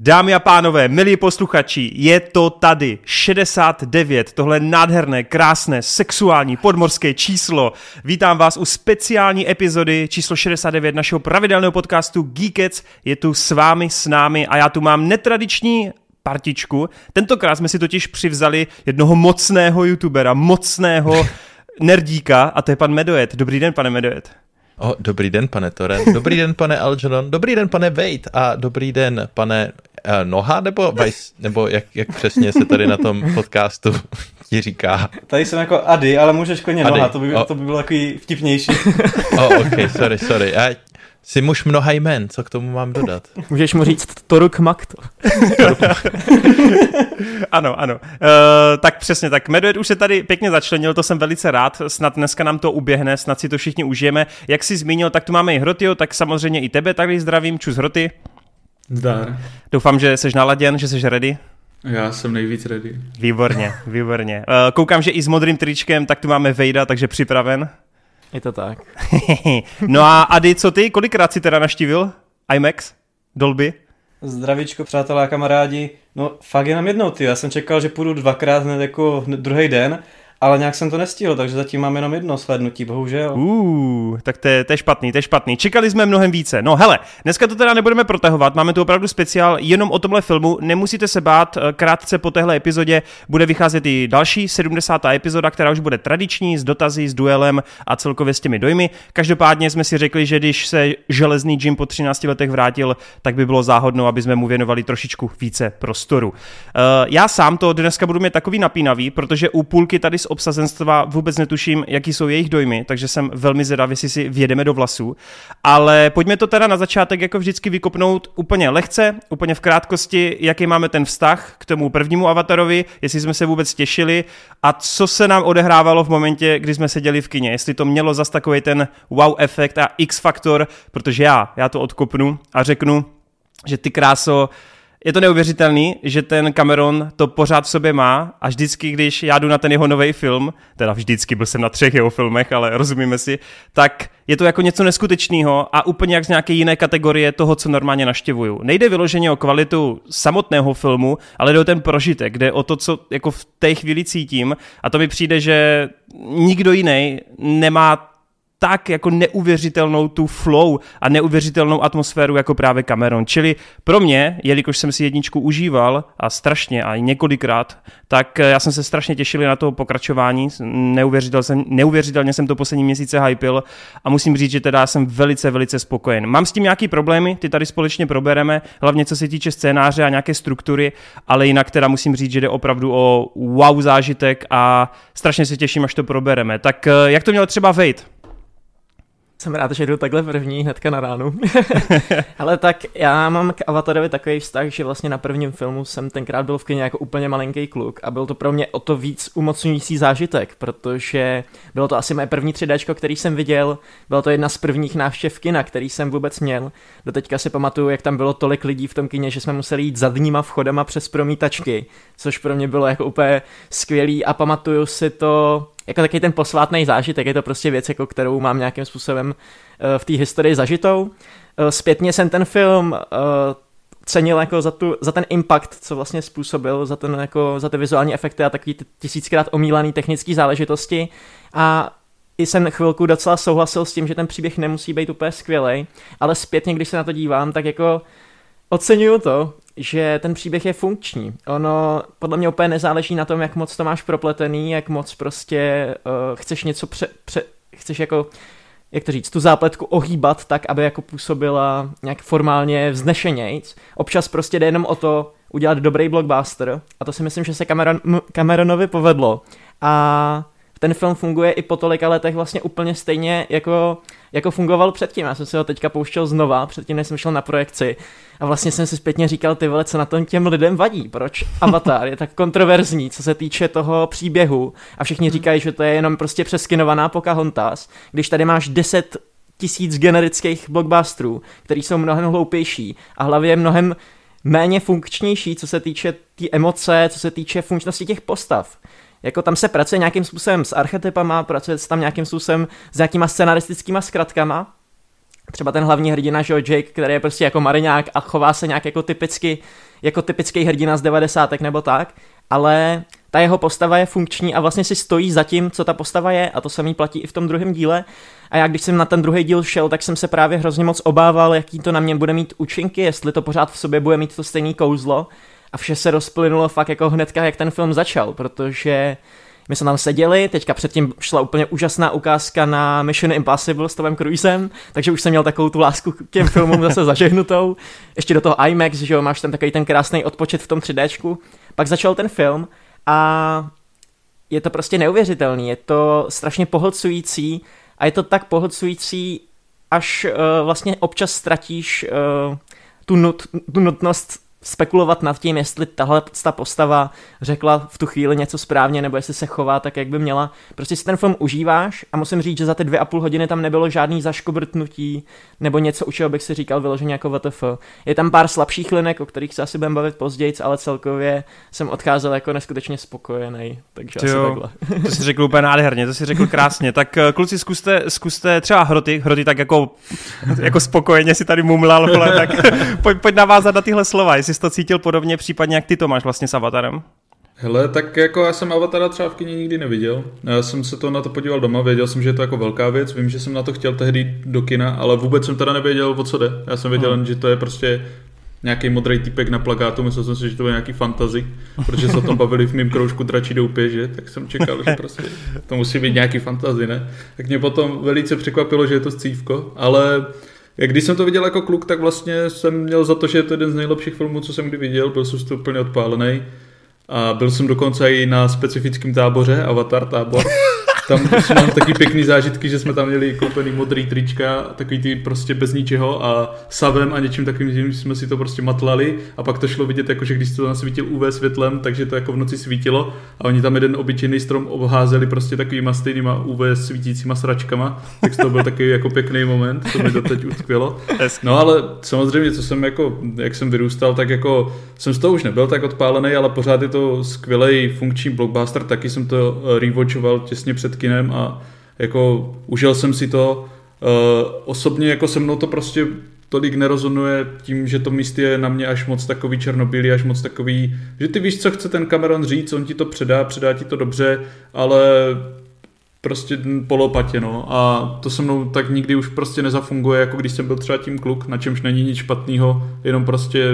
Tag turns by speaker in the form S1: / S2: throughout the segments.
S1: Dámy a pánové, milí posluchači, je to tady 69, tohle nádherné, krásné, sexuální podmorské číslo. Vítám vás u speciální epizody číslo 69 našeho pravidelného podcastu Geekets. Je tu s vámi, s námi a já tu mám netradiční partičku. Tentokrát jsme si totiž přivzali jednoho mocného youtubera, mocného nerdíka a to je pan Medojet. Dobrý den, pane Medojet.
S2: O, dobrý den, pane Toren. Dobrý den, pane Algernon. Dobrý den, pane Wade. A dobrý den, pane Noha, nebo Vice, nebo jak, jak přesně se tady na tom podcastu ti říká?
S3: Tady jsem jako Ady, ale můžeš klidně Ady. Noha, to by, o. to by bylo takový vtipnější.
S2: O, oh, ok, sorry, sorry. A Jsi muž mnoha jmen, co k tomu mám dodat?
S4: Můžeš mu říct Toruk Makto.
S1: ano, ano. Uh, tak přesně, tak Medved už se tady pěkně začlenil, to jsem velice rád, snad dneska nám to uběhne, snad si to všichni užijeme. Jak jsi zmínil, tak tu máme i Hrotio, tak samozřejmě i tebe tady zdravím, čus Hroty.
S5: Zdar.
S1: Doufám, že jsi naladěn, že jsi ready.
S5: Já jsem nejvíc ready.
S1: Výborně, výborně. Uh, koukám, že i s modrým tričkem, tak tu máme Vejda, takže připraven.
S4: Je to tak.
S1: no a Ady, co ty? Kolikrát si teda naštívil IMAX? Dolby?
S3: Zdravíčko, přátelé a kamarádi. No fakt jenom jednou, ty. Já jsem čekal, že půjdu dvakrát hned jako druhý den ale nějak jsem to nestihl, takže zatím mám jenom jedno slednutí, bohužel.
S1: Uh, tak to je, to je špatný, to je špatný. Čekali jsme mnohem více. No hele, dneska to teda nebudeme protahovat, máme tu opravdu speciál jenom o tomhle filmu, nemusíte se bát, eh, krátce po téhle epizodě bude vycházet i další 70. epizoda, která už bude tradiční, s dotazy, s duelem a celkově s těmi dojmy. Každopádně jsme si řekli, že když se železný Jim po 13 letech vrátil, tak by bylo záhodno, aby jsme mu věnovali trošičku více prostoru. Uh, já sám to dneska budu mít takový napínavý, protože u půlky tady obsazenstva vůbec netuším, jaký jsou jejich dojmy, takže jsem velmi zvědavý, jestli si vjedeme do vlasů. Ale pojďme to teda na začátek jako vždycky vykopnout úplně lehce, úplně v krátkosti, jaký máme ten vztah k tomu prvnímu avatarovi, jestli jsme se vůbec těšili a co se nám odehrávalo v momentě, kdy jsme seděli v kině, jestli to mělo zas takový ten wow efekt a X faktor, protože já, já to odkopnu a řeknu, že ty kráso, je to neuvěřitelný, že ten Cameron to pořád v sobě má a vždycky, když já jdu na ten jeho nový film, teda vždycky byl jsem na třech jeho filmech, ale rozumíme si, tak je to jako něco neskutečného a úplně jak z nějaké jiné kategorie toho, co normálně naštěvuju. Nejde vyloženě o kvalitu samotného filmu, ale jde o ten prožitek, jde o to, co jako v té chvíli cítím a to mi přijde, že nikdo jiný nemá tak jako neuvěřitelnou tu flow a neuvěřitelnou atmosféru jako právě Cameron. Čili pro mě, jelikož jsem si jedničku užíval a strašně a několikrát, tak eh, já jsem se strašně těšil na to pokračování. Neuvěřitel jsem, neuvěřitelně jsem to poslední měsíce hypil a musím říct, že teda jsem velice, velice spokojen. Mám s tím nějaký problémy, ty tady společně probereme, hlavně co se týče scénáře a nějaké struktury, ale jinak teda musím říct, že jde opravdu o wow zážitek a strašně se těším, až to probereme. Tak eh, jak to měl třeba Vejt?
S4: Jsem rád, že jdu takhle první hnedka na ránu. Ale tak já mám k Avatarovi takový vztah, že vlastně na prvním filmu jsem tenkrát byl v kyně jako úplně malinký kluk a byl to pro mě o to víc umocňující zážitek, protože bylo to asi moje první 3D, který jsem viděl, bylo to jedna z prvních návštěv kina, který jsem vůbec měl. Doteďka si pamatuju, jak tam bylo tolik lidí v tom kině, že jsme museli jít zadníma vchodama přes promítačky, což pro mě bylo jako úplně skvělý a pamatuju si to jako taky ten posvátný zážitek, je to prostě věc, jako kterou mám nějakým způsobem uh, v té historii zažitou. Uh, zpětně jsem ten film uh, cenil jako za, tu, za ten impact, co vlastně způsobil, za, ten, jako, za ty vizuální efekty a takový tisíckrát omílaný technické záležitosti. A i jsem chvilku docela souhlasil s tím, že ten příběh nemusí být úplně skvělý, ale zpětně, když se na to dívám, tak jako oceňuju to, že ten příběh je funkční. Ono podle mě úplně nezáleží na tom, jak moc to máš propletený, jak moc prostě uh, chceš něco pře, pře, chceš jako jak to říct, tu zápletku ohýbat tak, aby jako působila nějak formálně vznešenějc. Občas prostě jde jenom o to udělat dobrý blockbuster a to si myslím, že se Cameron, Cameronovi povedlo. A ten film funguje i po tolika letech vlastně úplně stejně jako, jako fungoval předtím. Já jsem si ho teďka pouštěl znova, předtím než jsem šel na projekci. A vlastně jsem si zpětně říkal, ty vole, co na tom těm lidem vadí, proč Avatar je tak kontroverzní, co se týče toho příběhu? A všichni říkají, že to je jenom prostě přeskinovaná Pocahontas, když tady máš 10 tisíc generických blockbusterů, který jsou mnohem hloupější a hlavně mnohem méně funkčnější, co se týče té tý emoce, co se týče funkčnosti těch postav jako tam se pracuje nějakým způsobem s archetypama, pracuje se tam nějakým způsobem s nějakýma scenaristickýma zkratkama. Třeba ten hlavní hrdina, že Jake, který je prostě jako mariňák a chová se nějak jako typicky jako typický hrdina z devadesátek nebo tak, ale ta jeho postava je funkční a vlastně si stojí za tím, co ta postava je a to samý platí i v tom druhém díle. A já když jsem na ten druhý díl šel, tak jsem se právě hrozně moc obával, jaký to na mě bude mít účinky, jestli to pořád v sobě bude mít to stejný kouzlo. A vše se rozplynulo fakt jako hnedka, jak ten film začal, protože my jsme tam seděli, teďka předtím šla úplně úžasná ukázka na Mission Impossible s Tomem Cruisem, takže už jsem měl takovou tu lásku k těm filmům zase zažehnutou. Ještě do toho IMAX, že jo, máš tam takový ten krásný odpočet v tom 3Dčku. Pak začal ten film a je to prostě neuvěřitelný, je to strašně pohlcující a je to tak pohlcující, až uh, vlastně občas ztratíš uh, tu, nut, tu nutnost spekulovat nad tím, jestli tahle ta postava řekla v tu chvíli něco správně, nebo jestli se chová tak, jak by měla. Prostě si ten film užíváš a musím říct, že za ty dvě a půl hodiny tam nebylo žádný zaškobrtnutí nebo něco, u čeho bych si říkal vyloženě jako VTF. Je tam pár slabších linek, o kterých se asi budeme bavit později, ale celkově jsem odcházel jako neskutečně spokojený. Takže asi
S1: jo, takhle. to si řekl úplně nádherně, to si řekl krásně. Tak eh, kluci, zkuste, zkuste třeba hroty, hroty tak jako, jako spokojeně si tady mumlal, vole, tak pojď, pojď navázat na tyhle slova, jestli jsi to cítil podobně, případně jak ty to máš vlastně s Avatarem?
S5: Hele, tak jako já jsem Avatara třeba v kině nikdy neviděl. Já jsem se to na to podíval doma, věděl jsem, že je to jako velká věc, vím, že jsem na to chtěl tehdy do kina, ale vůbec jsem teda nevěděl, o co jde. Já jsem věděl, hmm. že to je prostě nějaký modrý typek na plagátu, myslel jsem si, že to je nějaký fantazy, protože se o tom bavili v mém kroužku Dračí doupě, že? Tak jsem čekal, že prostě to musí být nějaký fantazy, ne? Tak mě potom velice překvapilo, že je to scívko, ale když jsem to viděl jako kluk, tak vlastně jsem měl za to, že je to jeden z nejlepších filmů, co jsem kdy viděl, byl jsem z úplně odpálený. A byl jsem dokonce i na specifickém táboře, Avatar tábor. Tam mám taky pěkný zážitky, že jsme tam měli koupený modrý trička, takový ty prostě bez ničeho a savem a něčím takovým jsme si to prostě matlali. A pak to šlo vidět, jako že když to nasvítil UV světlem, takže to jako v noci svítilo. A oni tam jeden obyčejný strom obházeli prostě takovýma stejnýma UV svítícíma sračkama, tak to byl takový jako pěkný moment, to mi to teď utkvělo. No ale samozřejmě, co jsem jako, jak jsem vyrůstal, tak jako jsem z toho už nebyl tak odpálený, ale pořád je to skvělý funkční blockbuster, taky jsem to rewatchoval těsně před kinem a jako užil jsem si to. Uh, osobně jako se mnou to prostě tolik nerozonuje tím, že to míst je na mě až moc takový černobílý, až moc takový, že ty víš, co chce ten Cameron říct, on ti to předá, předá ti to dobře, ale prostě polopatě, no. A to se mnou tak nikdy už prostě nezafunguje, jako když jsem byl třeba tím kluk, na čemž není nic špatného, jenom prostě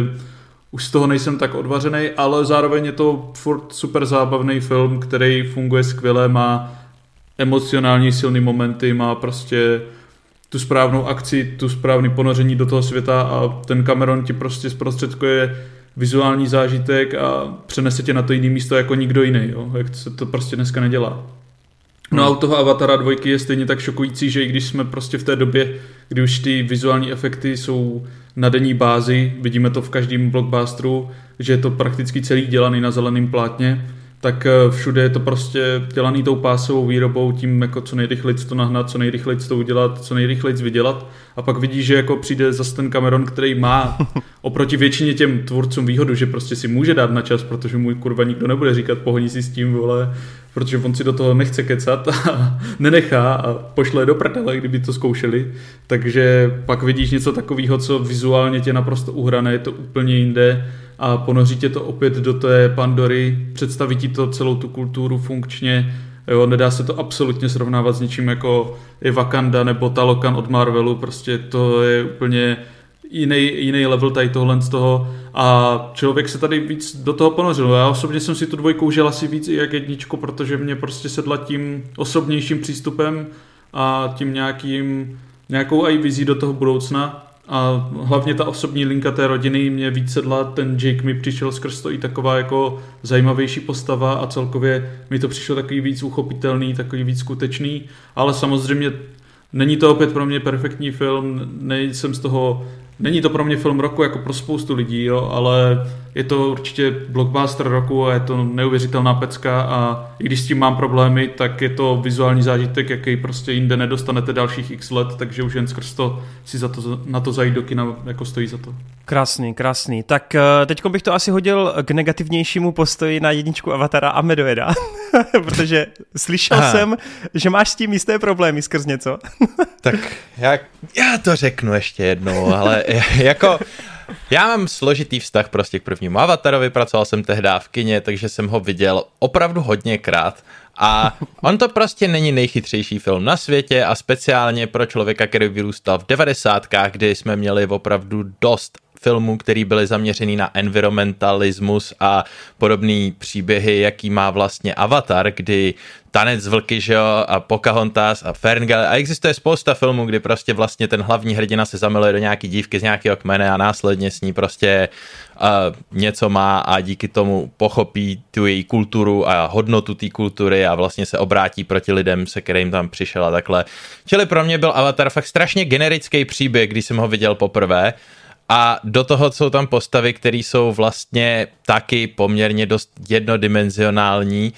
S5: už z toho nejsem tak odvařený, ale zároveň je to furt super zábavný film, který funguje skvěle, má emocionální silný momenty, má prostě tu správnou akci, tu správný ponoření do toho světa a ten Cameron ti prostě zprostředkuje vizuální zážitek a přenese tě na to jiné místo jako nikdo jiný, jo? jak se to prostě dneska nedělá. No a u toho Avatara dvojky je stejně tak šokující, že i když jsme prostě v té době, kdy už ty vizuální efekty jsou na denní bázi, vidíme to v každém blockbusteru, že je to prakticky celý dělaný na zeleném plátně, tak eh, všude je to prostě dělaný tou pásovou výrobou, tím jako co nejrychleji to nahnat, co nejrychleji to udělat, co nejrychleji vydělat a pak vidíš, že jako přijde zase ten Cameron, který má oproti většině těm tvůrcům výhodu, že prostě si může dát na čas, protože můj kurva nikdo nebude říkat pohoní si s tím, vole, protože on si do toho nechce kecat a nenechá a pošle do prdele, kdyby to zkoušeli. Takže pak vidíš něco takového, co vizuálně tě naprosto uhrané, je to úplně jinde. A ponoří tě to opět do té Pandory, představí ti to celou tu kulturu funkčně, jo, nedá se to absolutně srovnávat s ničím jako je Wakanda nebo Talokan od Marvelu, prostě to je úplně jiný, jiný level tady tohle z toho. A člověk se tady víc do toho ponořil. Já osobně jsem si tu dvojku užil asi víc i jak jedničku, protože mě prostě sedla tím osobnějším přístupem a tím nějakým, nějakou i vizí do toho budoucna. A hlavně ta osobní linka té rodiny mě víc sedla, ten Jake mi přišel skrz to i taková jako zajímavější postava a celkově mi to přišlo takový víc uchopitelný, takový víc skutečný, ale samozřejmě není to opět pro mě perfektní film, nejsem z toho Není to pro mě film roku jako pro spoustu lidí, jo, ale je to určitě blockbuster roku a je to neuvěřitelná pecka a i když s tím mám problémy, tak je to vizuální zážitek, jaký prostě jinde nedostanete dalších x let, takže už jen skrz to si za to, na to zajít do kina jako stojí za to.
S1: Krásný, krásný. Tak eh, teď bych to asi hodil k negativnějšímu postoji na jedničku Avatara a Medoeda, protože slyšel Aha. jsem, že máš s tím jisté problémy skrz něco.
S2: tak já, já to řeknu ještě jednou, ale jako Já mám složitý vztah prostě k prvnímu Avatarovi, pracoval jsem tehdy v kině, takže jsem ho viděl opravdu hodněkrát. A on to prostě není nejchytřejší film na světě a speciálně pro člověka, který vyrůstal v devadesátkách, kdy jsme měli opravdu dost filmů, který byly zaměřený na environmentalismus a podobné příběhy, jaký má vlastně Avatar, kdy Tanec vlky, že jo, a Pocahontas a Ferngale a existuje spousta filmů, kdy prostě vlastně ten hlavní hrdina se zamiluje do nějaký dívky z nějakého kmene a následně s ní prostě uh, něco má a díky tomu pochopí tu její kulturu a hodnotu té kultury a vlastně se obrátí proti lidem, se kterým tam přišel a takhle. Čili pro mě byl Avatar fakt strašně generický příběh, když jsem ho viděl poprvé a do toho jsou tam postavy, které jsou vlastně taky poměrně dost jednodimenzionální,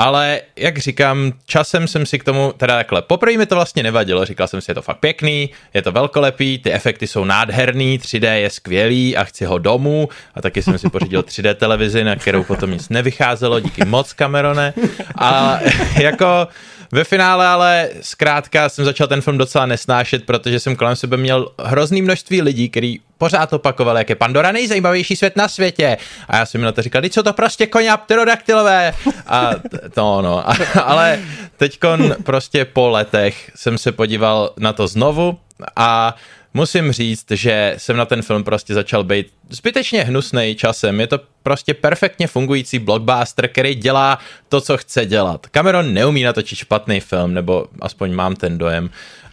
S2: ale jak říkám, časem jsem si k tomu, teda takhle, poprvé mi to vlastně nevadilo, říkal jsem si, je to fakt pěkný, je to velkolepý, ty efekty jsou nádherný, 3D je skvělý a chci ho domů. A taky jsem si pořídil 3D televizi, na kterou potom nic nevycházelo, díky moc Camerone. A jako ve finále ale zkrátka jsem začal ten film docela nesnášet, protože jsem kolem sebe měl hrozný množství lidí, který pořád opakoval, jak je Pandora nejzajímavější svět na světě. A já jsem mi na to říkal, co to prostě koně pterodaktilové. A to no, ale teďkon prostě po letech jsem se podíval na to znovu a musím říct, že jsem na ten film prostě začal být zbytečně hnusný časem. Je to prostě perfektně fungující blockbuster, který dělá to, co chce dělat. Cameron neumí natočit špatný film, nebo aspoň mám ten dojem.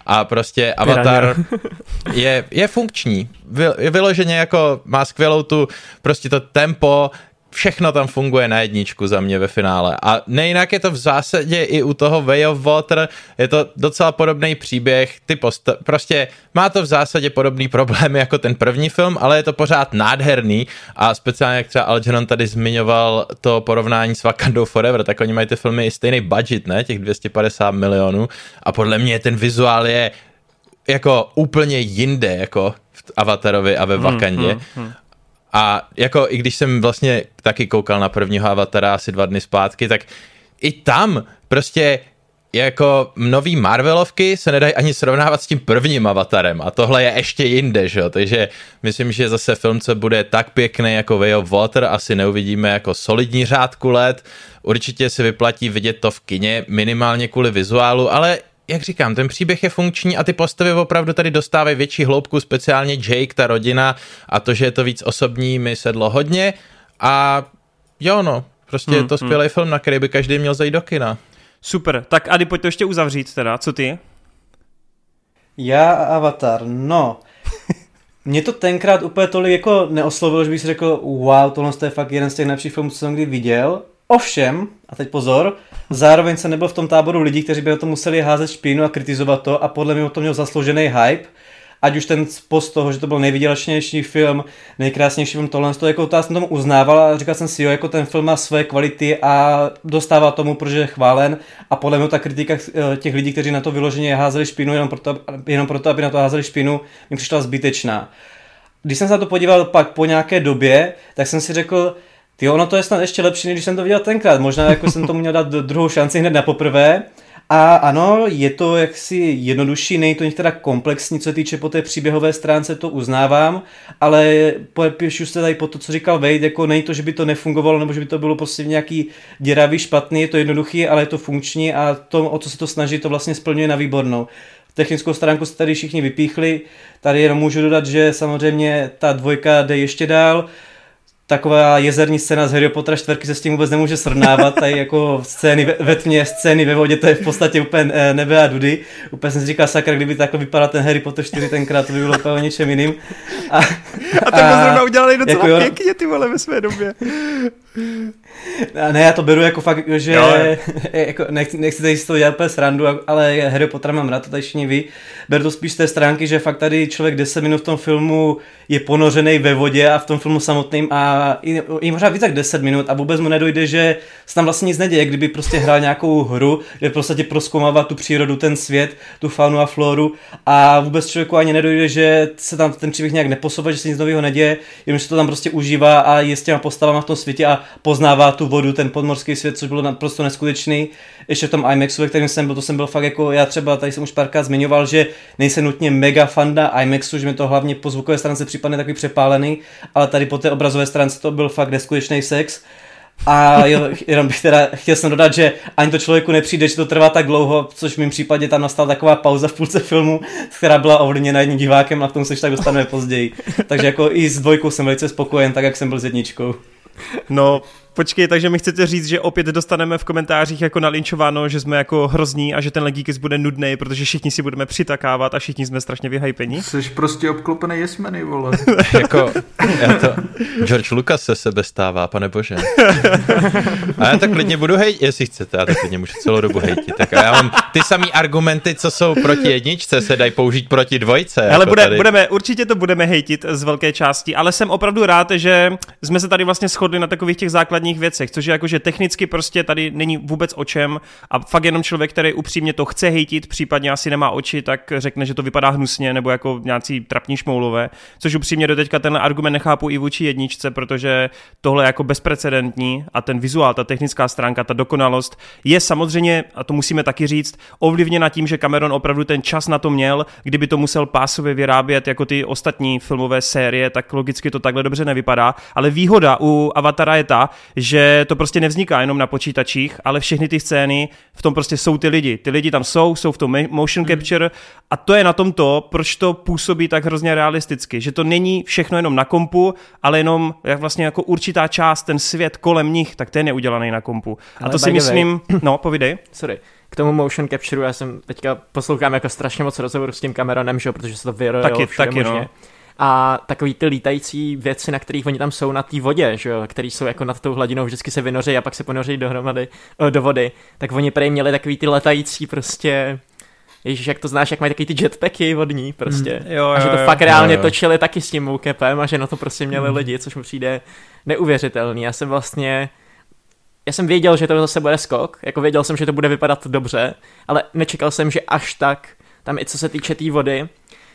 S2: A prostě Avatar je, je funkční. Je vyloženě jako má skvělou tu prostě to tempo, všechno tam funguje na jedničku za mě ve finále. A nejinak je to v zásadě i u toho Way of Water, je to docela podobný příběh, ty posta- prostě má to v zásadě podobný problém jako ten první film, ale je to pořád nádherný a speciálně jak třeba Algernon tady zmiňoval to porovnání s Wakandou Forever, tak oni mají ty filmy i stejný budget, ne, těch 250 milionů a podle mě ten vizuál je jako úplně jinde, jako v Avatarovi a ve Wakandě. Hmm, hmm, hmm. A jako i když jsem vlastně taky koukal na prvního Avatara asi dva dny zpátky, tak i tam prostě jako nový Marvelovky se nedají ani srovnávat s tím prvním avatarem a tohle je ještě jinde, že jo? takže myslím, že zase film, co bude tak pěkný jako Way of Water, asi neuvidíme jako solidní řádku let, určitě se vyplatí vidět to v kině, minimálně kvůli vizuálu, ale jak říkám, ten příběh je funkční a ty postavy opravdu tady dostávají větší hloubku, speciálně Jake, ta rodina a to, že je to víc osobní, mi sedlo hodně a jo no, prostě hmm, je to hmm. skvělý hmm. film, na který by každý měl zajít do kina.
S1: Super, tak Ady, pojď to ještě uzavřít teda, co ty?
S3: Já a Avatar, no. Mě to tenkrát úplně tolik jako neoslovilo, že bych si řekl, wow, tohle je fakt jeden z těch nejlepších filmů, co jsem kdy viděl. Ovšem, a teď pozor, zároveň se nebyl v tom táboru lidí, kteří by na to museli házet špínu a kritizovat to a podle mě to měl zasloužený hype. Ať už ten post toho, že to byl nejvydělačnější film, nejkrásnější film, tohle, to jako to jsem tomu uznával a říkal jsem si, jo, jako ten film má své kvality a dostává tomu, protože je chválen a podle mě ta kritika eh, těch lidí, kteří na to vyloženě házeli špínu jenom proto, jenom proto aby na to házeli špínu, mi přišla zbytečná. Když jsem se na to podíval pak po nějaké době, tak jsem si řekl, ty ono to je snad ještě lepší, než jsem to viděl tenkrát. Možná jako jsem tomu měl dát druhou šanci hned na poprvé. A ano, je to jaksi jednodušší, není to některá komplexní, co se týče po té příběhové stránce, to uznávám, ale píšu se tady po to, co říkal Wade, jako není to, že by to nefungovalo, nebo že by to bylo prostě nějaký děravý, špatný, je to jednoduchý, ale je to funkční a to, o co se to snaží, to vlastně splňuje na výbornou. Technickou stránku se tady všichni vypíchli, tady jenom můžu dodat, že samozřejmě ta dvojka jde ještě dál, taková jezerní scéna z Harry Pottera čtvrky se s tím vůbec nemůže srovnávat, tady jako scény ve, ve tmě, scény ve vodě, to je v podstatě úplně eh, nebe a dudy. Úplně jsem si říkal, sakra, kdyby takhle vypadal ten Harry Potter 4 tenkrát, to by bylo úplně o něčem jiným.
S1: A, a to zrovna udělali docela jako, pěkně, ty vole, ve své době.
S3: Ne, já to beru jako fakt, že jo, jako nechci, nechci tady z toho dělat úplně srandu, ale Harry Potter mám rád, to tady všichni ví. Beru to spíš z té stránky, že fakt tady člověk 10 minut v tom filmu je ponořený ve vodě a v tom filmu samotným a a i, i možná víc jak 10 minut a vůbec mu nedojde, že se tam vlastně nic neděje, kdyby prostě hrál nějakou hru, kde prostě proskoumává tu přírodu, ten svět, tu faunu a floru a vůbec člověku ani nedojde, že se tam ten příběh nějak neposouvá, že se nic nového neděje, jenom se to tam prostě užívá a je s těma postavama v tom světě a poznává tu vodu, ten podmorský svět, což bylo naprosto neskutečný. Ještě v tom IMAXu, ve kterém jsem byl, to jsem byl fakt jako, já třeba tady jsem už párkrát zmiňoval, že nejsem nutně mega fanda IMAXu, že mi to hlavně po zvukové stránce připadne takový přepálený, ale tady po té obrazové stránce to byl fakt neskutečný sex. A jo, jenom bych teda chtěl jsem dodat, že ani to člověku nepřijde, že to trvá tak dlouho, což v mém případě tam nastala taková pauza v půlce filmu, která byla ovlivněna jedním divákem a k tomu se tak dostaneme později. Takže jako i s dvojkou jsem velice spokojen, tak jak jsem byl s jedničkou.
S1: No, Počkej, takže mi chcete říct, že opět dostaneme v komentářích jako nalinčováno, že jsme jako hrozní a že ten Legíkis bude nudný, protože všichni si budeme přitakávat a všichni jsme strašně vyhypení.
S5: Jsi prostě obklopený jesmeny, vole.
S2: jako, já to, George Lucas se sebe stává, pane bože. A já tak klidně budu hejtit, jestli chcete, já tak klidně můžu celou dobu hejtit. Tak já mám ty samé argumenty, co jsou proti jedničce, se dají použít proti dvojce.
S1: Ale jako bude, tady. budeme, určitě to budeme hejtit z velké části, ale jsem opravdu rád, že jsme se tady vlastně shodli na takových těch základních základních věcech, což je jako, že technicky prostě tady není vůbec o čem a fakt jenom člověk, který upřímně to chce hejtit, případně asi nemá oči, tak řekne, že to vypadá hnusně nebo jako nějací trapní šmoulové, což upřímně do teďka ten argument nechápu i vůči jedničce, protože tohle je jako bezprecedentní a ten vizuál, ta technická stránka, ta dokonalost je samozřejmě, a to musíme taky říct, ovlivněna tím, že Cameron opravdu ten čas na to měl, kdyby to musel pásově vyrábět jako ty ostatní filmové série, tak logicky to takhle dobře nevypadá, ale výhoda u Avatara je ta, že to prostě nevzniká jenom na počítačích, ale všechny ty scény v tom prostě jsou ty lidi. Ty lidi tam jsou, jsou v tom motion hmm. capture a to je na tom to, proč to působí tak hrozně realisticky, že to není všechno jenom na kompu, ale jenom jak vlastně jako určitá část, ten svět kolem nich, tak ten je udělaný na kompu. Ale a to si myslím, no, povidej.
S4: Sorry k tomu motion capture, já jsem teďka poslouchám jako strašně moc rozhovorů s tím Cameronem, že? protože se to vyrojilo taky, taky, možně. No a takový ty lítající věci, na kterých oni tam jsou na té vodě, že jo, který jsou jako nad tou hladinou, vždycky se vynoří a pak se ponoří dohromady, eh, do vody, tak oni prý měli takový ty letající prostě Ježíš, jak to znáš, jak mají takový ty jetpacky vodní prostě. Mm, jo, jo, a že to jo, fakt jo, reálně jo. točili taky s tím mookepem a že na to prostě měli mm. lidi, což mi přijde neuvěřitelný. Já jsem vlastně já jsem věděl, že to zase bude skok, jako věděl jsem, že to bude vypadat dobře, ale nečekal jsem, že až tak tam i co se týče té tý vody,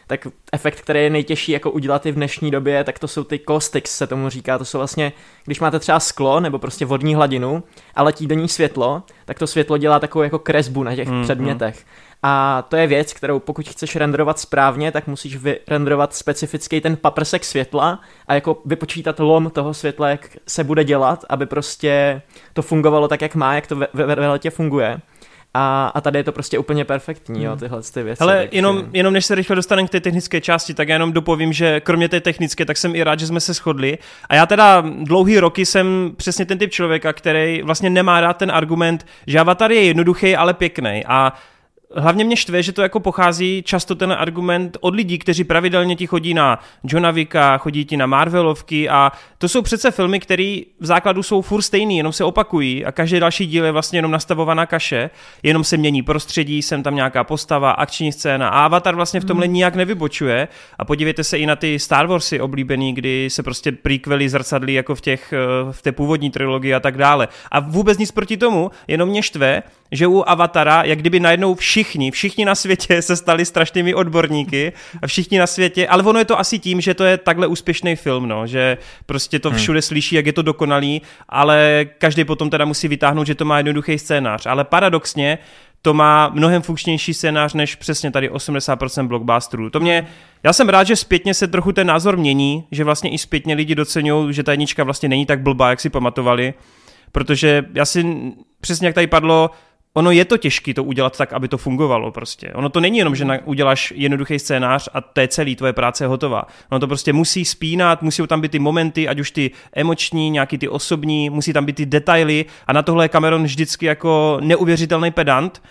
S4: tak efekt, který je nejtěžší jako udělat i v dnešní době, tak to jsou ty caustics, se tomu říká. To jsou vlastně, když máte třeba sklo nebo prostě vodní hladinu a letí do ní světlo, tak to světlo dělá takovou jako kresbu na těch mm, předmětech. A to je věc, kterou pokud chceš renderovat správně, tak musíš vyrenderovat specifický ten paprsek světla a jako vypočítat lom toho světla, jak se bude dělat, aby prostě to fungovalo tak, jak má, jak to ve, ve, ve letě funguje. A, a tady je to prostě úplně perfektní, jo, hmm. tyhle ty věci.
S1: Ale takže... jenom, jenom než se rychle dostaneme k té technické části, tak já jenom dopovím, že kromě té technické, tak jsem i rád, že jsme se shodli. A já teda dlouhý roky jsem přesně ten typ člověka, který vlastně nemá rád ten argument, že Avatar je jednoduchý, ale pěkný. A hlavně mě štve, že to jako pochází často ten argument od lidí, kteří pravidelně ti chodí na Johna Vicka, chodí ti na Marvelovky a to jsou přece filmy, které v základu jsou furt stejný, jenom se opakují a každý další díl je vlastně jenom nastavovaná kaše, jenom se mění prostředí, jsem tam nějaká postava, akční scéna a Avatar vlastně v tomhle hmm. nijak nevybočuje a podívejte se i na ty Star Warsy oblíbený, kdy se prostě prequely zrcadlí jako v, těch, eh, v té původní trilogii a tak dále. A vůbec nic proti tomu, jenom mě štve, že u Avatara, jak kdyby najednou všichni, všichni na světě se stali strašnými odborníky a všichni na světě, ale ono je to asi tím, že to je takhle úspěšný film, no, že prostě to hmm. všude hmm. slyší, jak je to dokonalý, ale každý potom teda musí vytáhnout, že to má jednoduchý scénář. Ale paradoxně to má mnohem funkčnější scénář než přesně tady 80% blockbusterů. To mě, já jsem rád, že zpětně se trochu ten názor mění, že vlastně i zpětně lidi docenují, že ta jednička vlastně není tak blbá, jak si pamatovali, protože já si, přesně jak tady padlo, ono je to těžké to udělat tak, aby to fungovalo prostě. Ono to není jenom, že na, uděláš jednoduchý scénář a to je celý, tvoje práce je hotová. Ono to prostě musí spínat, musí tam být ty momenty, ať už ty emoční, nějaký ty osobní, musí tam být ty detaily a na tohle je Cameron vždycky jako neuvěřitelný pedant.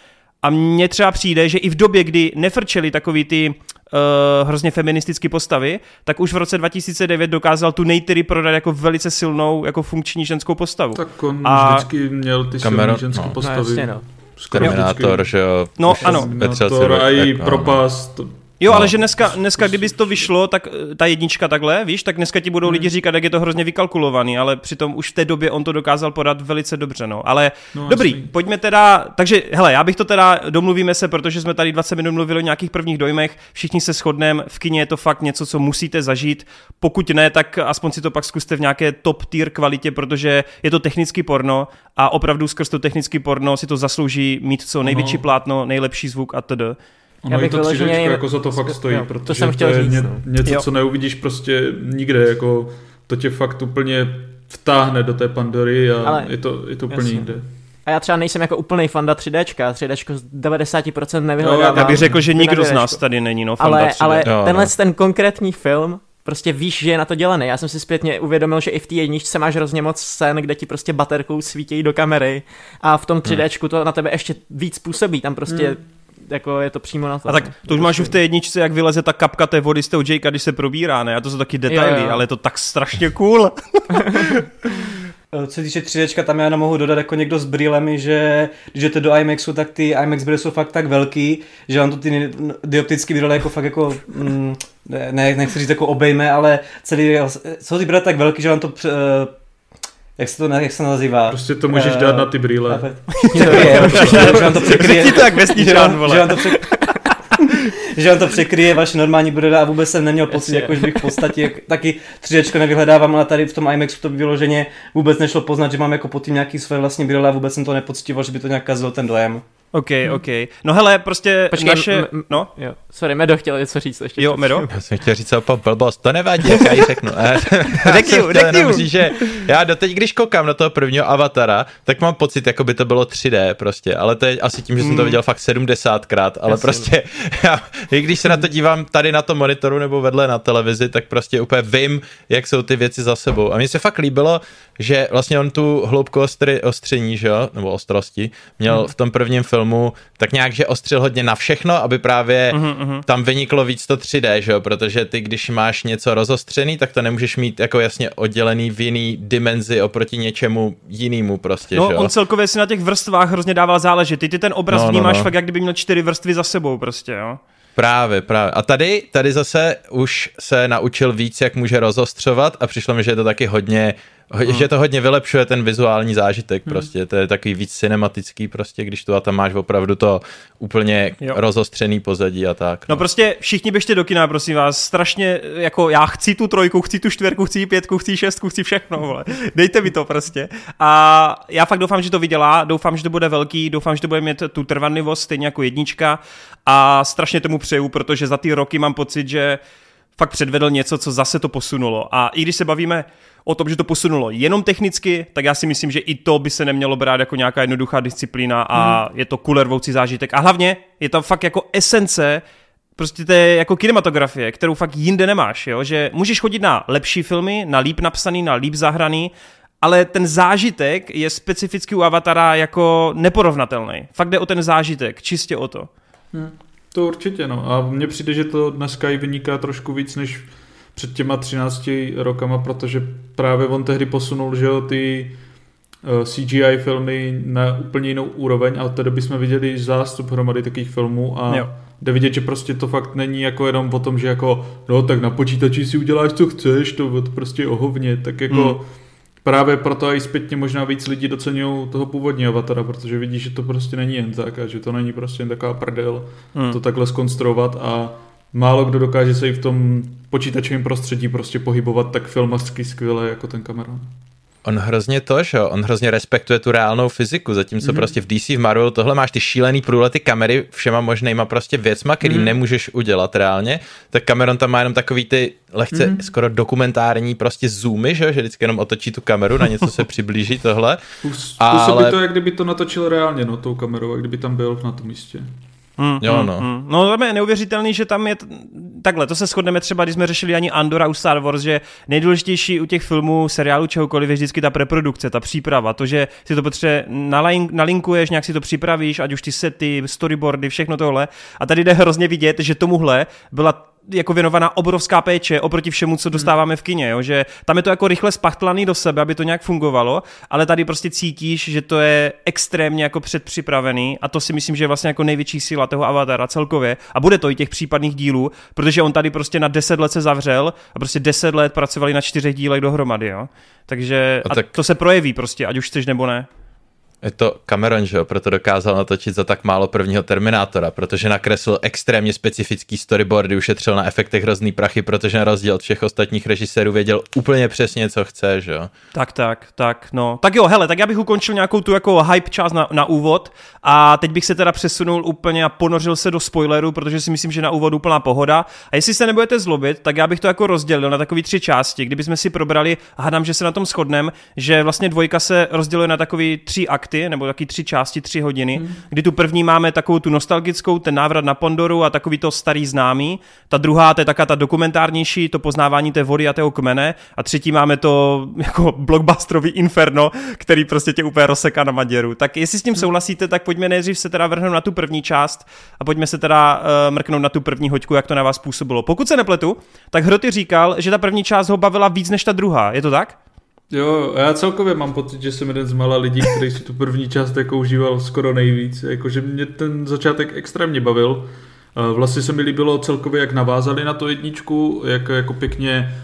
S1: A mně třeba přijde, že i v době, kdy nefrčeli takový ty uh, hrozně feministické postavy, tak už v roce 2009 dokázal tu Neytiri prodat jako velice silnou, jako funkční ženskou postavu.
S5: Tak on a... vždycky měl ty silné ženské no. postavy. No, jasně, no.
S2: Terminátor, že jo.
S1: No, ano.
S5: Terminátor a i propast,
S1: Jo,
S2: No.
S1: ale že dneska, dneska, kdyby to vyšlo, tak eh, ta jednička takhle, víš, tak dneska ti budou
S5: Hmm.
S1: lidi říkat, jak je to hrozně vykalkulovaný, ale přitom už v té době on to dokázal podat velice dobře, no. Ale
S5: No,
S1: dobrý,
S5: jasný.
S1: pojďme teda, takže hele, já bych to teda, domluvíme se, protože jsme tady 20 minut mluvili o nějakých prvních dojmech, všichni se shodneme, v kině je to fakt něco, co musíte zažít, pokud ne, tak aspoň si to pak zkuste v nějaké top tier kvalitě, protože je to technický porno a opravdu skrz to technický porno si to zaslouží mít co největší
S5: No.
S1: plátno, nejlepší zvuk a td.
S5: Ono
S4: bych
S5: i to
S4: vyloženě
S5: 3D
S4: jen-
S5: jako za to fakt stojí,
S4: jo, to
S5: protože
S4: jsem chtěl
S5: je
S4: říct,
S5: ně,
S4: no.
S5: něco,
S1: Jo.
S5: co neuvidíš prostě nikde, jako to tě fakt úplně vtáhne do té Pandory a
S4: Ale-
S5: je to, je to úplně
S4: jasně.
S5: jinde.
S4: A já třeba nejsem jako úplný fanda 3Dčka, 3Dčko z 90% nevyhledávám.
S1: Já bych řekl, že nikdo z nás tady není, no, fanda
S4: ale,
S1: 3D.
S4: ale
S2: Jo,
S4: tenhle
S2: no.
S4: ten konkrétní film, prostě víš, že je na to dělaný. Já jsem si zpětně uvědomil, že i v té jedničce máš hrozně moc scén, kde ti prostě baterkou svítí do kamery a v tom 3Dčku to na tebe ještě víc působí, tam prostě jako je to přímo na to.
S1: A tak to už máš už v té jedničce, jak vyleze ta kapka té vody z toho Jakea, když se probírá, ne? A to jsou taky detaily,
S4: Jo, jo.
S1: ale je to tak strašně cool.
S3: Eh, Co se týče 3D, tam já jenom mohu dodat jako někdo s brýlemi, že když jdete do IMAXu, tak ty IMAX brýle jsou fakt tak velký, že vám to ty dioptické brýle jako fakt jako, mm, ne, ne, nechci říct jako obejme, ale celý, jsou ty brýle tak velký, že vám to, eh, jak se to, ne- jak se nazývá?
S5: Prostě to můžeš
S3: Eh,
S5: dát na ty brýle.
S3: Překryje, že vám to překryje.
S1: Ti to jak vesničan,
S3: že vám,
S1: vole.
S3: že vám to přek... že vám to překryje vaše normální brýle a vůbec jsem neměl pocit, jako, že bych v podstatě jak- taky 3D nevyhledávám, ale tady v tom IMAXu to vyloženě vůbec nešlo poznat, že mám jako pod tím nějaký své vlastní brýle a vůbec jsem to nepocitoval, že by to nějak kazilo ten dojem.
S1: OK, OK. No hele, prostě
S4: Počkej,
S1: naše...
S4: m- m-
S1: No,
S4: Jo, sorry, Medo chtěl něco říct ještě.
S1: jo, Medo?
S2: Já jsem chtěl říct opa blbost, to nevadí, jak já ji řeknu. Já
S1: Řekni, řekni.
S2: říct, že já doteď, když koukám na toho prvního avatara, tak mám pocit, jako by to bylo 3D prostě, ale to je asi tím, že jsem to viděl fakt 70krát, ale
S4: Jasně.
S2: prostě já, i když se na to dívám tady na tom monitoru nebo vedle na televizi, tak prostě úplně vím, jak jsou ty věci za sebou. A mně se fakt líbilo, že vlastně on tu hloubku ostry, ostření, že jo, nebo ostrosti, měl v tom prvním filmu tak nějak, že ostřil hodně na všechno, aby právě tam vyniklo víc to 3D, že jo, protože ty, když máš něco rozostřený, tak to nemůžeš mít jako jasně oddělený v jiný dimenzi oproti něčemu jinému prostě,
S1: No,
S2: že jo.
S1: on celkově si na těch vrstvách hrozně dával záležet. Ty, ty ten obraz
S2: No, no,
S1: vnímáš
S2: no.
S1: fakt, jak kdyby měl čtyři vrstvy za sebou prostě, jo.
S2: Právě, právě. A tady, tady zase už se naučil víc, jak může rozostřovat a přišlo mi, že je to taky hodně, ho,
S1: Hmm.
S2: že to hodně vylepšuje ten vizuální zážitek prostě, to je takový víc cinematický prostě, když tu a tam máš opravdu to úplně
S1: Jo.
S2: rozostřený pozadí a tak.
S1: No prostě všichni běžte do kina, prosím vás, strašně, jako já chci tu trojku, chci tu čtverku, chci pětku, chci šestku, chci všechno, vole. Dejte mi to prostě. A já fakt doufám, že to vydělá, doufám, že to bude velký, doufám, že to bude mít tu trvanlivost, stejně jako jednička a strašně tomu přeju, protože za ty roky mám pocit, že fakt předvedl něco, co zase to posunulo. A i když se bavíme o tom, že to posunulo jenom technicky, tak já si myslím, že i to by se nemělo brát jako nějaká jednoduchá disciplína a je to kulervoucí zážitek. A hlavně je tam fakt jako esence prostě je jako kinematografie, kterou fakt jinde nemáš, jo? že můžeš chodit na lepší filmy, na líp napsaný, na líp zahraný, ale ten zážitek je specificky u Avatara jako neporovnatelný. Fakt jde o ten zážitek, čistě o to.
S5: To určitě, no. A mně přijde, že to dneska i vyniká trošku víc než před těma 13 rokama, protože právě on tehdy posunul, že jo, ty eh, CGI filmy na úplně jinou úroveň a od té doby jsme viděli zástup hromady takových filmů a
S1: Jo.
S5: jde vidět, že prostě to fakt není jako jenom o tom, že jako no tak na počítači si uděláš, co chceš, to, prostě je o hovně, tak jako
S1: Hmm.
S5: Právě proto i zpětně možná víc lidí docenují toho původního avatara, protože vidí, že to prostě není jen tak a že to není prostě jen taková prdel
S1: Hmm.
S5: to takhle skonstruovat a málo kdo dokáže se i v tom počítačovém prostředí prostě pohybovat tak filmařsky skvěle jako ten Cameron.
S2: On hrozně to, že on hrozně respektuje tu reálnou fyziku, zatímco mm-hmm. prostě v DC, v Marvelu tohle máš ty šílený průlety kamery všema možnýma prostě věcma, který mm-hmm. nemůžeš udělat reálně, tak Cameron tam má jenom takový ty lehce mm-hmm. skoro dokumentární prostě zoomy, že že vždycky jenom otočí tu kameru, na něco se přiblíží tohle.
S5: Působí
S2: Ale-
S5: to, jak kdyby to natočil reálně, no, tou kamerou, jak kdyby tam byl na tom místě.
S1: Mm,
S2: Jo,
S1: mm,
S2: no.
S1: mm. No tam je neuvěřitelný, že tam je t- takhle, to se shodneme třeba, když jsme řešili ani Andora u Star Wars, že nejdůležitější u těch filmů, seriálů, čehokoliv je vždycky ta preprodukce, ta příprava, to, že si to potřebuje nalin- nalinkuješ, nějak si to připravíš, ať už ty sety, storyboardy, všechno tohle. A tady jde hrozně vidět, že tomuhle byla jako věnovaná obrovská péče oproti všemu, co dostáváme v kině, jo? že tam je to jako rychle spachtlaný do sebe, aby to nějak fungovalo, ale tady prostě cítíš, že to je extrémně jako předpřipravený a to si myslím, že je vlastně jako největší síla toho avatara celkově a bude to i těch případných dílů, protože on tady prostě na 10 let se zavřel a prostě 10 let pracovali na čtyřech dílech dohromady, jo. Takže a, a tak... to se projeví prostě, ať už chceš nebo ne.
S2: Je to Cameron, že jo, proto dokázal natočit za tak málo prvního Terminátora, protože nakreslil extrémně specifický storyboardy, ušetřil na efektech hrozný prachy, protože na rozdíl od všech ostatních režisérů věděl úplně přesně, co chce, že jo.
S1: Tak, tak, tak, no. Tak jo, hele, tak já bych ukončil nějakou tu jako hype část na, na úvod a teď bych se teda přesunul úplně a ponořil se do spoileru, protože si myslím, že na úvod úplná pohoda. A jestli se nebudete zlobit, tak já bych to jako rozdělil na takové tři části, kdybychom si probrali, hádám, že se na tom shodneme, že vlastně dvojka se rozděluje na takový tři akty akty, nebo taky tři části, tři hodiny, hmm. kdy tu první máme takovou tu nostalgickou, ten návrat na Pondoru a takový to starý známý. Ta druhá, to je taká ta dokumentárnější, to poznávání té vody a tého kmene. A třetí máme to jako blockbusterový inferno, který prostě tě úplně rozseká na Maděru. Tak jestli s tím souhlasíte, tak pojďme nejdřív se teda vrhnout na tu první část a pojďme se teda uh, mrknout na tu první hoďku, jak to na vás působilo. Pokud se nepletu, tak Hroty říkal, že ta první část ho bavila víc než ta druhá. Je to tak?
S5: Jo, já celkově mám pocit, že jsem jeden z mála lidí, který si tu první část jako užíval skoro nejvíc. Jakože mě ten začátek extrémně bavil. Vlastně se mi líbilo celkově, jak navázali na to jedničku, jak jako pěkně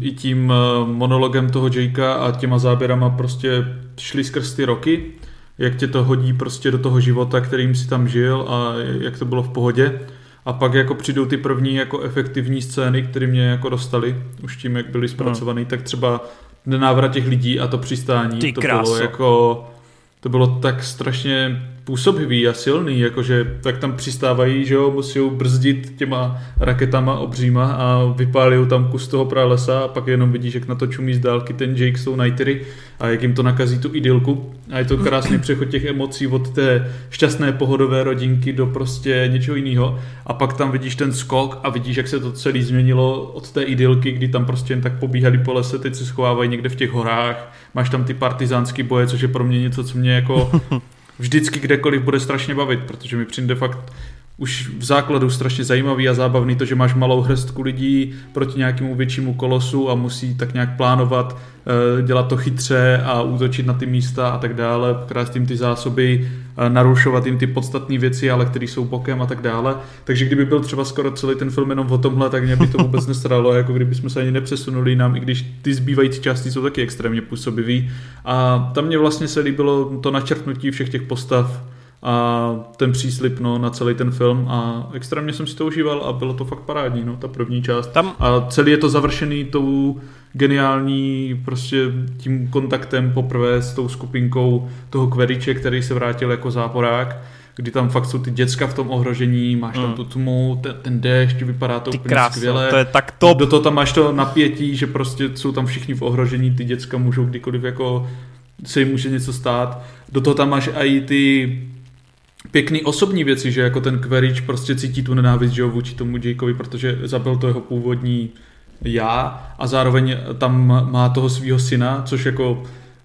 S5: i tím eh, monologem toho Jakea a těma záběrama prostě šli skrz ty roky, jak tě to hodí prostě do toho života, kterým si tam žil a jak to bylo v pohodě. A pak jako přijdou ty první jako efektivní scény, které mě jako dostali, už tím, jak byly zpracovaný, no. tak třeba nenávrat těch lidí a to přistání, Ty to bylo jako, to bylo tak strašně působivý a silný, jakože tak tam přistávají, že jo, musí brzdit těma raketama obříma a vypálí tam kus toho pralesa a pak jenom vidíš, jak na to čumí z dálky ten Jake s tou Nightery a jak jim to nakazí tu idylku. A je to krásný přechod těch emocí od té šťastné pohodové rodinky do prostě něčeho jiného. A pak tam vidíš ten skok a vidíš, jak se to celé změnilo od té idylky, kdy tam prostě jen tak pobíhali po lese, teď se schovávají někde v těch horách, máš tam ty partizánský boje, což je pro mě něco, co mě jako vždycky kdekoliv bude strašně bavit, protože mi přijde fakt už v základu strašně zajímavý a zábavný to, že máš malou hrstku lidí proti nějakému většímu kolosu a musí tak nějak plánovat, eh, dělat to chytře a útočit na ty místa a tak dále, krást jim ty zásoby, eh, narušovat jim ty podstatné věci, ale které jsou bokem a tak dále. Takže kdyby byl třeba skoro celý ten film jenom o tomhle, tak mě by to vůbec nestralo, jako kdyby jsme se ani nepřesunuli nám, i když ty zbývající části jsou taky extrémně působivý. A tam mě vlastně se líbilo to načrtnutí všech těch postav, a ten příslip no, na celý ten film a extrémně jsem si to užíval a bylo to fakt parádní, no, ta první část. Tam... A celý je to završený tou geniální prostě tím kontaktem poprvé s tou skupinkou toho Kveriče, který se vrátil jako záporák kdy tam fakt jsou ty děcka v tom ohrožení, máš tam mm. tu tmu, ten, ten déšť, vypadá to ty úplně krásno, skvěle.
S1: to je tak top.
S5: Do toho tam máš to napětí, že prostě jsou tam všichni v ohrožení, ty děcka můžou kdykoliv jako se jim může něco stát. Do toho tam máš i ty pěkný osobní věci, že jako ten Querič prostě cítí tu nenávist že jo, vůči tomu Jakeovi, protože zabil to jeho původní já a zároveň tam má toho svého syna, což jako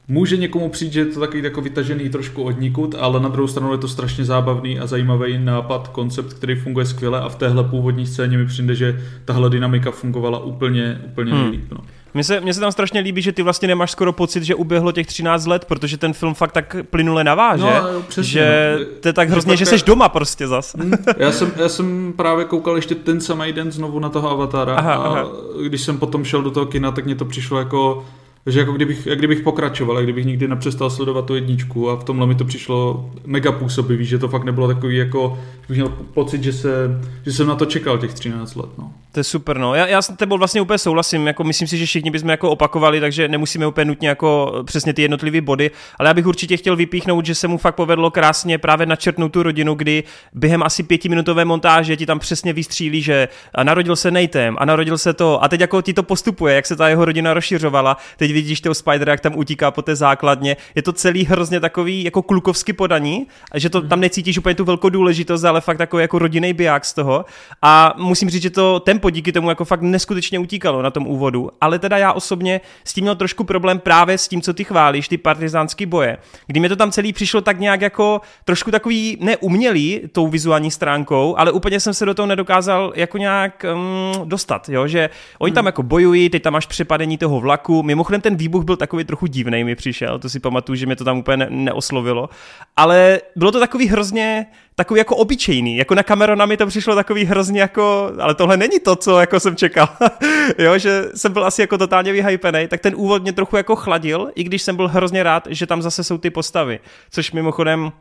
S5: může někomu přijít, že je to takový jako vytažený trošku odnikud, ale na druhou stranu je to strašně zábavný a zajímavý nápad, koncept, který funguje skvěle a v téhle původní scéně mi přijde, že tahle dynamika fungovala úplně, úplně hmm. nejlíp. No.
S1: Mně se, mně se tam strašně líbí, že ty vlastně nemáš skoro pocit, že uběhlo těch 13 let, protože ten film fakt tak plynule naváže, no, přesně, že to je tak hrozně, že jsi doma prostě zas. Hmm.
S5: Já jsem, já jsem právě koukal ještě ten samý den znovu na toho Avatara aha, a aha. když jsem potom šel do toho kina, tak mě to přišlo jako takže jako kdybych, jak kdybych pokračoval, jak kdybych nikdy nepřestal sledovat tu jedničku a v tomhle mi to přišlo mega působivý, že to fakt nebylo takový jako, bych měl pocit, že, se, že jsem na to čekal těch 13 let. No.
S1: To je super, no. Já, já s tebou vlastně úplně souhlasím, jako myslím si, že všichni bychom jako opakovali, takže nemusíme úplně nutně jako přesně ty jednotlivé body, ale já bych určitě chtěl vypíchnout, že se mu fakt povedlo krásně právě načrtnout tu rodinu, kdy během asi pětiminutové montáže ti tam přesně vystřílí, že narodil se Natem a narodil se to a teď jako ti to postupuje, jak se ta jeho rodina rozšiřovala. Teď vidíš toho Spidera, jak tam utíká po té základně. Je to celý hrozně takový jako klukovsky podaní, že to tam necítíš úplně tu velkou důležitost, ale fakt takový jako rodinný biják z toho. A musím říct, že to tempo díky tomu jako fakt neskutečně utíkalo na tom úvodu. Ale teda já osobně s tím měl trošku problém právě s tím, co ty chválíš, ty partizánský boje. Kdy mi to tam celý přišlo tak nějak jako trošku takový neumělý tou vizuální stránkou, ale úplně jsem se do toho nedokázal jako nějak um, dostat, jo, že oni tam hmm. jako bojují, teď tam máš přepadení toho vlaku. Mimochodem ten výbuch byl takový trochu divný, mi přišel, to si pamatuju, že mě to tam úplně ne- neoslovilo, ale bylo to takový hrozně takový jako obyčejný, jako na Camerona mi to přišlo takový hrozně jako, ale tohle není to, co jako jsem čekal, jo, že jsem byl asi jako totálně vyhypený, tak ten úvod mě trochu jako chladil, i když jsem byl hrozně rád, že tam zase jsou ty postavy, což mimochodem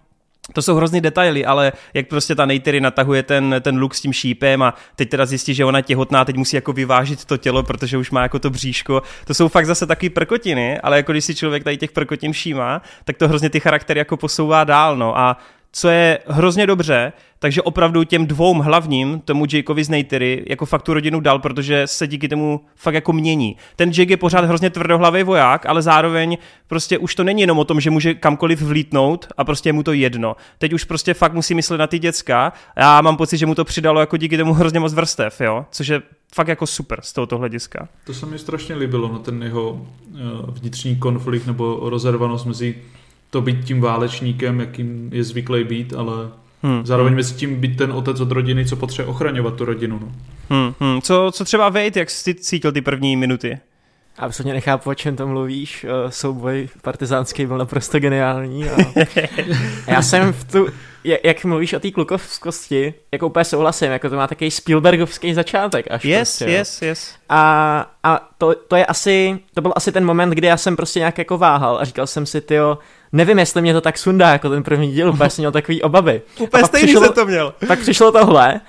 S1: to jsou hrozný detaily, ale jak prostě ta Neytiri natahuje ten, ten luk s tím šípem a teď teda zjistí, že ona těhotná, teď musí jako vyvážit to tělo, protože už má jako to bříško. To jsou fakt zase takové prkotiny, ale jako když si člověk tady těch prkotin všímá, tak to hrozně ty charaktery jako posouvá dál, no a co je hrozně dobře, takže opravdu těm dvou hlavním, tomu Jakeovi z Neytery, jako fakt tu rodinu dal, protože se díky tomu fakt jako mění. Ten Jake je pořád hrozně tvrdohlavý voják, ale zároveň prostě už to není jenom o tom, že může kamkoliv vlítnout a prostě je mu to jedno. Teď už prostě fakt musí myslet na ty děcka. Já mám pocit, že mu to přidalo jako díky tomu hrozně moc vrstev, jo, což je fakt jako super z tohoto hlediska.
S5: To se mi strašně líbilo, no ten jeho eh, vnitřní konflikt nebo rozervanost mezi to být tím válečníkem, jakým je zvyklý být, ale hmm. zároveň hmm. mezi tím být ten otec od rodiny, co potřebuje ochraňovat tu rodinu. No.
S1: Hmm, hmm. Co, co třeba Vejt, jak jsi cítil ty první minuty?
S4: Absolutně nechápu, o čem to mluvíš. Eh, souboj partizánský byl naprosto geniální. A... já jsem v tu, jak mluvíš o té klukovskosti, jako úplně souhlasím, jako to má takový Spielbergovský začátek až
S1: Yes, prostě, yes, yes.
S4: A, a to, to je asi, to byl asi ten moment, kdy já jsem prostě nějak jako váhal a říkal jsem si, tyjo, nevím, jestli mě to tak sundá jako ten první díl, úplně jsem měl takový obavy.
S1: Úplně stejný přišlo, jsem to měl.
S4: Pak přišlo tohle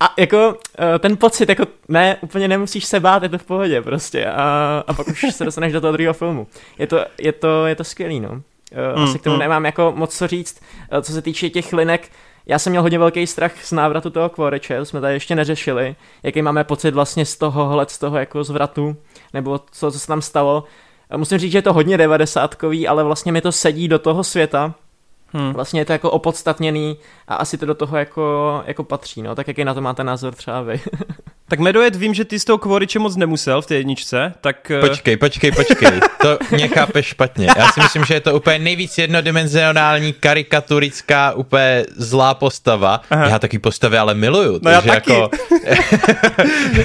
S4: a jako eh, ten pocit, jako ne, úplně nemusíš se bát, je to v pohodě prostě a, a pak už se dostaneš do toho druhého filmu. Je to, je to, je to skvělý, no. Mm, asi k tomu mm. nemám jako moc co říct, eh, co se týče těch linek, já jsem měl hodně velký strach z návratu toho Kvoreče, jsme tady ještě neřešili, jaký máme pocit vlastně z toho z toho jako zvratu, nebo co, co se tam stalo. Musím říct, že je to hodně devadesátkový, ale vlastně mi to sedí do toho světa, Hmm. Vlastně je to jako opodstatněný a asi to do toho jako, jako patří, no. Tak jaký na to máte názor třeba vy?
S1: tak Medojet, vím, že ty z toho Kvoriče moc nemusel v té jedničce, tak...
S2: Eh, počkej, počkej, počkej, to mě chápeš špatně. Já si myslím, že je to úplně nejvíc jednodimenzionální, karikaturická, úplně zlá postava. Aha. Já taky postavy ale miluju.
S1: No takže já taky. Jako,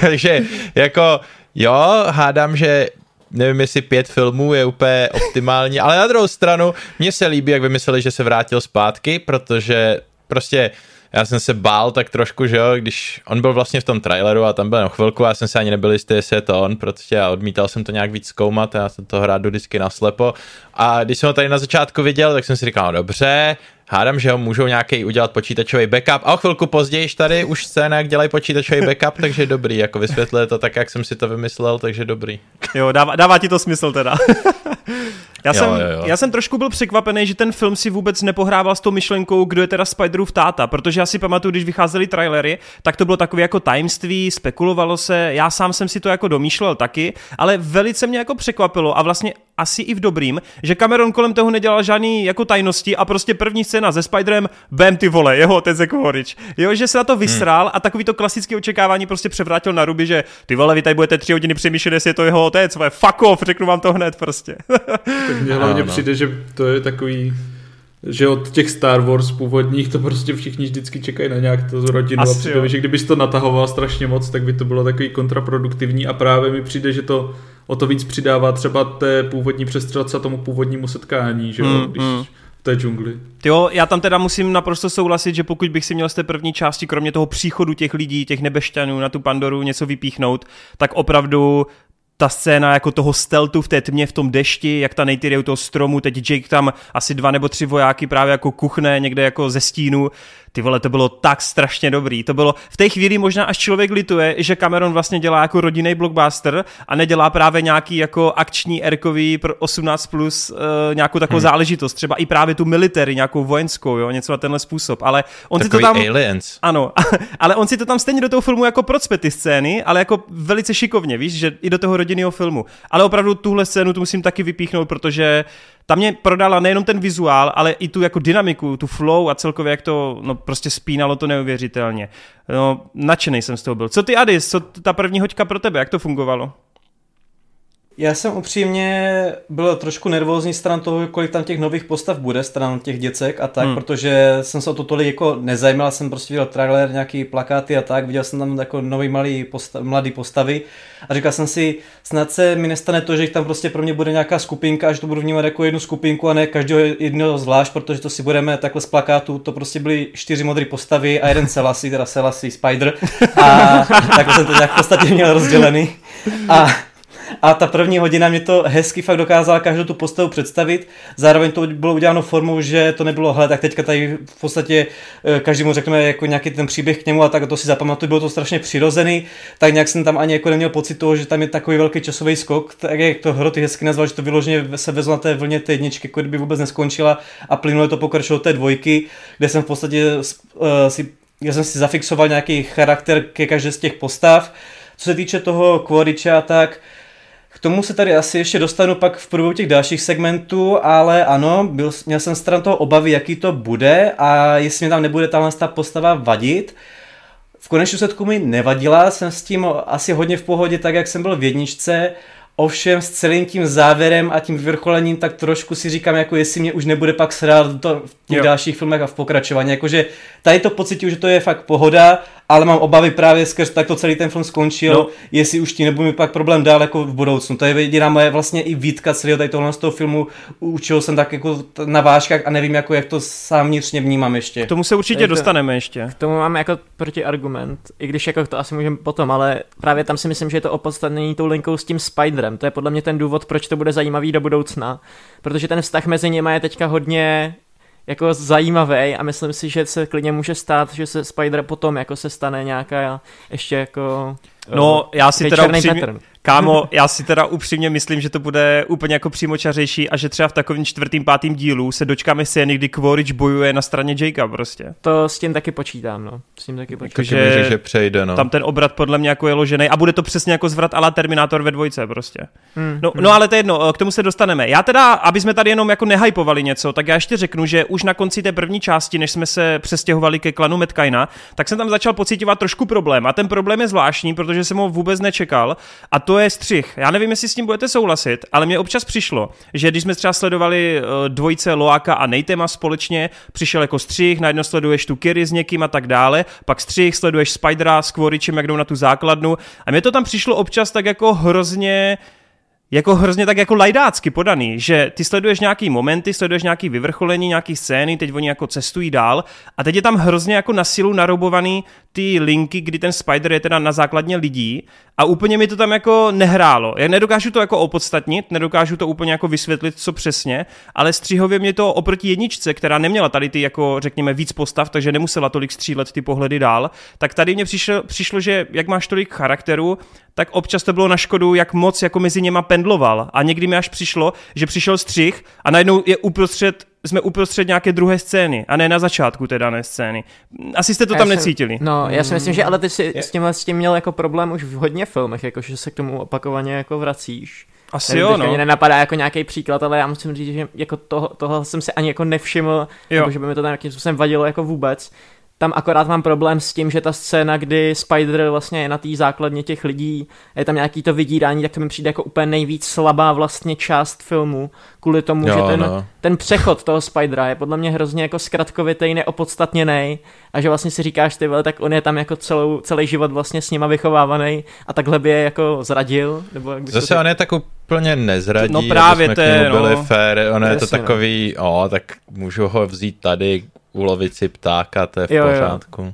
S2: takže jako jo, hádám, že nevím, jestli pět filmů je úplně optimální, ale na druhou stranu, mně se líbí, jak vymysleli, že se vrátil zpátky, protože prostě já jsem se bál tak trošku, že jo, když on byl vlastně v tom traileru a tam byl na chvilku, já jsem se ani nebyl jistý, jestli je to on, protože já odmítal jsem to nějak víc zkoumat, já jsem to hrát do disky naslepo. A když jsem ho tady na začátku viděl, tak jsem si říkal, no dobře, hádám, že ho můžou nějaký udělat počítačový backup a o chvilku později tady už scéna, jak dělají počítačový backup, takže dobrý, jako vysvětluje to tak, jak jsem si to vymyslel, takže dobrý.
S1: Jo, dává, dává ti to smysl teda. Já, jo, jsem, jo, jo. já jsem trošku byl překvapený, že ten film si vůbec nepohrával s tou myšlenkou, kdo je teda Spiderův táta, protože já si pamatuju, když vycházely trailery, tak to bylo takové jako tajemství, spekulovalo se, já sám jsem si to jako domýšlel taky, ale velice mě jako překvapilo a vlastně asi i v dobrým, že Cameron kolem toho nedělal žádný jako tajnosti a prostě první scéna se Spiderem, bam ty vole, jeho otec jako horič. Jo, že se na to vysrál hmm. a takový to klasické očekávání prostě převrátil na ruby, že ty vole, vy tady budete tři hodiny přemýšlet, jestli je to jeho otec, vole, fuck off, řeknu vám to hned prostě.
S5: tak mně hlavně no. přijde, že to je takový že od těch Star Wars původních to prostě všichni vždycky čekají na nějak to rodinu Asi a přijde, že kdybys to natahoval strašně moc, tak by to bylo takový kontraproduktivní a právě mi přijde, že to o to víc přidává třeba té původní přestřelce a tomu původnímu setkání, že jo, mm, když mm. v té džungli.
S1: Jo, já tam teda musím naprosto souhlasit, že pokud bych si měl z té první části, kromě toho příchodu těch lidí, těch nebešťanů na tu Pandoru něco vypíchnout, tak opravdu ta scéna jako toho steltu v té tmě, v tom dešti, jak ta Neytiri u toho stromu, teď Jake tam asi dva nebo tři vojáky právě jako kuchne někde jako ze stínu, ty vole, to bylo tak strašně dobrý. To bylo v té chvíli možná až člověk lituje, že Cameron vlastně dělá jako rodinný blockbuster a nedělá právě nějaký jako akční erkový pro 18 plus uh, nějakou takovou hmm. záležitost, třeba i právě tu military, nějakou vojenskou, jo, něco na tenhle způsob, ale on
S2: Takový
S1: si to tam...
S2: aliens.
S1: Ano, ale on si to tam stejně do toho filmu jako procpe ty scény, ale jako velice šikovně, víš, že i do toho rodinného filmu. Ale opravdu tuhle scénu tu musím taky vypíchnout, protože ta mě prodala nejenom ten vizuál, ale i tu jako dynamiku, tu flow a celkově jak to no, prostě spínalo to neuvěřitelně. No, nadšený jsem z toho byl. Co ty Adis, co ta první hoďka pro tebe, jak to fungovalo?
S3: Já jsem upřímně byl trošku nervózní stran toho, kolik tam těch nových postav bude, stran těch děcek a tak, hmm. protože jsem se o to tolik jako nezajímal, jsem prostě viděl trailer, nějaký plakáty a tak, viděl jsem tam jako nový malý postav, mladý postavy a říkal jsem si, snad se mi nestane to, že tam prostě pro mě bude nějaká skupinka a že to budu vnímat jako jednu skupinku a ne každého jednoho zvlášť, protože to si budeme takhle z plakátu, to prostě byly čtyři modré postavy a jeden Selassie, teda Selassie Spider a takhle jsem to nějak v podstatě měl rozdělený a a ta první hodina mě to hezky fakt dokázala každou tu postavu představit. Zároveň to bylo uděláno formou, že to nebylo, hele, tak teďka tady v podstatě eh, každému řekneme jako nějaký ten příběh k němu a tak to si zapamatuju, bylo to strašně přirozený, tak nějak jsem tam ani jako neměl pocit toho, že tam je takový velký časový skok, tak jak to Hroty hezky nazval, že to vyloženě se vezlo na té vlně té jedničky, jako kdyby vůbec neskončila a plynulo to pokračovalo té dvojky, kde jsem v podstatě uh, si, já jsem si zafixoval nějaký charakter ke každé z těch postav. Co se týče toho Kvoriče tak, k tomu se tady asi ještě dostanu pak v průběhu těch dalších segmentů, ale ano, byl, měl jsem stran toho obavy, jaký to bude a jestli mě tam nebude tahle ta postava vadit. V konečném setku mi nevadila, jsem s tím asi hodně v pohodě, tak jak jsem byl v jedničce, Ovšem s celým tím závěrem a tím vyvrcholením tak trošku si říkám, jako jestli mě už nebude pak srát to v těch jo. dalších filmech a v pokračování. Jakože tady to pocituju, že to je fakt pohoda, ale mám obavy právě skrz tak to celý ten film skončil, no. jestli už ti nebude mít pak problém dál jako v budoucnu. To je jediná moje vlastně i výtka celého tady tohle z toho filmu. Učil jsem tak jako na vážkách a nevím, jako jak to sám vnitřně vnímám ještě.
S1: K tomu se určitě to, dostaneme ještě.
S4: K tomu máme jako protiargument, i když jako to asi můžeme potom, ale právě tam si myslím, že je to opodstatnění tou linkou s tím Spiderem. To je podle mě ten důvod, proč to bude zajímavý do budoucna, protože ten vztah mezi nimi je teďka hodně jako zajímavý a myslím si, že se klidně může stát, že se Spider potom jako se stane nějaká ještě jako
S1: No, já si teda upřímně, kámo, já si teda upřímně myslím, že to bude úplně jako přímočařejší a že třeba v takovém čtvrtým, pátým dílu se dočkáme scény, kdy Quaritch bojuje na straně Jakea prostě.
S4: To s tím taky počítám, no. S tím taky počítám.
S2: Takže že, že přejde, no.
S1: Tam ten obrat podle mě jako je ložený a bude to přesně jako zvrat ala Terminátor ve dvojce prostě. Hmm, no, hmm. no, ale to je jedno, k tomu se dostaneme. Já teda, aby jsme tady jenom jako nehypovali něco, tak já ještě řeknu, že už na konci té první části, než jsme se přestěhovali ke klanu Metkajna, tak jsem tam začal pocitovat trošku problém. A ten problém je zvláštní, protože jsem ho vůbec nečekal. A to je střih. Já nevím, jestli s tím budete souhlasit, ale mně občas přišlo, že když jsme třeba sledovali eh, dvojice Loaka a Nejtema společně, přišel jako střih, najednou sleduješ tu Kiri s někým a tak dále, pak střih, sleduješ Spidera s Kvoričem, jak jdou na tu základnu. A mně to tam přišlo občas tak jako hrozně jako hrozně tak jako lajdácky podaný, že ty sleduješ nějaký momenty, sleduješ nějaký vyvrcholení, nějaký scény, teď oni jako cestují dál a teď je tam hrozně jako na silu naroubovaný ty linky, kdy ten Spider je teda na základně lidí a úplně mi to tam jako nehrálo. Já nedokážu to jako opodstatnit, nedokážu to úplně jako vysvětlit, co přesně, ale střihově mě to oproti jedničce, která neměla tady ty jako řekněme víc postav, takže nemusela tolik střílet ty pohledy dál, tak tady mě přišlo, přišlo že jak máš tolik charakteru, tak občas to bylo na škodu, jak moc jako mezi něma pendloval. A někdy mi až přišlo, že přišel střih a najednou je uprostřed jsme uprostřed nějaké druhé scény a ne na začátku té dané scény. Asi jste to tam jsem, necítili.
S4: No, já si myslím, že ale ty si s tím, s tím měl jako problém už v hodně filmech, jako že se k tomu opakovaně jako vracíš.
S1: Asi Nevím, jo, no.
S4: Mě nenapadá jako nějaký příklad, ale já musím říct, že jako toho, toho jsem si ani jako nevšiml, jako že by mi to tam nějakým způsobem vadilo jako vůbec. Tam akorát mám problém s tím, že ta scéna, kdy Spider vlastně je na té základně těch lidí, je tam nějaký to vydírání, tak to mi přijde jako úplně nejvíc slabá vlastně část filmu, kvůli tomu, jo, že ten, no. ten přechod toho Spidera je podle mě hrozně jako zkratkovitý, neopodstatněný a že vlastně si říkáš ty vole, tak on je tam jako celou, celý život vlastně s nima vychovávaný a takhle by je jako zradil. Nebo jak
S2: Zase to... on je tak úplně nezradí,
S1: no právě to je,
S2: byli no. fair, on je to no. takový, no. o, tak můžu ho vzít tady, ulovit si ptáka, to je v jo, pořádku. Jo.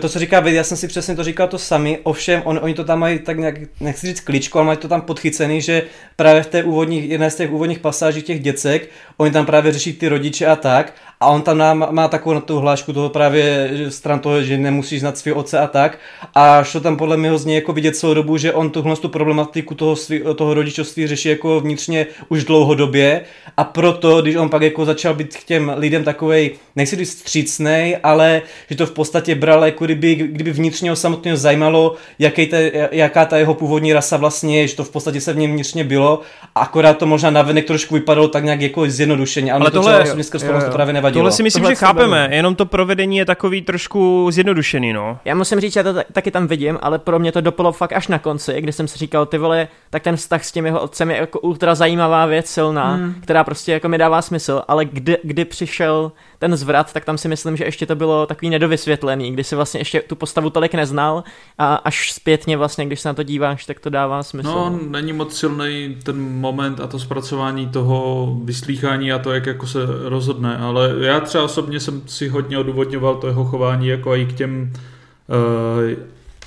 S3: To, co říká Vid, já jsem si přesně to říkal to sami, ovšem on, oni to tam mají tak nějak, nechci říct kličko, ale mají to tam podchycený, že právě v té úvodních, jedné z těch úvodních pasáží těch děcek, oni tam právě řeší ty rodiče a tak a on tam má, má takovou na tu hlášku toho právě stran toho, že nemusíš znát svého otce a tak. A šlo tam podle mě hrozně jako vidět celou dobu, že on tuhle tu problematiku toho, svý, toho rodičovství řeší jako vnitřně už dlouhodobě. A proto, když on pak jako začal být k těm lidem takovej, nechci říct střícnej, ale že to v podstatě bral jako kdyby, kdyby vnitřně ho samotného zajímalo, jaký te, jaká ta jeho původní rasa vlastně je, že to v podstatě se v něm vnitřně bylo, a akorát to možná navenek trošku vypadalo tak nějak jako zjednodušeně, ale, ale to tohle, třeba skrz to právě nevadilo.
S1: Tohle si myslím, tohle že chápeme, nevadilo. jenom to provedení je takový trošku zjednodušený, no.
S4: Já musím říct, že já to taky tam vidím, ale pro mě to dopalo fakt až na konci, kdy jsem si říkal, ty vole, tak ten vztah s tím jeho otcem je jako ultra zajímavá věc, silná, hmm. která prostě jako mi dává smysl, ale kdy, kdy přišel ten zvrat, tak tam si myslím, že ještě to bylo takový nedovysvětlený, kdy si vlastně ještě tu postavu tolik neznal a až zpětně vlastně, když se na to díváš, tak to dává smysl.
S5: No, není moc silný ten moment a to zpracování toho vyslýchání a to, jak jako se rozhodne, ale já třeba osobně jsem si hodně odůvodňoval to jeho chování jako i k těm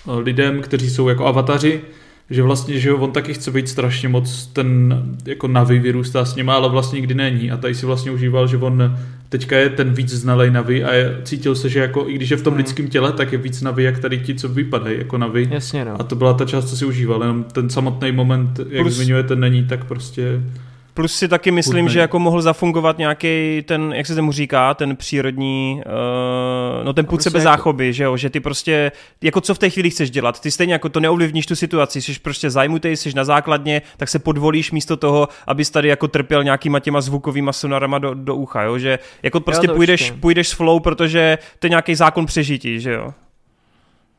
S5: uh, lidem, kteří jsou jako avataři, že vlastně, že on taky chce být strašně moc ten jako Navi vyrůstá s nima, ale vlastně nikdy není a tady si vlastně užíval, že on teďka je ten víc znalej Navi a je, cítil se, že jako i když je v tom hmm. lidském těle, tak je víc Navi, jak tady ti, co vypadají jako Navi.
S4: Jasně, no.
S5: A to byla ta část, co si užíval, jenom ten samotný moment, jak Plus... zmiňujete, není tak prostě
S1: Plus si taky myslím, že jako mohl zafungovat nějaký ten, jak se tomu říká, ten přírodní, uh, no ten půd sebe záchoby, že jo, že ty prostě, jako co v té chvíli chceš dělat, ty stejně jako to neovlivníš tu situaci, jsi prostě zajmutej, jsi na základně, tak se podvolíš místo toho, abys tady jako trpěl nějakýma těma zvukovýma sonarama do, do ucha, jo, že jako prostě půjdeš, půjdeš s flow, protože to je nějaký zákon přežití, že jo.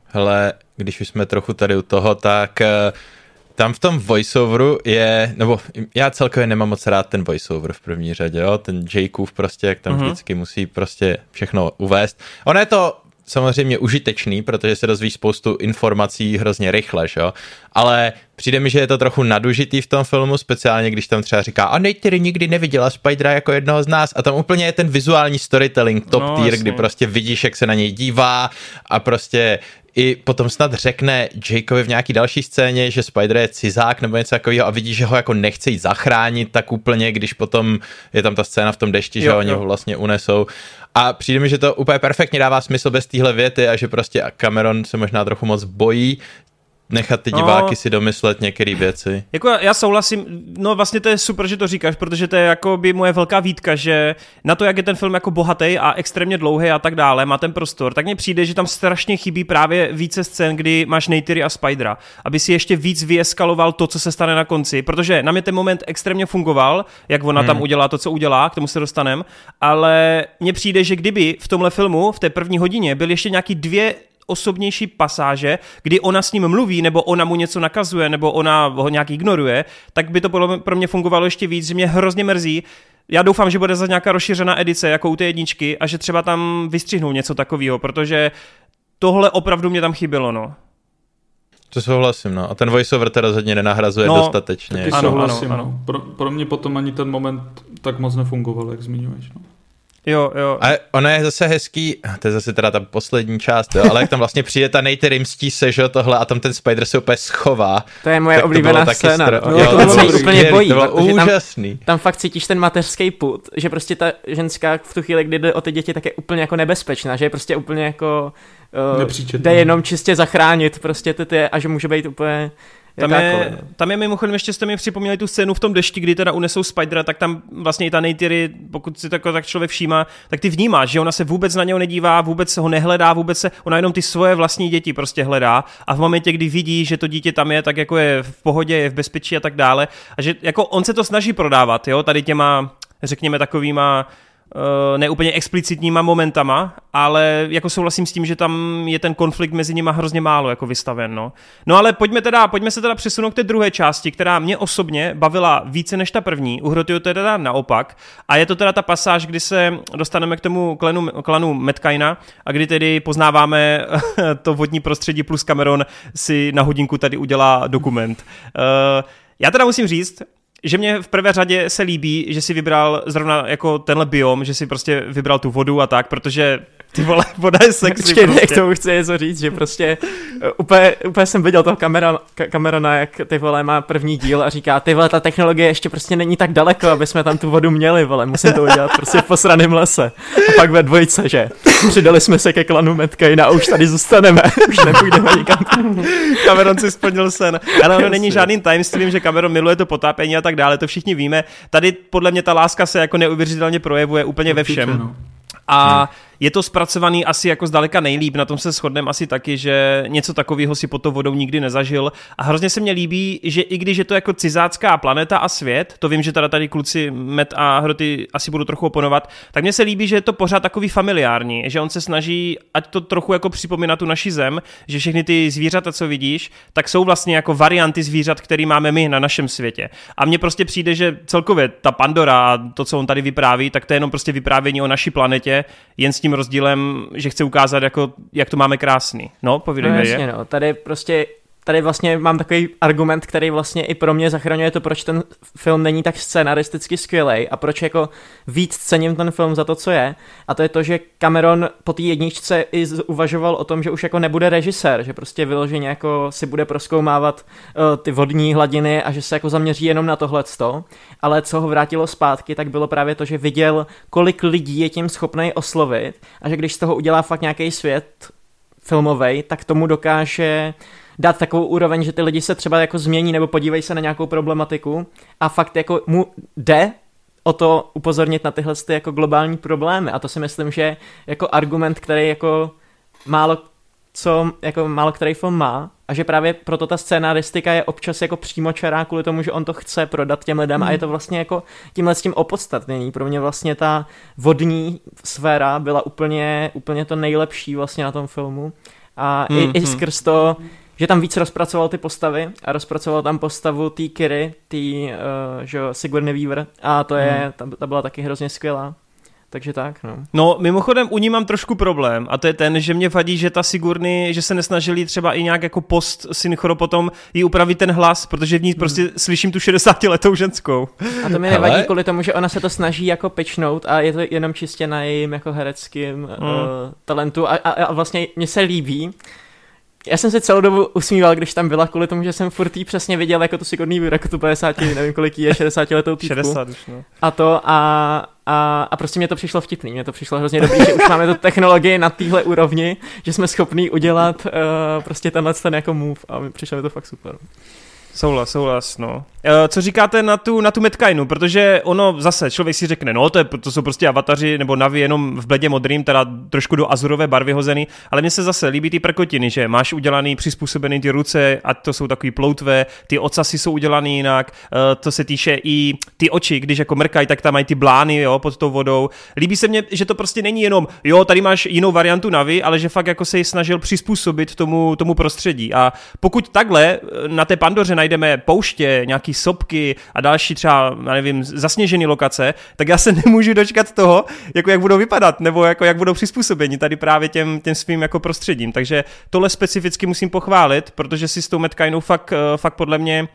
S2: Hele, když už jsme trochu tady u toho, tak uh, tam v tom voiceoveru je, nebo já celkově nemám moc rád ten voiceover v první řadě, jo? ten Jakeův prostě, jak tam uh-huh. vždycky musí prostě všechno uvést. Ono je to samozřejmě užitečný, protože se dozví spoustu informací hrozně rychle, že? ale přijde mi, že je to trochu nadužitý v tom filmu, speciálně když tam třeba říká, a Neytiri nikdy neviděla Spidera jako jednoho z nás a tam úplně je ten vizuální storytelling top no, tier, jasně. kdy prostě vidíš, jak se na něj dívá a prostě i potom snad řekne Jakeovi v nějaký další scéně, že Spider je cizák nebo něco takového a vidí, že ho jako nechce jít zachránit tak úplně, když potom je tam ta scéna v tom dešti, jo, že jo. oni ho vlastně unesou. A přijde mi, že to úplně perfektně dává smysl bez téhle věty a že prostě Cameron se možná trochu moc bojí nechat ty diváky no, si domyslet některé věci.
S1: Jako já souhlasím, no vlastně to je super, že to říkáš, protože to je jako by moje velká výtka, že na to, jak je ten film jako bohatý a extrémně dlouhý a tak dále, má ten prostor, tak mně přijde, že tam strašně chybí právě více scén, kdy máš Neytiri a Spidera, aby si ještě víc vyeskaloval to, co se stane na konci, protože na mě ten moment extrémně fungoval, jak ona hmm. tam udělá to, co udělá, k tomu se dostanem, ale mně přijde, že kdyby v tomhle filmu, v té první hodině, byly ještě nějaký dvě osobnější pasáže, kdy ona s ním mluví, nebo ona mu něco nakazuje, nebo ona ho nějak ignoruje, tak by to pro mě fungovalo ještě víc, že mě hrozně mrzí, já doufám, že bude za nějaká rozšířená edice, jako u té jedničky, a že třeba tam vystřihnou něco takového, protože tohle opravdu mě tam chybělo, no.
S2: To souhlasím, no. A ten voiceover teda rozhodně nenahrazuje no, dostatečně.
S5: Ano, souhlasím, ano, ano. No. Pro, pro mě potom ani ten moment tak moc nefungoval, jak zmiňuješ. No.
S1: Jo, jo.
S2: A ono je zase hezký, to je zase teda ta poslední část, jo, ale jak tam vlastně přijde ta Nate mstí se, že tohle a tam ten Spider se úplně schová.
S4: To je moje oblíbená scéna.
S2: Stro... No, jo, to,
S4: to bylo úplně bojí.
S2: To bylo úžasný.
S4: Tam, tam fakt cítíš ten mateřský put, že prostě ta ženská v tu chvíli, kdy jde o ty děti, tak je úplně jako nebezpečná, že je prostě úplně jako uh, jde jenom čistě zachránit prostě ty, ty a že může být úplně
S1: tam je, tam je mimochodem, ještě jste mi připomněli tu scénu v tom dešti, kdy teda unesou Spidera, tak tam vlastně i ta Neytiri, pokud si tako, tak člověk všímá, tak ty vnímáš, že ona se vůbec na něho nedívá, vůbec ho nehledá, vůbec se, ona jenom ty svoje vlastní děti prostě hledá a v momentě, kdy vidí, že to dítě tam je, tak jako je v pohodě, je v bezpečí a tak dále. A že jako on se to snaží prodávat, jo, tady těma, řekněme takovýma neúplně explicitníma momentama, ale jako souhlasím s tím, že tam je ten konflikt mezi nimi hrozně málo jako vystaven. No, no ale pojďme, teda, pojďme se teda přesunout k té druhé části, která mě osobně bavila více než ta první. U Hrotyho teda naopak. A je to teda ta pasáž, kdy se dostaneme k tomu klanu, klanu Metkaina a kdy tedy poznáváme to vodní prostředí plus Cameron si na hodinku tady udělá dokument. Uh, já teda musím říct, že mě v prvé řadě se líbí, že si vybral zrovna jako tenhle biom, že si prostě vybral tu vodu a tak, protože ty vole, voda je sexy
S4: Počkej, prostě. k tomu chci něco říct, že prostě uh, úplně, úplně jsem viděl toho kamera, ka, kamerona, jak ty vole má první díl a říká, ty vole, ta technologie ještě prostě není tak daleko, aby jsme tam tu vodu měli, vole, musím to udělat prostě v posraném lese. A pak ve dvojce, že přidali jsme se ke klanu Metkejna a už tady zůstaneme, už nepůjdeme nikam.
S1: Cameron si splnil sen. Ale ono není žádným tajemstvím, že Cameron miluje to potápění a tak dále, to všichni víme. Tady podle mě ta láska se jako neuvěřitelně projevuje úplně ve všem. No. A hmm je to zpracovaný asi jako zdaleka nejlíp, na tom se shodneme asi taky, že něco takového si pod to vodou nikdy nezažil a hrozně se mně líbí, že i když je to jako cizácká planeta a svět, to vím, že teda tady kluci Met a Hroty asi budou trochu oponovat, tak mně se líbí, že je to pořád takový familiární, že on se snaží, ať to trochu jako připomíná tu naši zem, že všechny ty zvířata, co vidíš, tak jsou vlastně jako varianty zvířat, které máme my na našem světě. A mně prostě přijde, že celkově ta Pandora a to, co on tady vypráví, tak to je jenom prostě vyprávění o naší planetě, jen s tím rozdílem, že chce ukázat, jako, jak to máme krásný. No, povídej,
S4: no, jasně, no. Tady prostě tady vlastně mám takový argument, který vlastně i pro mě zachraňuje to, proč ten film není tak scenaristicky skvělý a proč jako víc cením ten film za to, co je. A to je to, že Cameron po té jedničce i uvažoval o tom, že už jako nebude režisér, že prostě vyloženě jako si bude proskoumávat uh, ty vodní hladiny a že se jako zaměří jenom na tohleto. Ale co ho vrátilo zpátky, tak bylo právě to, že viděl, kolik lidí je tím schopný oslovit a že když z toho udělá fakt nějaký svět filmový, tak tomu dokáže dát takovou úroveň, že ty lidi se třeba jako změní nebo podívají se na nějakou problematiku a fakt jako mu jde o to upozornit na tyhle ty jako globální problémy a to si myslím, že jako argument, který jako málo co jako málo který film má a že právě proto ta scénaristika je občas jako přímočará kvůli tomu, že on to chce prodat těm lidem mm. a je to vlastně jako tímhle s tím opodstatnění. Pro mě vlastně ta vodní sféra byla úplně, úplně to nejlepší vlastně na tom filmu a mm, i, i skrz to, že tam víc rozpracoval ty postavy a rozpracoval tam postavu té Kiry, té uh, že Sigourney Weaver a to je, hmm. ta, ta byla taky hrozně skvělá. Takže tak, no.
S1: No, mimochodem u ní mám trošku problém a to je ten, že mě vadí, že ta Sigurny, že se nesnažili třeba i nějak jako post synchro potom jí upravit ten hlas, protože v ní hmm. prostě slyším tu 60 letou ženskou.
S4: A to mi Hele? nevadí kvůli tomu, že ona se to snaží jako pečnout a je to jenom čistě na jejím jako hereckým hmm. uh, talentu a, a, a vlastně mně se líbí, já jsem se celou dobu usmíval, když tam byla, kvůli tomu, že jsem furt přesně viděl jako tu sigodný jako tu 50, nevím kolik je, 60 letou týpku.
S1: 60 už, no.
S4: A to a, a, a prostě mě to přišlo vtipný, mě to přišlo hrozně dobrý, že už máme tu technologii na téhle úrovni, že jsme schopní udělat uh, prostě tenhle ten jako move a přišlo mi to fakt super.
S1: Souhlas, souhlas, no. E, co říkáte na tu, na tu Metkainu, protože ono zase, člověk si řekne, no to, je, to jsou prostě avataři nebo navy jenom v bledě modrým, teda trošku do azurové barvy hozený, ale mně se zase líbí ty prkotiny, že máš udělaný, přizpůsobený ty ruce, a to jsou takový ploutvé, ty ocasy jsou udělaný jinak, e, to se týče i ty oči, když jako mrkají, tak tam mají ty blány, jo, pod tou vodou. Líbí se mně, že to prostě není jenom, jo, tady máš jinou variantu navy, ale že fakt jako se ji snažil přizpůsobit tomu, tomu prostředí. A pokud takhle e, na té Pandoře najdeme pouště, nějaký sopky a další třeba, já nevím, zasněžené lokace, tak já se nemůžu dočkat toho, jako jak budou vypadat, nebo jako jak budou přizpůsobeni tady právě těm, těm svým jako prostředím. Takže tohle specificky musím pochválit, protože si s tou Metkainou fakt, eh, fakt podle mě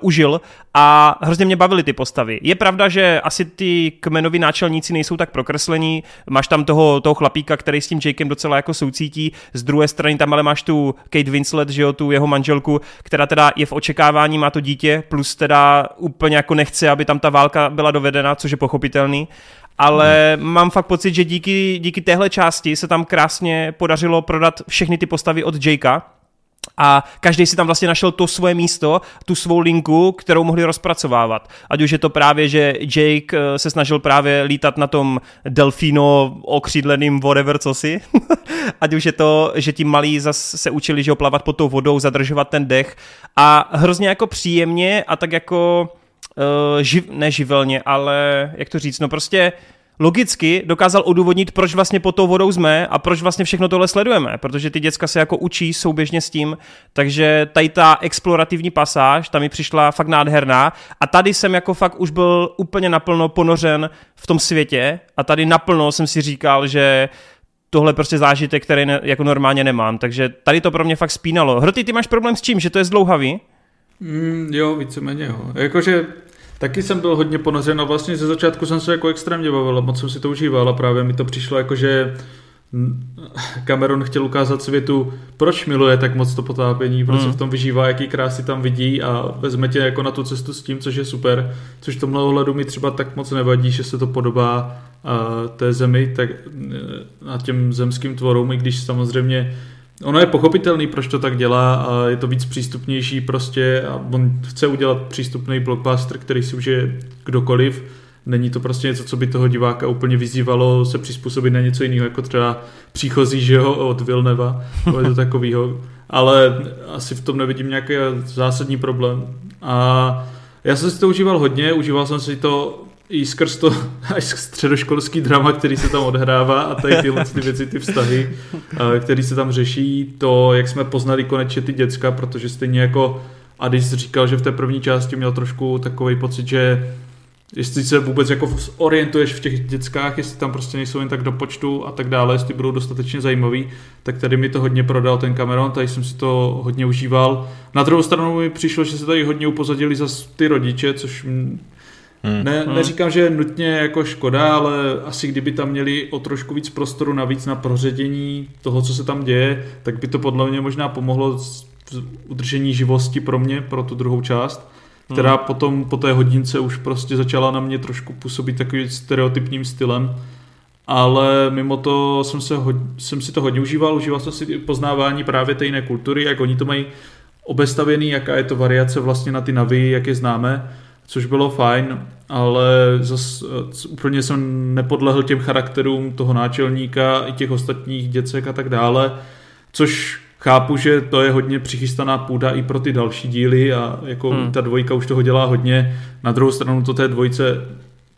S1: užil a hrozně mě bavily ty postavy. Je pravda, že asi ty kmenoví náčelníci nejsou tak prokreslení, máš tam toho, toho chlapíka, který s tím Jakem docela jako soucítí, z druhé strany tam ale máš tu Kate Winslet, že jo, tu jeho manželku, která teda je v očekávání, má to dítě, plus teda úplně jako nechce, aby tam ta válka byla dovedena, což je pochopitelný, ale hmm. mám fakt pocit, že díky, díky téhle části se tam krásně podařilo prodat všechny ty postavy od Jakea, a každý si tam vlastně našel to svoje místo, tu svou linku, kterou mohli rozpracovávat. Ať už je to právě, že Jake eh, se snažil právě lítat na tom delfíno okřídleným whatever si. Ať už je to, že ti malí zase se učili, že plavat pod tou vodou, zadržovat ten dech a hrozně jako příjemně a tak jako uh, živ, neživelně, ale jak to říct, no prostě logicky dokázal odůvodnit, proč vlastně pod tou vodou jsme a proč vlastně všechno tohle sledujeme, protože ty děcka se jako učí souběžně s tím, takže tady ta explorativní pasáž, ta mi přišla fakt nádherná a tady jsem jako fakt už byl úplně naplno ponořen v tom světě a tady naplno jsem si říkal, že tohle prostě zážitek, který ne, jako normálně nemám, takže tady to pro mě fakt spínalo. Hrty, ty máš problém s čím, že to je zdlouhavý?
S5: Mm, jo, víceméně jo. Jakože Taky jsem byl hodně ponořen a vlastně ze začátku jsem se jako extrémně bavil a moc jsem si to užíval a právě mi to přišlo jako, že Cameron chtěl ukázat světu, proč miluje tak moc to potápění, proč mm. se v tom vyžívá, jaký krásy tam vidí a vezme tě jako na tu cestu s tím, což je super, což v tomhle ohledu mi třeba tak moc nevadí, že se to podobá uh, té zemi, tak uh, a těm zemským tvorům, i když samozřejmě Ono je pochopitelný, proč to tak dělá a je to víc přístupnější prostě a on chce udělat přístupný blockbuster, který si užije kdokoliv Není to prostě něco, co by toho diváka úplně vyzývalo se přizpůsobit na něco jiného, jako třeba příchozí, že jo, od Vilneva, to takového. Ale asi v tom nevidím nějaký zásadní problém. A já jsem si to užíval hodně, užíval jsem si to i skrz to až středoškolský drama, který se tam odhrává a tady tyhle ty věci, ty vztahy, které se tam řeší, to, jak jsme poznali konečně ty děcka, protože stejně jako Adis říkal, že v té první části měl trošku takový pocit, že jestli se vůbec jako orientuješ v těch dětskách, jestli tam prostě nejsou jen tak do počtu a tak dále, jestli budou dostatečně zajímavý, tak tady mi to hodně prodal ten Cameron, tady jsem si to hodně užíval. Na druhou stranu mi přišlo, že se tady hodně upozadili za ty rodiče, což Hmm. Ne, hmm. Neříkám, že je nutně jako škoda, ale asi kdyby tam měli o trošku víc prostoru navíc na proředění toho, co se tam děje, tak by to podle mě možná pomohlo udržení živosti pro mě, pro tu druhou část, která hmm. potom po té hodince už prostě začala na mě trošku působit takovým stereotypním stylem. Ale mimo to jsem, se jsem si to hodně užíval, užíval jsem si poznávání právě té jiné kultury, jak oni to mají obestavěný, jaká je to variace vlastně na ty navy, jak je známe což bylo fajn, ale zas eh, úplně jsem nepodlehl těm charakterům toho náčelníka i těch ostatních děcek a tak dále, což chápu, že to je hodně přichystaná půda i pro ty další díly a jako hmm. ta dvojka už toho dělá hodně. Na druhou stranu to té dvojce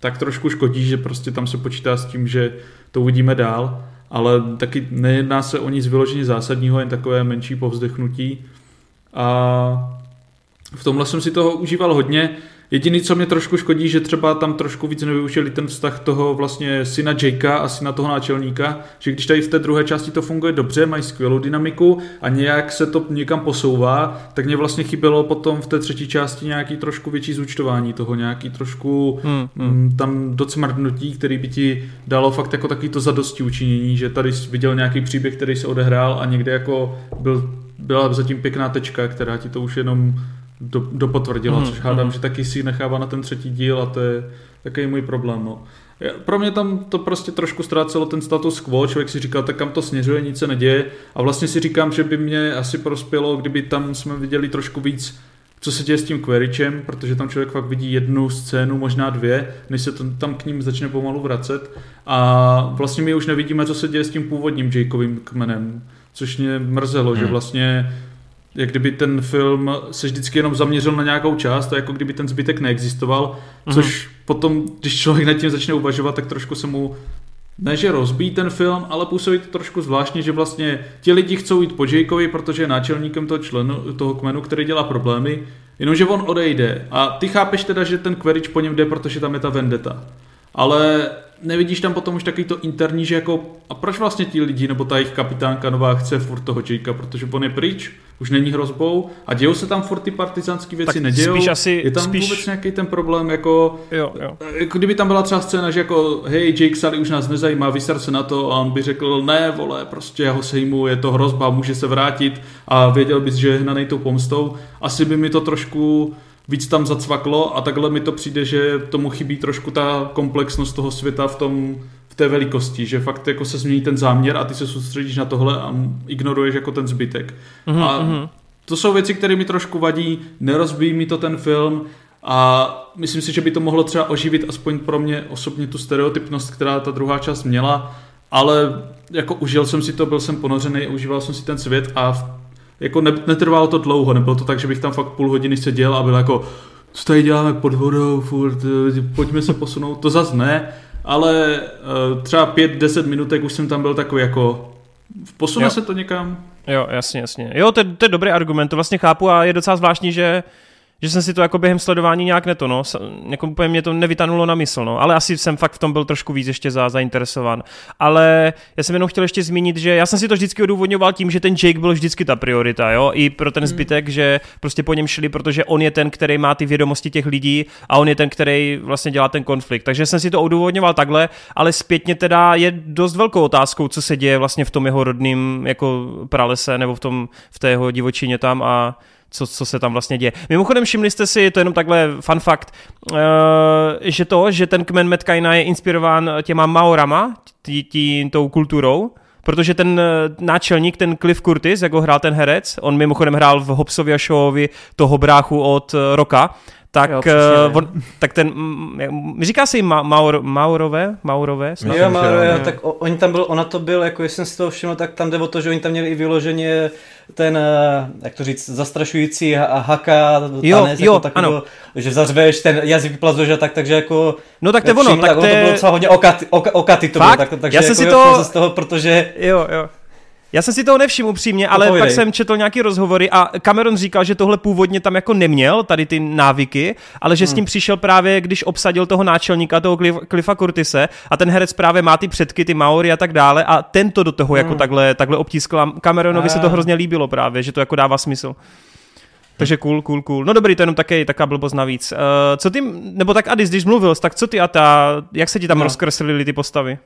S5: tak trošku škodí, že prostě tam se počítá s tím, že to uvidíme dál, ale taky nejedná se o nic vyloženě zásadního, jen takové menší povzdechnutí. A v tomhle jsem si toho užíval hodně. Jediný, co mě trošku škodí, že třeba tam trošku víc nevyužili ten vztah toho vlastně syna Jakea a syna toho náčelníka, že když tady v té druhé části to funguje dobře, mají skvělou dynamiku a nějak se to někam posouvá, tak mě vlastně chybělo potom v té třetí části nějaký trošku větší zúčtování toho, nějaký trošku hmm, hmm. Mm, tam docmrdnutí, který by ti dalo fakt jako takový to zadosti učinění, že tady jsi viděl nějaký příběh, který se odehrál a někde jako byl, byla zatím pěkná tečka, která ti to už jenom do, dopotvrdila, mm, což hádám, mm. že taky si nechává na ten třetí díl a to je takový můj problém. No. Pro mě tam to prostě trošku ztrácelo ten status quo, člověk si říkal, tak kam to směřuje, nic se neděje a vlastně si říkám, že by mě asi prospělo, kdyby tam jsme viděli trošku víc co se děje s tím Queričem, protože tam člověk fakt vidí jednu scénu, možná dvě, než se to, tam k ním začne pomalu vracet. A vlastně my už nevidíme, co se děje s tím původním Jakeovým kmenem, což mě mrzelo, hmm. že vlastně jak kdyby ten film se vždycky jenom zaměřil na nějakou část a jako kdyby ten zbytek neexistoval, mm-hmm. což potom, když člověk nad tím začne uvažovat, tak trošku se mu ne, že rozbíjí ten film, ale působí to trošku zvláštně, že vlastně ti lidi chcou jít po Jakeovi, protože je náčelníkem toho členu, toho kmenu, který dělá problémy, jenomže on odejde. A ty chápeš teda, že ten Querič po něm jde, protože tam je ta vendeta. Ale nevidíš tam potom už takový to interní, že jako, a proč vlastně ti lidi, nebo ta jejich kapitánka nová chce furt toho Jakea, protože on je pryč, už není hrozbou a dějou se tam furt ty partizánské věci, tak nedějou.
S1: Spíš asi,
S5: je tam
S1: spíš...
S5: vůbec nějaký ten problém, jako,
S1: jo, jo.
S5: jako kdyby tam byla třeba scéna, že jako, hej, Jake Sully už nás nezajímá, vysar se na to a on by řekl, ne, vole, prostě já ho sejmu, je to hrozba, může se vrátit a věděl bys, že je hnanej tou pomstou. Asi by mi to trošku víc tam zacvaklo a takhle mi to přijde, že tomu chybí trošku ta komplexnost toho světa v tom, v té velikosti, že fakt jako se změní ten záměr a ty se soustředíš na tohle a ignoruješ jako ten zbytek. Mm-hmm. A mhm. to jsou věci, které mi trošku vadí, nerozbíjí mi to ten film a myslím si, že by to mohlo třeba oživit aspoň pro mě osobně tu stereotypnost, která ta druhá část měla, ale jako užil jsem si to, byl jsem ponořený, užíval jsem si ten svět a jako ne, netrvalo to dlouho, nebylo to tak, že bych tam fakt půl hodiny seděl a byl jako, co tady děláme pod vodou, furt, eh, pojďme se posunout, to zas ne, ale uh, třeba pět, deset minutek už jsem tam byl takový jako, posune jo. se to někam?
S1: Jo, jasně, jasně. Jo, to, to je dobrý argument, to vlastně chápu a je docela zvláštní, že že jsem si to jako během sledování nějak neto, no, jako úplně mě to nevytanulo na mysl, no, ale asi jsem fakt v tom byl trošku víc ještě za, zainteresovan. Ale já jsem jenom chtěl ještě zmínit, že já jsem si to vždycky odůvodňoval tím, že ten Jake byl vždycky ta priorita, jo, i pro ten hmm. zbytek, hmm. že prostě po něm šli, protože on je ten, který má ty vědomosti těch lidí a on je ten, který vlastně dělá ten konflikt. Takže jsem si to odůvodňoval takhle, ale zpětně teda je dost velkou otázkou, co se děje vlastně v tom jeho rodným jako pralese nebo v tom, v té jeho divočině tam a co, co se tam vlastně děje. Mimochodem všimli jste si, to je jenom takhle fun fact, uh, že to, že ten kmen Metkajna je inspirován těma Maorama, tí, tí, tou kulturou, protože ten eh, náčelník, ten Cliff Curtis, jak ho hrál ten herec, on mimochodem hrál v Hobsovi a Showovi toho bráchu od eh, Roka, tak,
S4: Jo, přesně,
S1: on, tak ten, mm, říká se jim Ma- Maur, Maurové? Maurové? Snad?
S3: Jo, Mauro,
S2: že
S3: jo,
S2: ano.
S3: tak o, oni tam byl, ona to byl, jako jestli jsem si to všiml, tak tam jde o to, že oni tam měli i vyloženě ten, eh, jak to říct, zastrašující ha- haka,
S1: Jo,
S3: tanec,
S1: jo,
S3: jako takový,
S1: ano.
S3: že zařveš, ten jazyk vyplazuješ a tak, takže jako...
S1: No tak to je ono, tak
S3: ono
S1: to
S3: to bylo
S1: je...
S3: docela hodně okaty, oka, okaty to
S1: Fakt?
S3: bylo, tak, takže
S1: Já jsem
S3: jako
S1: si to-
S3: z toho, protože
S1: Jo, jo. Já jsem si toho nevšiml upřímně, ale
S3: povídej.
S1: pak jsem četl nějaký rozhovory a Cameron říkal, že tohle původně tam jako neměl, tady ty návyky, ale že s tím přišel právě, když obsadil toho náčelníka, toho Cliff, Cliffa Curtise a ten herec právě má ty předky, ty Maori a tak dále a tento do toho jako takhle, takhle obtískl a Cameronovi se to
S3: A.
S1: hrozně líbilo právě, že to jako dává smysl. Takže cool, cool, cool. No dobrý, to je jenom také taká blbost navíc. Uh, co ty, nebo tak Adis, když mluvil, tak co ty a ta, jak se ti tam
S3: No.
S1: rozkreslily ty postavy?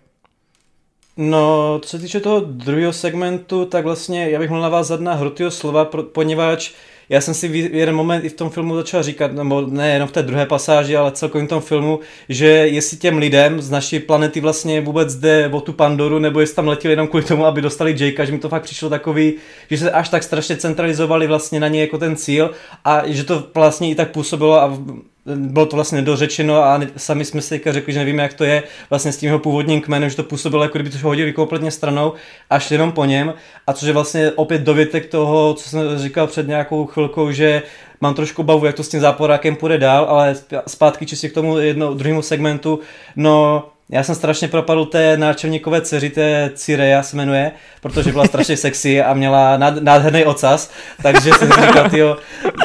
S3: No, co se týče toho druhého segmentu, tak vlastně já bych mohl navázat na Hrotyho slova, poněvadž já jsem si v jeden moment i v tom filmu začal říkat, nebo ne jenom v té druhé pasáži, ale celkově v tom filmu, že jestli těm lidem z naší planety vlastně vůbec jde o tu Pandoru, nebo jestli tam letěli jenom kvůli tomu, aby dostali Jakea, že mi to fakt přišlo takový, že se až tak strašně centralizovali vlastně na ně jako ten cíl a že to vlastně i tak působilo a bylo to vlastně nedořečeno a sami jsme si řekli, že nevíme, jak to je vlastně s tím jeho původním kmenem, že to působilo, jako kdyby to hodili kompletně stranou a šli jenom po něm. A což je vlastně opět dovětek toho, co jsem říkal před nějakou chvilkou, že mám trošku bavu, jak to s tím záporákem půjde dál, ale zpátky čistě k tomu jedno, druhému segmentu. No, já jsem strašně propadl té náčelníkové dceři, té Cireja se jmenuje, protože byla strašně sexy a měla nád, nádherný ocas, takže jsem říkal, tyjo,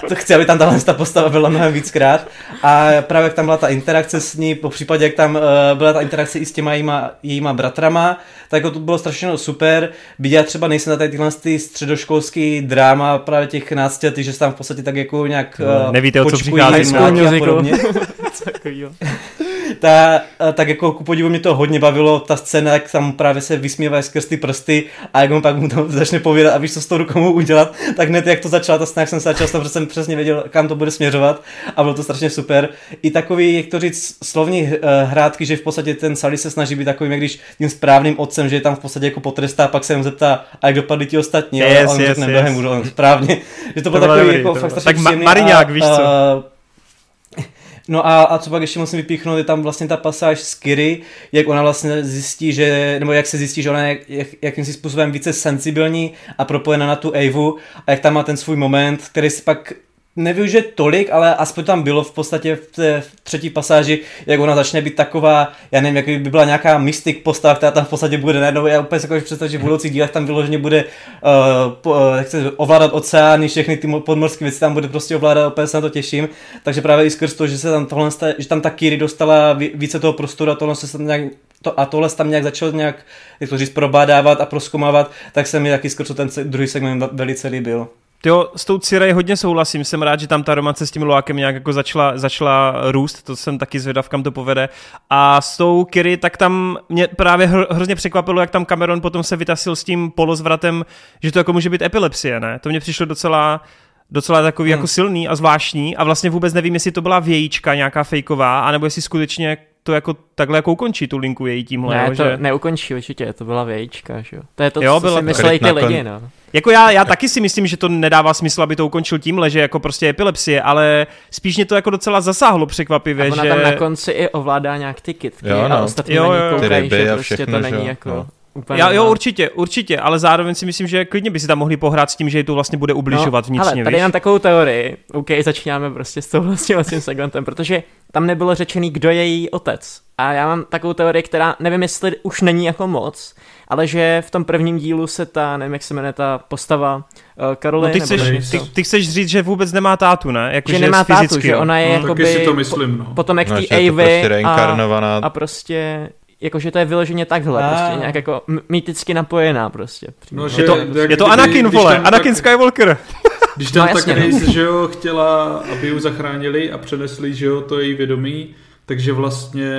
S3: to chci, aby tam tahle ta postava byla mnohem víckrát. A právě jak tam byla ta interakce s ní, po případě jak tam uh, byla ta interakce i s těma jejíma, jejíma bratrama, tak jako to bylo strašně super. Byť já třeba nejsem na tady tyhle ty středoškolský dráma právě těch 11 letých, že se tam v podstatě tak jako nějak
S1: No,
S3: eh,
S1: nevíte, o co přichází,
S3: a podobně. Ta, tak jako ku podivu mě to hodně bavilo, ta scéna, jak tam právě se vysmívá skrz ty prsty a jak on pak mu tam začne povídat a víš, co s tou rukou udělat, tak hned jak to začala ta scéna, jak jsem se začal, protože jsem přesně věděl, kam to bude směřovat a bylo to strašně super. I takový, jak to říct, slovní uh, hrátky, že v podstatě ten Sally se snaží být takovým, jak když tím správným otcem, že je tam v podstatě jako potrestá, pak se jim zeptá, a jak dopadli ti ostatní,
S1: Yes,
S3: a on
S1: yes,
S3: řekne
S1: yes.
S3: yes. správně, že to
S1: To bylo
S3: takový
S1: dobrý,
S3: jako
S1: to
S3: fakt strašně
S1: tak ma- Mariňák, víš co?
S3: No a, a co pak ještě musím vypíchnout, je tam vlastně ta pasáž z Kiry, jak ona vlastně zjistí, že, nebo jak se zjistí, že ona je jak, jakýmsi způsobem více sensibilní a propojena na tu Evu a jak tam má ten svůj moment, který si pak nevyužije tolik, ale aspoň tam bylo v podstatě v té třetí pasáži, jak ona začne být taková, já nevím, jak by byla nějaká mystik postava, která tam v podstatě bude najednou, já úplně si jako představit, že v budoucích dílech tam vyloženě bude uh, po, uh, se, ovládat oceány, všechny ty mo- podmorské věci tam bude prostě ovládat, úplně se na to těším, takže právě i skrz to, že se tam tohle, že tam ta Kiri dostala ví- více toho prostoru a tohle se tam nějak to, a tohle se tam nějak začalo nějak, jak to říct, probádávat a proskomávat, tak se mi taky skrz ten se, druhý segment velice líbil.
S1: Jo, s tou Cirej hodně souhlasím, jsem rád, že tam ta romance s tím Loákem nějak jako začala, začala růst, to jsem taky zvědav, kam to povede. A s tou Kiri, tak tam mě právě hro, hrozně překvapilo, jak tam Cameron potom se vytasil s tím polozvratem, že to jako může být epilepsie, ne? To mě přišlo docela, docela takový hmm. jako silný a zvláštní a vlastně vůbec nevím, jestli to byla vějíčka nějaká fejková, anebo jestli skutečně to jako takhle jako ukončí tu linku její tímhle.
S4: Ne,
S1: jo,
S4: to
S1: že...
S4: neukončí určitě, to byla vějíčka, že jo. To je to,
S1: Jo,
S4: co
S1: byla
S4: si myslí ty lidi, no.
S1: Jako já, já taky si myslím, že to nedává smysl, aby to ukončil tímhle, že jako prostě epilepsie, ale spíš mě to jako docela zasáhlo překvapivě,
S4: A ona
S1: že...
S4: tam na konci i ovládá nějak ty kitky
S2: Jo,
S4: a
S2: no.
S4: ostatní
S1: Jo, jo, jo.
S4: koukají, že
S2: a
S4: prostě
S2: všechno,
S4: to není
S2: jo,
S4: jako
S2: no.
S4: úplně...
S1: Já, jo, určitě, určitě, ale zároveň si myslím, že klidně by si tam mohli pohrát s tím, že jí to vlastně bude ubližovat vnitřně,
S4: ale tady
S1: víš?
S4: mám takovou teorii, OK, začínáme prostě s touhle s tím segmentem, protože tam nebylo řečený, kdo je její otec. A já mám takovou teorii, která nevím, jestli už není jako moc, ale že v tom prvním dílu se ta, nevím, jak se jmenuje ta postava, uh, Caroline,
S1: No ty chceš, ty, ty chceš říct, že vůbec nemá tátu, ne? Jako,
S4: že nemá tátu,
S1: fyzicky,
S4: že
S1: jo.
S4: ona je.
S5: Taky
S4: jakoby
S5: si to
S4: po-
S5: myslím, no.
S4: potom jak
S2: No, že to
S4: Avy
S2: prostě
S4: a,
S2: reinkarnovaná.
S4: a prostě jakože to je vyloženě takhle,
S3: A.
S4: prostě nějak jako mýticky napojená prostě.
S5: No,
S1: Je to,
S5: jak
S1: je to Anakin, vole,
S5: tam
S1: Anakin
S5: tak-
S1: Skywalker.
S5: Když tam
S4: No,
S5: no,
S4: jasně,
S5: tak
S4: no.
S5: Grace, že jo, chtěla, aby ji zachránili a přenesli, že jo, to její vědomí, takže vlastně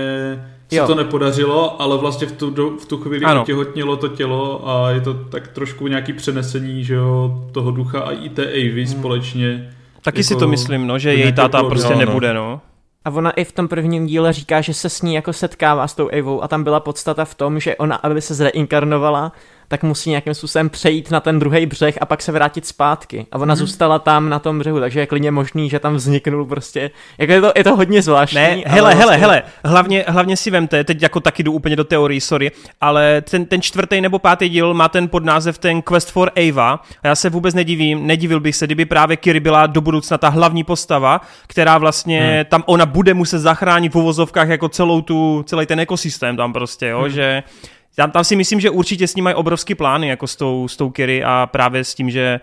S5: se
S4: Jo.
S5: to nepodařilo, ale vlastně v tu, do, v tu chvíli
S1: Ano.
S5: otěhotnělo to tělo a je to tak trošku nějaký přenesení, že jo, toho ducha a i té Avy
S1: Hmm.
S5: společně.
S1: Taky si
S5: Jako
S1: to myslím, no, že její táta
S5: plodno,
S1: prostě
S2: no.
S1: nebude, no.
S4: A ona i v tom prvním díle říká, že se s ní jako setkává s tou Avou a tam byla podstata v tom, že ona, aby se zreinkarnovala, tak musí nějakým způsobem přejít na ten druhý břeh a pak se vrátit zpátky. A ona hmm. zůstala tam na tom břehu, takže je klidně možný, že tam vzniknul prostě. Jako je to, je to hodně zvláštní.
S1: Ne, hele, hele, vlastně... hele, hlavně, hlavně si vemte, teď jako taky jdu úplně do teorii, sorry, ale ten, ten čtvrtý nebo pátý díl má ten podnázev ten Quest for Ava. A já se vůbec nedivím, nedivil bych se, kdyby právě Kiri byla do budoucna ta hlavní postava, která vlastně hmm. tam ona bude muset zachránit v uvozovkách jako celou tu, celý ten ekosystém tam prostě, jo, hmm. že tam, tam si myslím, že určitě s ním mají obrovský plány, jako s tou, s tou Kiri a právě s tím, že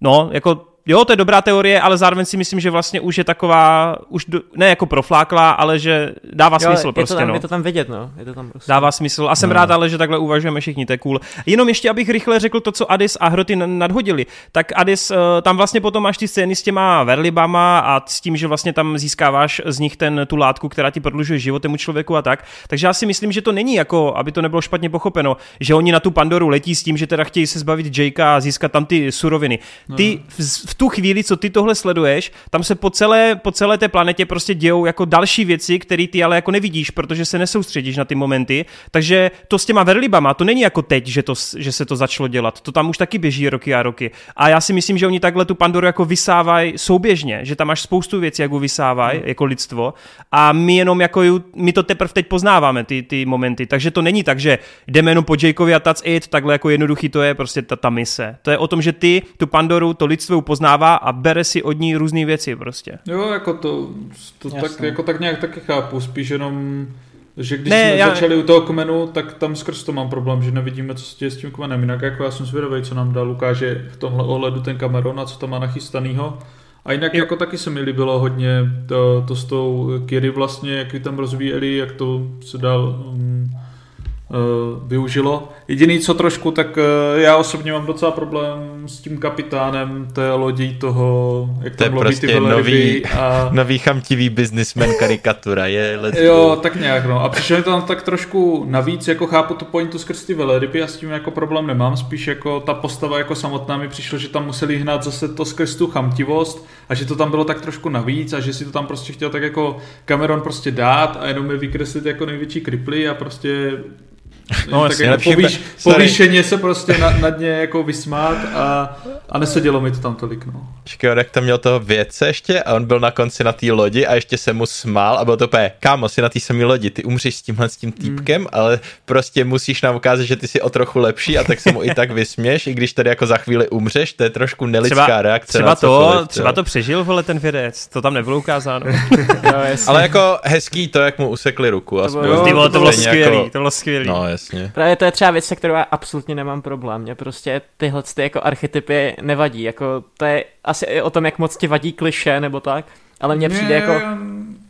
S1: no, jako jo, to je dobrá teorie, ale zároveň si myslím, že vlastně už je taková, už do, ne jako profláklá, ale že dává jo, smysl
S4: je
S1: prostě,
S4: to tam,
S1: no.
S4: Je to tam vidět, no. Je to tam prostě.
S1: Dává smysl a jsem no. rád, ale že takhle uvažujeme všichni, to je cool. Jenom ještě, abych rychle řekl to, co Adis a Hroty nadhodili. Tak Adis, eh, tam vlastně potom máš ty scény s těma verlibama a s tím, že vlastně tam získáváš z nich ten, tu látku, která ti prodlužuje život tomu člověku a tak. Takže já si myslím, že to není jako, aby to nebylo špatně pochopeno, že oni na tu Pandoru letí s tím, že teda chtějí se zbavit Jakea a získat tam ty suroviny. Ty no. v, v tu chvíli, co ty to tohle sleduješ, tam se po celé, po celé té planetě prostě dějou jako další věci, které ty ale jako nevidíš, protože se nesoustředíš na ty momenty. Takže to s těma verlibama, to není jako teď, že, to, že se to začalo dělat. To tam už taky běží roky a roky. A já si myslím, že oni takhle tu Pandoru jako vysávají souběžně, že tam máš spoustu věcí, jak vysávají hmm. jako lidstvo. A my jenom jako, my to teprve teď poznáváme, ty, ty momenty. Takže to není tak, že jdeme jenom po Jakeovi a that's it, takhle jako jednoduchý to je prostě ta, ta mise. To je o tom, že ty tu Pandoru, to lidstvo poznává a bere si od ní různé věci prostě.
S5: Jo, jako to, to tak, jako tak nějak taky chápu, spíš jenom že když ne, jsme já... začali u toho kmenu, tak tam skrz to mám problém, že nevidíme, co se děje s tím kmenem. Jinak jako já jsem zvědavý, co nám dá Lukáše v tomhle ohledu ten Cameron a co tam má nachystanýho. A jinak jo. jako taky se mi líbilo hodně to, to s tou Kiri vlastně, jak tam rozvíjeli, jak to se dal um, uh, využilo. Jediný, co trošku, tak uh, já osobně mám docela problém s tím kapitánem té lodí toho, jak
S2: to
S5: tam
S2: je prostě ty nový, a... nový chamtivý businessman karikatura. Je let's
S5: jo, go. tak nějak, no. A přišlo mi to tam tak trošku navíc, jako chápu tu pointu skrz ty velryby, a s tím jako problém nemám, spíš jako ta postava jako samotná mi přišlo, že tam museli hnát zase to skrz tu chamtivost a že to tam bylo tak trošku navíc a že si to tam prostě chtěl tak jako Cameron prostě dát a jenom je vykreslit jako největší kriply a prostě No, tak jako povýš, povýšeně se prostě nad, nad ně jako vysmát a, a nesedělo mi to tam tolik. No.
S2: Škodek tam měl toho vědce ještě a on byl na konci na té lodi a ještě se mu smál a byl to úplně, kámo, si na té samé lodi, ty umřeš s tímhle s tím týpkem, mm. ale prostě musíš nám ukázat, že ty jsi o trochu lepší a tak se mu i tak vysměš, i když tady jako za chvíli umřeš, to je trošku nelidská třeba, reakce
S1: třeba na to, Třeba to přežil, vole, ten vědec, to tam nebylo ukázáno.
S2: jo, ale jako hezký to, jak mu usekli ruku.
S1: To bylo, to bylo, to bylo skvělý, jako, to bylo skvělý.
S2: No, jasně.
S4: Právě to je třeba věc, se kterou já absolutně nemám problém. Mě prostě tyhle ty jako archetypy nevadí. Jako to je asi i o tom, jak moc ti vadí kliše nebo tak. Ale mně přijde jako... Já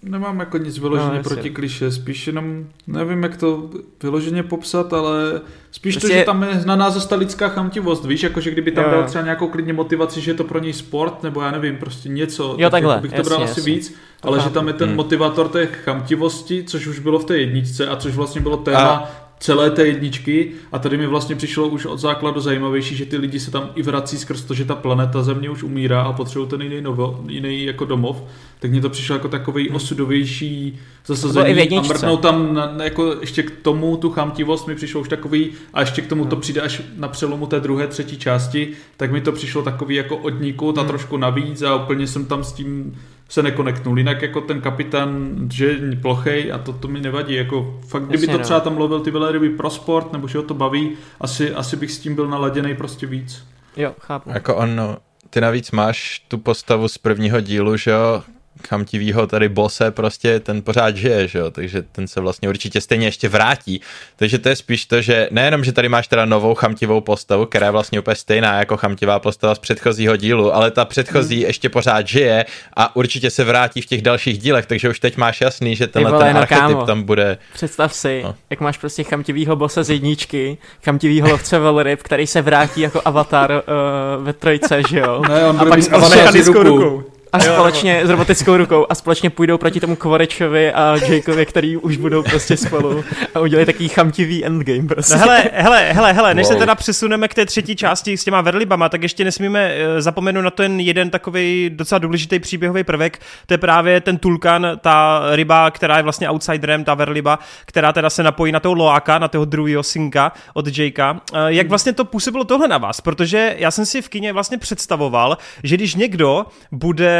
S5: nemám jako nic vyloženě no, proti kliše, spíš jenom nevím, jak to vyloženě popsat, ale spíš prostě... to, že tam je na nás zase ta lidská chamtivost, víš, jako že kdyby tam jo. dal třeba nějakou klidně motivaci, že je to pro něj sport, nebo já nevím, prostě něco,
S4: jo, tak takhle, bych
S5: to bral jasně, asi víc, to ale chápu. že tam je ten hmm. motivator té chamtivosti, což už bylo v té jedničce a což vlastně bylo téma a celé té jedničky a tady mi vlastně přišlo už od základu zajímavější, že ty lidi se tam i vrací skrz to, že ta planeta Země už umírá a potřebují ten jiný, novo, jiný jako domov, tak mně to přišlo jako takový hmm. osudovější zasazení a mrknou tam na, jako ještě k tomu tu chamtivost mi přišlo už takový a ještě k tomu to hmm. přijde až na přelomu té druhé, třetí části, tak mi to přišlo takový jako odniku, ta hmm. trošku navíc a úplně jsem tam s tím se nekonektnul. Jinak jako ten kapitán, že je plochej a to, to mi nevadí. Jako fakt, kdyby Jasně, to no. třeba tam lovil ty velryby pro sport, nebo že ho to baví, asi, asi bych s tím byl naladěný prostě víc.
S4: Jo, chápu.
S2: Jako on, ty navíc máš tu postavu z prvního dílu, že jo, chamtivýho tady bose prostě ten pořád žije, že jo, takže ten se vlastně určitě stejně ještě vrátí. Takže to je spíš to, že nejenom, že tady máš teda novou chamtivou postavu, která je vlastně úplně stejná jako chamtivá postava z předchozího dílu, ale ta předchozí hmm. ještě pořád žije a určitě se vrátí v těch dalších dílech, takže už teď máš jasný, že tenhle vole, ten no archetyp kámo. tam bude.
S4: Představ si, no. jak máš prostě chamtivýho bose z jedničky, chamtivýho lovce velryb, který se vrátí jako avatar uh, ve trojce, že jo?
S5: Ne, on a pak s rukou. rukou.
S4: A společně s robotickou rukou a společně půjdou proti tomu Kvorečovi a Jakeovi, který už budou prostě spolu a udělají takový chamtivý endgame prostě.
S1: No hele, hele, hele, hele, než wow. se teda přesuneme k té třetí části s těma verlibama, tak ještě nesmíme uh, zapomenout na ten jeden takový docela důležitý příběhový prvek, to je právě ten tulkan, ta ryba, která je vlastně outsiderem, ta verliba, která teda se napojí na toho Loáka, na toho druhého synka od Jakea. Uh, jak vlastně to působilo tohle na vás? Protože já jsem si v kině vlastně představoval, že když někdo bude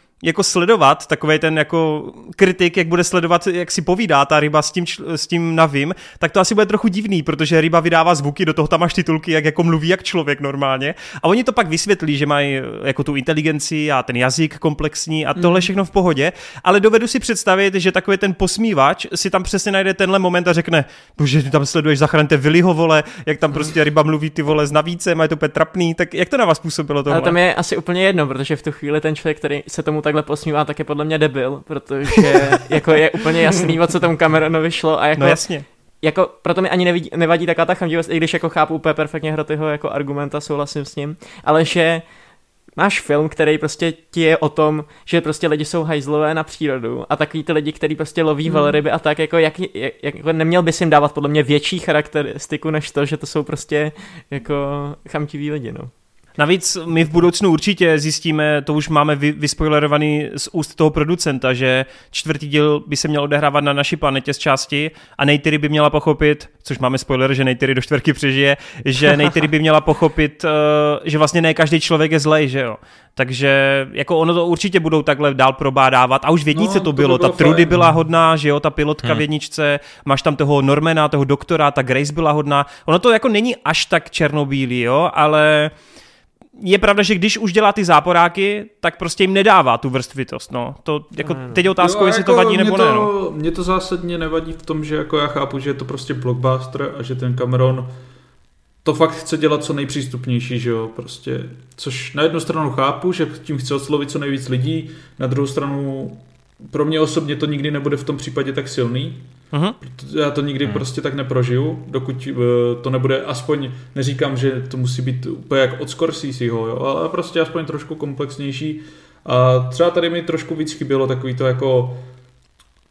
S1: jako sledovat, takový ten jako kritik, jak bude sledovat, jak si povídá ta ryba s tím, s tím navím, tak to asi bude trochu divný, protože ryba vydává zvuky, do toho tam máš titulky, jak jako mluví jak člověk normálně. A oni to pak vysvětlí, že mají jako tu inteligenci a ten jazyk komplexní a tohle mm. všechno v pohodě, ale dovedu si představit, že takový ten posmívač si tam přesně najde tenhle moment a řekne, bože, ty tam sleduješ, zachraňte Viliho vole, jak tam prostě ryba mluví ty vole s navícem a je to úplně trapný, tak jak to na vás působilo tohle?
S4: Ale tam je asi úplně jedno, protože v tu chvíli ten člověk, který se tomu tak takhle posmívá, tak je podle mě debil, protože jako je úplně jasný, o co tomu Cameronovi šlo a jako...
S1: No jasně.
S4: Jako, proto mi ani nevadí, nevadí taková ta chamtivost, i když jako chápu úplně perfektně Hrotyho jako argumenta, souhlasím s ním, ale že máš film, který prostě ti je o tom, že prostě lidi jsou hajzlové na přírodu a takový ty lidi, kteří prostě loví hmm. velryby a tak, jako, jak, jak, jako neměl bys jim dávat podle mě větší charakteristiku než to, že to jsou prostě jako chamtiví lidi, no.
S1: Navíc my v budoucnu určitě zjistíme, to už máme vy, vyspoilerovaný z úst toho producenta, že čtvrtý díl by se měl odehrávat na naší planetě z části a Neytiri by měla pochopit, což máme spoiler, že Neytiri do čtvrtky přežije, že Neytiri by měla pochopit, eh, že vlastně ne každý člověk je zlej, že jo. Takže jako ono to určitě budou takhle dál probádávat. A už v jednice no, to bylo. To bylo ta Trudy byla hodná, že jo, ta pilotka hmm. v jedničce. Máš tam toho Normana, toho doktora, ta Grace byla hodná. Ono to jako není až tak černobílý, jo, ale je pravda, že když už dělá ty záporáky, tak prostě jim nedává tu vrstvitost, no. To, jako, teď je otázka, jestli jako to vadí nebo
S5: to,
S1: ne, no.
S5: Mě to zásadně nevadí v tom, že jako já chápu, že je to prostě blockbuster a že ten Cameron to fakt chce dělat co nejpřístupnější, že jo, prostě, což na jednu stranu chápu, že tím chce oslovit co nejvíc lidí, na druhou stranu pro mě osobně to nikdy nebude v tom případě tak silný, Uh-huh. Já to nikdy uh-huh. prostě tak neprožiju, dokud uh, to nebude aspoň, neříkám, že to musí být úplně jak od Scorseseho, jo, ale prostě aspoň trošku komplexnější. A třeba tady mi trošku víc chybělo takový to jako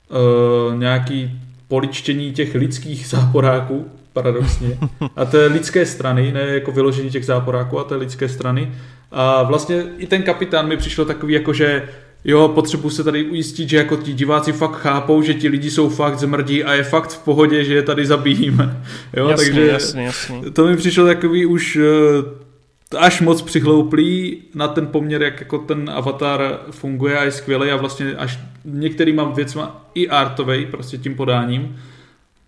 S5: uh, nějaký poličtění těch lidských záporáků, paradoxně. A té lidské strany, ne jako vyložení těch záporáků, a té lidské strany. A vlastně i ten kapitán mi přišel takový jako, že jo, potřebuji se tady ujistit, že jako ti diváci fakt chápou, že ti lidi jsou fakt zmrdí a je fakt v pohodě, že je tady zabijíme. Jo,
S1: jasný,
S5: takže
S1: jasný, jasný.
S5: to mi přišlo takový už eh, až moc přichlouplý na ten poměr, jak jako ten avatar funguje a je skvělý a vlastně až některýma věcma i artovej, prostě tím podáním,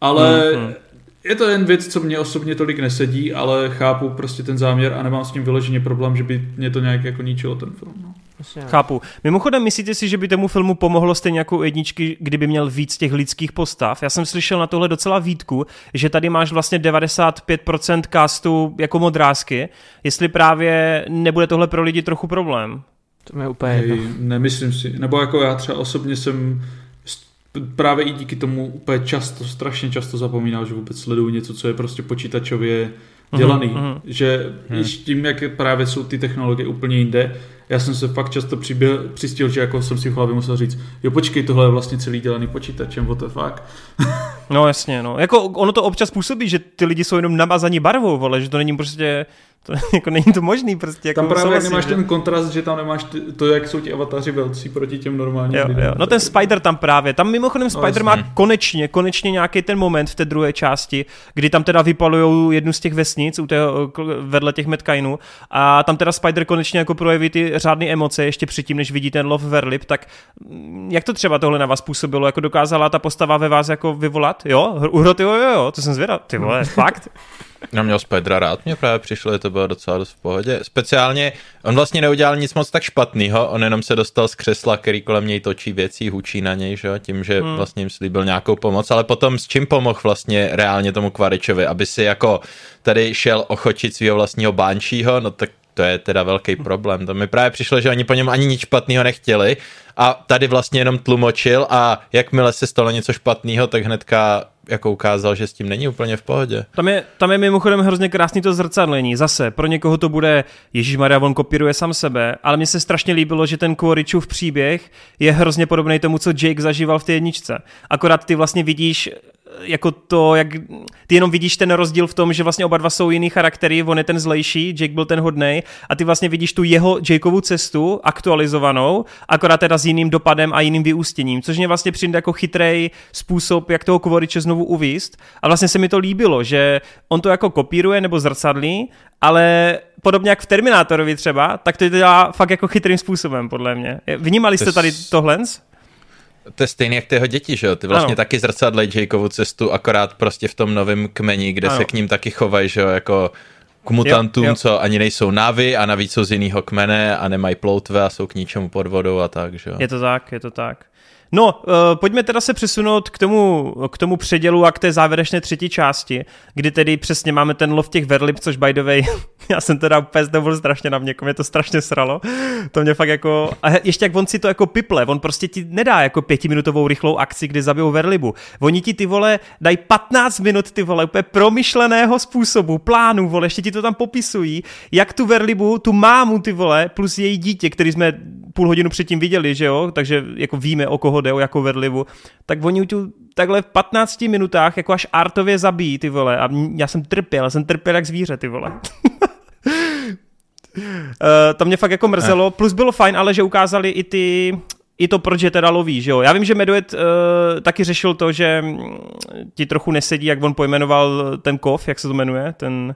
S5: ale mm-hmm. je to jen věc, co mě osobně tolik nesedí, ale chápu prostě ten záměr a nemám s tím vyloženě problém, že by mě to nějak jako ničilo ten film. No.
S1: Chápu. Mimochodem, myslíte si, že by tomu filmu pomohlo stejně jako jedničky, kdyby měl víc těch lidských postav? Já jsem slyšel na tohle docela výtku, že tady máš vlastně 95% castu jako modrázky, jestli právě nebude tohle pro lidi trochu problém.
S4: To je úplně Hej,
S5: Nemyslím si. Nebo jako já třeba osobně jsem právě i díky tomu úplně často, strašně často zapomínal, že vůbec sleduju něco, co je prostě počítačově dělaný. Uh-huh, uh-huh. Že uh-huh. tím, jak právě jsou ty technologie úplně jinde, já jsem se fakt často přiběl, přistil, že jako jsem si v hlavě musel říct, jo počkej, tohle je vlastně celý dělaný počítačem, what the fuck.
S1: no jasně, no. Jako ono to občas působí, že ty lidi jsou jenom namazaní barvou, vole, že to není prostě to, jako není to možný prostě. Jako
S5: tam právě jak nemáš že... ten kontrast, že tam nemáš ty, to, jak jsou ti avataři velcí proti těm normálním
S1: jo,
S5: lidem.
S1: Jo. No ten Spider tam právě, tam mimochodem no, Spider má konečně, konečně nějaký ten moment v té druhé části, kdy tam teda vypalují jednu z těch vesnic u tého, vedle těch Metkainů a tam teda Spider konečně jako projeví ty řádné emoce ještě předtím, než vidí ten love Verlip, tak mm, jak to třeba tohle na vás působilo? Jako dokázala ta postava ve vás jako vyvolat? Jo? Uhro, jo, jo, jo, to jsem zvědav. Ty vole, fakt?
S2: Já měl Spidera rád, mě právě přišlo, že to bylo docela dost v pohodě. Speciálně, on vlastně neudělal nic moc tak špatného, on jenom se dostal z křesla, který kolem něj točí věcí, hučí na něj, že? tím, že hmm. vlastně jim slíbil nějakou pomoc, ale potom s čím pomohl vlastně reálně tomu Kvaričovi, aby si jako tady šel ochočit svého vlastního bánčího, no tak to je teda velký problém. To mi právě přišlo, že oni po něm ani nic špatného nechtěli a tady vlastně jenom tlumočil a jakmile se stalo něco špatného, tak hnedka jako ukázal, že s tím není úplně v pohodě.
S1: Tam je, tam je mimochodem hrozně krásný to zrcadlení. Zase, pro někoho to bude Ježíš Maria, on kopíruje sám sebe, ale mně se strašně líbilo, že ten Koričův příběh je hrozně podobný tomu, co Jake zažíval v té jedničce. Akorát ty vlastně vidíš jako to, jak ty jenom vidíš ten rozdíl v tom, že vlastně oba dva jsou jiný charaktery, on je ten zlejší, Jake byl ten hodnej a ty vlastně vidíš tu jeho Jakeovu cestu aktualizovanou, akorát teda s jiným dopadem a jiným vyústěním, což mě vlastně přijde jako chytrej způsob, jak toho Kvoriče znovu uvíst a vlastně se mi to líbilo, že on to jako kopíruje nebo zrcadlí, ale podobně jak v Terminátorovi třeba, tak to dělá fakt jako chytrým způsobem, podle mě. Vnímali jste tady tohle?
S2: To je stejné jak ty jeho děti, že jo? Ty vlastně ano. taky zrcadlej Jakeovu cestu, akorát prostě v tom novém kmeni, kde ano. se k ním taky chovají, že jo, jako k mutantům, jo, jo. co ani nejsou navy a navíc jsou z jiného kmene a nemají ploutve a jsou k ničemu pod vodou a tak, že jo.
S1: Je to tak, je to tak. No, uh, pojďme teda se přesunout k tomu, k tomu předělu a k té závěrečné třetí části, kdy tedy přesně máme ten lov těch verlib, což by the way, já jsem teda úplně zdobul strašně na mě, mě to strašně sralo. To mě fakt jako, a ještě jak on si to jako piple, on prostě ti nedá jako pětiminutovou rychlou akci, kdy zabijou verlibu. Oni ti ty vole dají 15 minut ty vole úplně promyšleného způsobu, plánu, vole, ještě ti to tam popisují, jak tu verlibu, tu mámu ty vole, plus její dítě, který jsme půl hodinu předtím viděli, že jo, takže jako víme, o koho jde, o jakou verlivu, tak oni tu takhle v 15 minutách jako až artově zabijí ty vole. A já jsem trpěl, já jsem trpěl jak zvíře ty vole. Uh, to mě fakt jako mrzelo, plus bylo fajn, ale že ukázali i ty, i to, proč je teda loví, že jo. Já vím, že Meduet uh, taky řešil to, že mm, ti trochu nesedí, jak on pojmenoval ten kov, jak se to jmenuje, ten...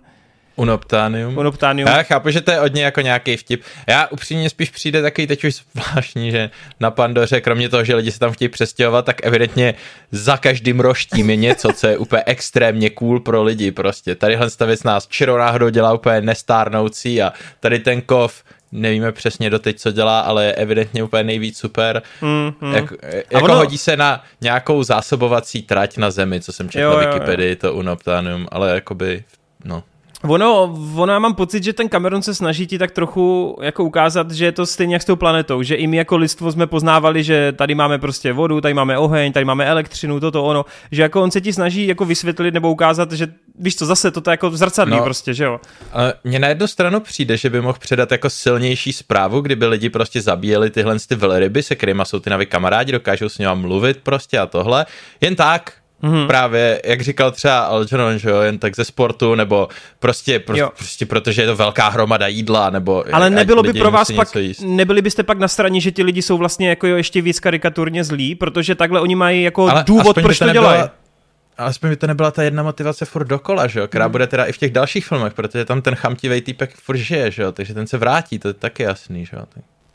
S2: Unoptánium.
S1: Unoptánium.
S2: Já chápu, že to je od něj jako nějaký vtip. Já upřímně spíš přijde takový teď už zvláštní, že na Pandoře, kromě toho, že lidi se tam chtějí přestěhovat, tak evidentně za každým roštím je něco, co je úplně extrémně cool pro lidi prostě. Tadyhle věc nás čiro náhodou dělá úplně nestárnoucí a tady ten kov nevíme přesně doteď, co dělá, ale je evidentně úplně nejvíc super. Mm, mm. Jak, jako ono... hodí se na nějakou zásobovací trať na zemi, co jsem četl na Wikipedii, to Unoptanium, ale jakoby, no,
S1: Ono, ono já mám pocit, že ten Cameron se snaží ti tak trochu jako ukázat, že je to stejně jak s tou planetou, že i my jako lidstvo jsme poznávali, že tady máme prostě vodu, tady máme oheň, tady máme elektřinu, toto ono, že jako on se ti snaží jako vysvětlit nebo ukázat, že víš co, zase to je jako zrcadlí no, prostě, že jo.
S2: A mně na jednu stranu přijde, že by mohl předat jako silnější zprávu, kdyby lidi prostě zabíjeli tyhle ty velryby, se kterými jsou ty navy kamarádi, dokážou s nimi mluvit prostě a tohle. Jen tak, Mm-hmm. Právě, jak říkal třeba Algernon, že jo, jen tak ze sportu, nebo prostě, pro, prostě protože je to velká hromada jídla, nebo...
S1: Ale nebylo by pro vás pak, nebyli byste pak na straně, že ti lidi jsou vlastně jako ještě víc karikaturně zlí, protože takhle oni mají jako Ale důvod, proč to, to dělají.
S2: Alespoň by to nebyla ta jedna motivace furt dokola, že jo, která mm. bude teda i v těch dalších filmech, protože tam ten chamtivý týpek furt žije, že jo, takže ten se vrátí, to je taky jasný, že jo.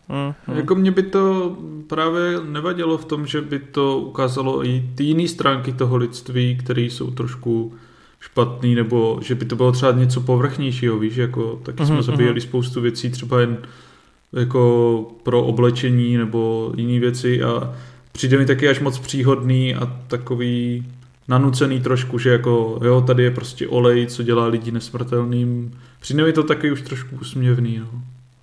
S5: Mm, Jako mě by to právě nevadilo v tom, že by to ukázalo i ty jiné stránky toho lidství, které jsou trošku špatný, nebo že by to bylo třeba něco povrchnějšího, víš, jako taky jsme mm-hmm. zabíjeli spoustu věcí, třeba jen jako pro oblečení nebo jiné věci a přijde mi taky až moc příhodný a takový nanucený trošku, že jako jo, tady je prostě olej, co dělá lidi nesmrtelným. Přijde mi to taky už trošku usměvný, no.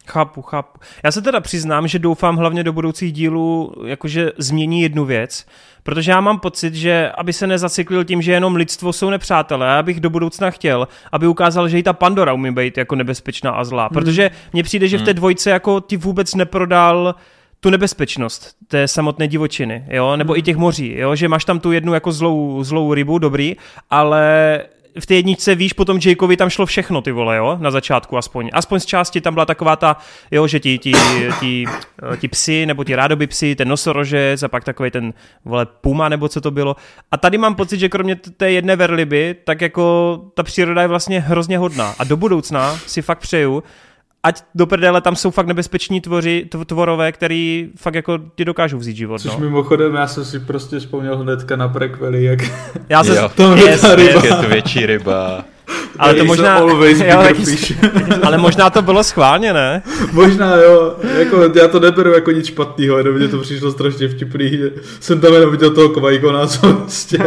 S1: Chápu, chápu. Já se teda přiznám, že doufám hlavně do budoucích dílů, jakože změní jednu věc, protože já mám pocit, že aby se nezacyklil tím, že jenom lidstvo jsou nepřátelé, já bych do budoucna chtěl, aby ukázal, že i ta Pandora umí být jako nebezpečná a zlá, hmm. protože mně přijde, že v té hmm. dvojce jako ti vůbec neprodal tu nebezpečnost té samotné divočiny, jo, nebo i těch moří, jo, že máš tam tu jednu jako zlou, zlou rybu, dobrý, ale v té jedničce víš, potom Jakeovi tam šlo všechno, ty vole, jo, na začátku aspoň. Aspoň z části tam byla taková ta, jo, že ti, ti, ti, ti psi, nebo ti rádoby psi, ten nosorožec a pak takový ten, vole, puma, nebo co to bylo. A tady mám pocit, že kromě té jedné verliby, tak jako ta příroda je vlastně hrozně hodná. A do budoucna si fakt přeju, ať do prdele tam jsou fakt nebezpeční tvoři, tvorové, který fakt jako ti dokážou vzít život.
S5: Což
S1: no.
S5: mimochodem, já jsem si prostě vzpomněl hnedka na prequely, jak
S1: já se,
S2: jo, to ta ryba. Je to větší ryba.
S1: Ale to možná, always jo, ale možná to bylo schválně, ne?
S5: možná jo, jako já to neberu jako nic špatného, jenom mě to přišlo strašně vtipný, jsem tam jenom viděl toho Kvajkona, co prostě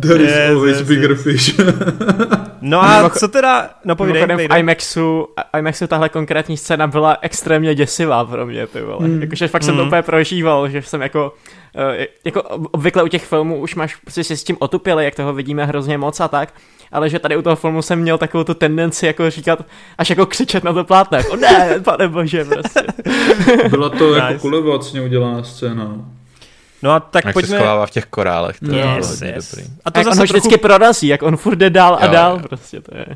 S5: there is yes, always yes, bigger yes. fish.
S1: No a co teda, no povídej,
S4: v IMAXu, IMAXu tahle konkrétní scéna byla extrémně děsivá pro mě, ty vole. Mm. Jakože fakt jsem mm. to úplně prožíval, že jsem jako, uh, jako obvykle u těch filmů už máš prostě si s tím otupili, jak toho vidíme hrozně moc a tak, ale že tady u toho filmu jsem měl takovou tu tendenci jako říkat, až jako křičet na to plátno, jako ne, pane bože, prostě.
S5: Byla to jako nice. jako kulevacně udělaná scéna. No.
S1: A tak
S2: jak
S1: pojďme...
S2: se schovává v těch korálech, to
S1: yes, je yes. dobrý.
S4: A to jak zase on ho vždycky trochu... prorazí, jak on furt jde dál a jo, dál, jo. prostě to je.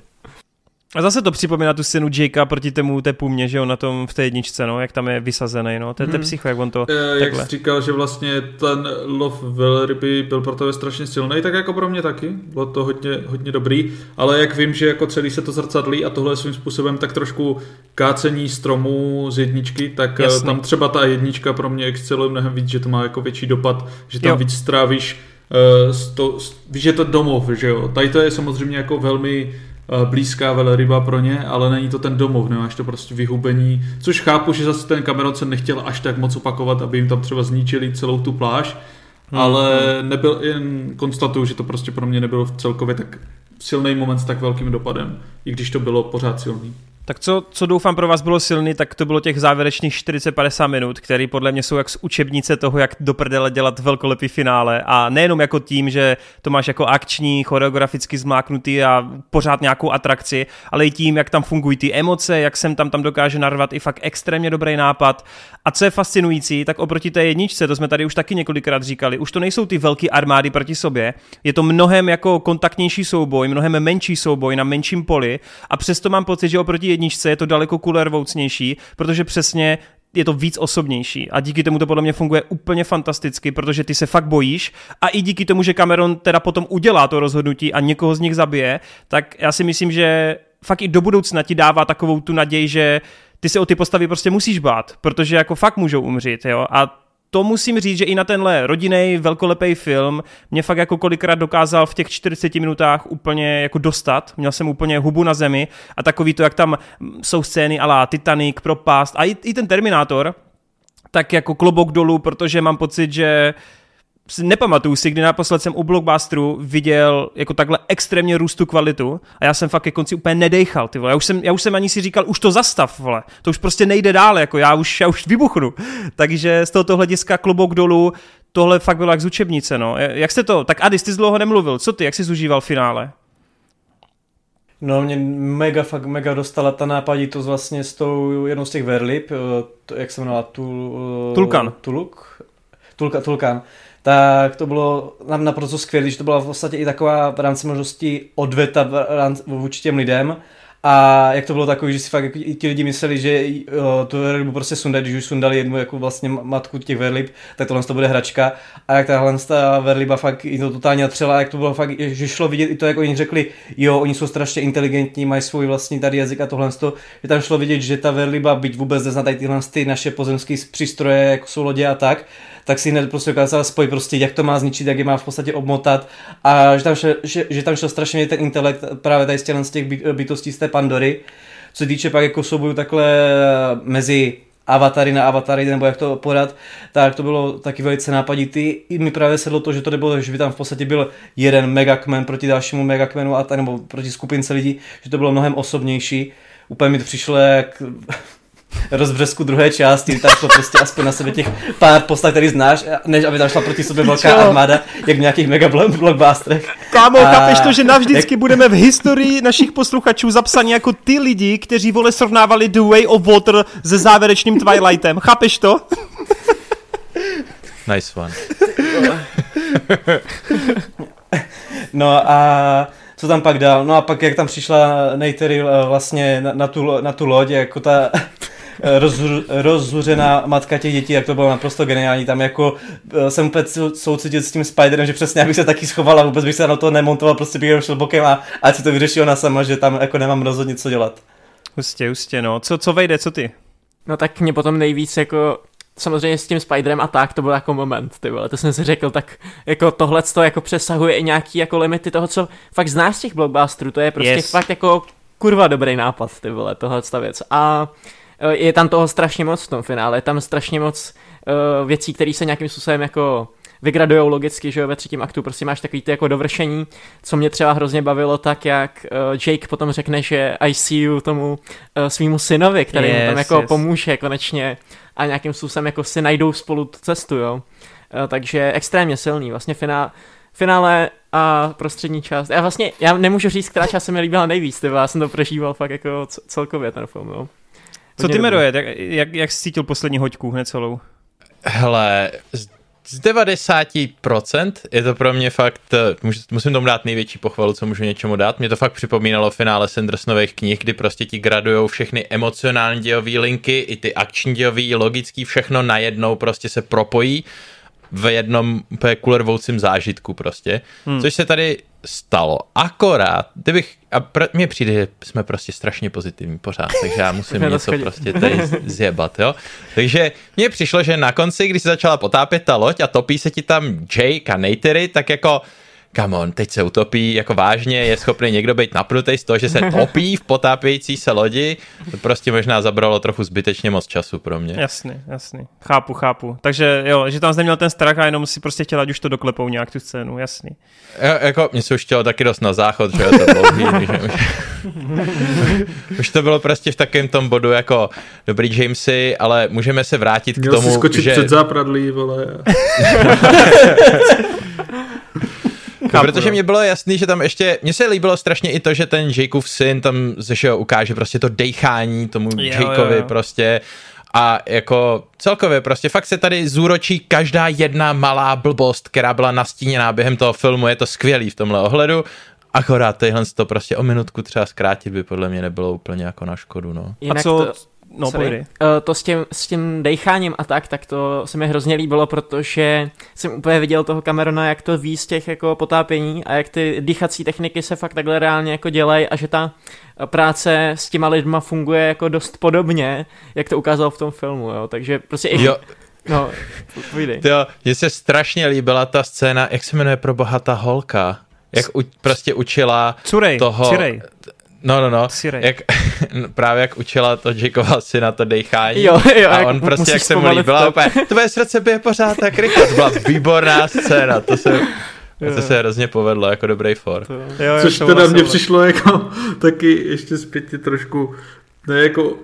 S1: A zase to připomíná tu scénu Jakea proti tomu té půmě, že on na tom v té jedničce, no, jak tam je vysazený, no, to je hmm. psycho, jak on to
S5: e, Jak jsi říkal, že vlastně ten love velryby byl pro tebe strašně silný, tak jako pro mě taky, bylo to hodně, hodně dobrý, ale jak vím, že jako celý se to zrcadlí a tohle je svým způsobem tak trošku kácení stromů z jedničky, tak eh, Jasný. tam třeba ta jednička pro mě exceluje mnohem víc, že to má jako větší dopad, že tam jo. víc strávíš Uh, sto, víš, že to domov, že jo. Tady to je samozřejmě jako velmi blízká veleryba pro ně, ale není to ten domov, nemáš to prostě vyhubení, což chápu, že zase ten Cameron se nechtěl až tak moc opakovat, aby jim tam třeba zničili celou tu pláž, hmm. ale hmm. nebyl, jen konstatuju, že to prostě pro mě nebylo v celkově tak silný moment s tak velkým dopadem, i když to bylo pořád silný.
S1: Tak co, co doufám pro vás bylo silný, tak to bylo těch závěrečných 40-50 minut, které podle mě jsou jak z učebnice toho, jak do prdele dělat velkolepý finále. A nejenom jako tím, že to máš jako akční, choreograficky zmáknutý a pořád nějakou atrakci, ale i tím, jak tam fungují ty emoce, jak jsem tam tam dokáže narvat i fakt extrémně dobrý nápad. A co je fascinující, tak oproti té jedničce, to jsme tady už taky několikrát říkali, už to nejsou ty velké armády proti sobě, je to mnohem jako kontaktnější souboj, mnohem menší souboj na menším poli a přesto mám pocit, že oproti jedničce je to daleko kulervoucnější, protože přesně je to víc osobnější. A díky tomu to podle mě funguje úplně fantasticky, protože ty se fakt bojíš. A i díky tomu, že Cameron teda potom udělá to rozhodnutí a někoho z nich zabije, tak já si myslím, že fakt i do budoucna ti dává takovou tu naději, že ty se o ty postavy prostě musíš bát, protože jako fakt můžou umřít, jo, a to musím říct, že i na tenhle rodinný velkolepý film mě fakt jako kolikrát dokázal v těch 40 minutách úplně jako dostat. Měl jsem úplně hubu na zemi a takový to, jak tam jsou scény ala Titanic, Propast a i, i ten Terminátor, tak jako klobouk dolů, protože mám pocit, že nepamatuju si, kdy naposled jsem u Blockbusteru viděl jako takhle extrémně růstu kvalitu a já jsem fakt ke konci úplně nedejchal, ty vole. Já už jsem, já už jsem ani si říkal, už to zastav, vole. To už prostě nejde dál, jako já už, já už vybuchnu. Takže z tohoto hlediska klobouk dolů, tohle fakt bylo jak z učebnice, no. Jak jste to, tak Adis, ty jsi dlouho nemluvil, co ty, jak jsi zužíval finále?
S3: No mě mega, fakt mega dostala ta nápaditost vlastně s tou jednou z těch verlip, eh, to, jak se jmenovala, Tul,
S1: eh, Tulkan.
S3: Tuluk? Tulka, Tulkan tak to bylo nám naprosto skvělé, že to byla v podstatě i taková v rámci možnosti odveta vůči těm lidem, a jak to bylo takové, že si fakt jako, ti lidi mysleli, že jo, tu verlibu prostě sundají, když už sundali jednu jako vlastně matku těch verlib, tak tohle to bude hračka. A jak tahle ta verliba fakt i to totálně natřela, jak to bylo fakt, že šlo vidět i to, jak oni řekli, jo, oni jsou strašně inteligentní, mají svůj vlastní tady jazyk a tohle, že tam šlo vidět, že ta verliba, byť vůbec nezná tady tyhle ty naše pozemské přístroje, jako jsou lodě a tak, tak si hned prostě dokázal spojit prostě, jak to má zničit, jak je má v podstatě obmotat a že tam šel, že, že tam šel strašně ten intelekt právě tady z těch bytostí z té Pandory. Co se týče pak jako souboju takhle mezi avatary na avatary, nebo jak to podat, tak to bylo taky velice nápaditý. I mi právě sedlo to, že to nebylo, že by tam v podstatě byl jeden megakmen proti dalšímu megakmenu, a nebo proti skupince lidí, že to bylo mnohem osobnější. Úplně mi to přišlo jak rozbřesku druhé části, tak to prostě aspoň na sebe těch pár postav, který znáš, než aby tam šla proti sobě velká Čo? armáda, jak v nějakých mega blockbusterech.
S1: Kámo, a... chápeš to, že navždycky jak... budeme v historii našich posluchačů zapsaní jako ty lidi, kteří vole srovnávali The Way of Water se závěrečným Twilightem. Chápeš to?
S2: Nice one.
S3: no a co tam pak dál? No a pak jak tam přišla Neytiri eh, vlastně na, na, tu, na tu loď, jako ta rozzuřená matka těch dětí, jak to bylo naprosto geniální. Tam jako eh, jsem úplně soucitil s tím Spiderem, že přesně abych se taky schoval a vůbec bych se na to nemontoval, prostě bych šel bokem a ať si to vyřešil na sama, že tam jako nemám rozhodně co dělat.
S1: Hustě, hustě, no. Co, co vejde, co ty?
S4: No tak mě potom nejvíc jako samozřejmě s tím Spiderem a tak, to byl jako moment, ty vole, to jsem si řekl, tak jako tohle to jako přesahuje i nějaký jako limity toho, co fakt znáš z těch blockbusterů, to je prostě yes. fakt jako kurva dobrý nápad, ty vole, tohle věc. A Eh, je tam toho strašně moc v tom finále, je tam strašně moc uh, věcí, které se nějakým způsobem jako vygradujou logicky, že jo, ve třetím aktu prostě máš takový ty jako dovršení, co mě třeba hrozně bavilo, tak jak uh, Jake potom řekne, že I see you tomu uh, svýmu synovi, který yes, mu tam jako yes. pomůže konečně a nějakým způsobem jako si najdou spolu tu cestu, jo. Uh, takže extrémně silný, vlastně finál, finále a prostřední část. Já vlastně, já nemůžu říct, která část se mi líbila nejvíc, tyba, já jsem to prožíval fakt jako celkově ten film, jo.
S1: Co ty, Meroje, jak, jak, jak jsi cítil poslední hoďku hned celou?
S2: Hele, z 90% je to pro mě fakt, eh, musím tomu dát největší pochvalu, co můžu něčemu dát. Mě to fakt připomínalo finále Sandersonových knih, kdy prostě ti gradujou všechny emocionální dějové linky, i ty akční dějové, logický, všechno najednou prostě se propojí v jednom úplně kulervoucím zážitku prostě, hmm. což se tady stalo. Akorát, kdybych, a pr- mně přijde, že jsme prostě strašně pozitivní pořád, takže já musím něco prostě tady zjebat, jo. Takže mně přišlo, že na konci, když se začala potápět ta loď a topí se ti tam Jake a Natery, tak jako come on, teď se utopí, jako vážně je schopný někdo být napnutý z toho, že se topí v potápějící se lodi, to prostě možná zabralo trochu zbytečně moc času pro mě.
S1: Jasný, jasný, chápu, chápu. Takže jo, že tam neměl ten strach a jenom si prostě chtěl, ať už to doklepou nějak tu scénu, jasný.
S2: Jo, jako, mě se už chtělo taky dost na záchod, že je to dlouhý, že už, už to bylo prostě v takovém tom bodu jako dobrý Jamesy, ale můžeme se vrátit Měl k tomu,
S5: si skočit že... před zápradlí, vole.
S2: Chápu, protože mě bylo jasný, že tam ještě, mně se líbilo strašně i to, že ten Jakeův syn tam ze ukáže prostě to dechání tomu jo, Jakeovi jo, jo. prostě a jako celkově prostě fakt se tady zúročí každá jedna malá blbost, která byla nastíněná během toho filmu, je to skvělý v tomhle ohledu, akorát tyhle to prostě o minutku třeba zkrátit by podle mě nebylo úplně jako na škodu, no.
S1: Jinak a co, to No,
S4: Sorry. Uh, to s tím, s tím dejcháním a tak, tak to se mi hrozně líbilo, protože jsem úplně viděl toho Camerona, jak to ví z těch jako potápění a jak ty dýchací techniky se fakt takhle reálně jako dělají a že ta práce s těma lidma funguje jako dost podobně, jak to ukázal v tom filmu, jo, takže prostě i... Jo. No,
S2: povídej. Jo, mně se strašně líbila ta scéna, jak se jmenuje pro boha ta holka, jak u, prostě učila
S1: Curej,
S2: toho...
S1: Curej.
S2: No, no, no. Jak, právě jak učila to Jakeova si na to dechání.
S4: Jo, jo,
S2: a on prostě, jak se mu líbila, úplně, tvoje srdce bije pořád tak rychle. To byla výborná scéna, to se, to se hrozně povedlo, jako dobrý for. To,
S5: jo, Což teda mně přišlo jako taky ještě zpětně trošku, ne jako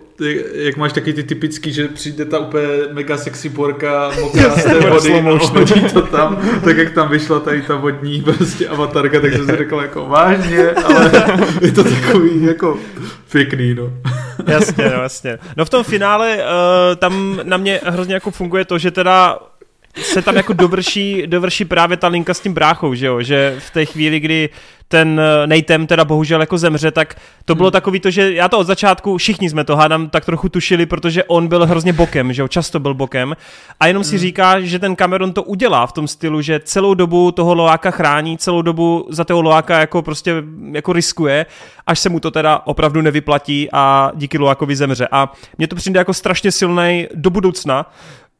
S5: jak máš taky ty typický, že přijde ta úplně mega sexy borka, mokrá z té vody a hodí to tam, tak jak tam vyšla tady ta vodní prostě avatarka, tak jsem si řekl jako vážně, ale je to takový jako pěkný, no.
S1: Jasně, no, jasně. No v tom finále uh, tam na mě hrozně jako funguje to, že teda se tam jako dovrší, dovrší právě ta linka s tím bráchou, že jo, že v té chvíli, kdy ten eh, Nejtem teda bohužel jako zemře, tak to bylo hmm. takový to, že já to od začátku, všichni jsme to hádám tak trochu tušili, protože on byl hrozně bokem, že jo, často byl bokem a jenom hmm. si říká, že ten Cameron to udělá v tom stylu, že celou dobu toho Loáka chrání, celou dobu za toho Loáka jako prostě jako riskuje, až se mu to teda opravdu nevyplatí a díky Loákovi zemře a mně to přijde jako strašně silný do budoucna,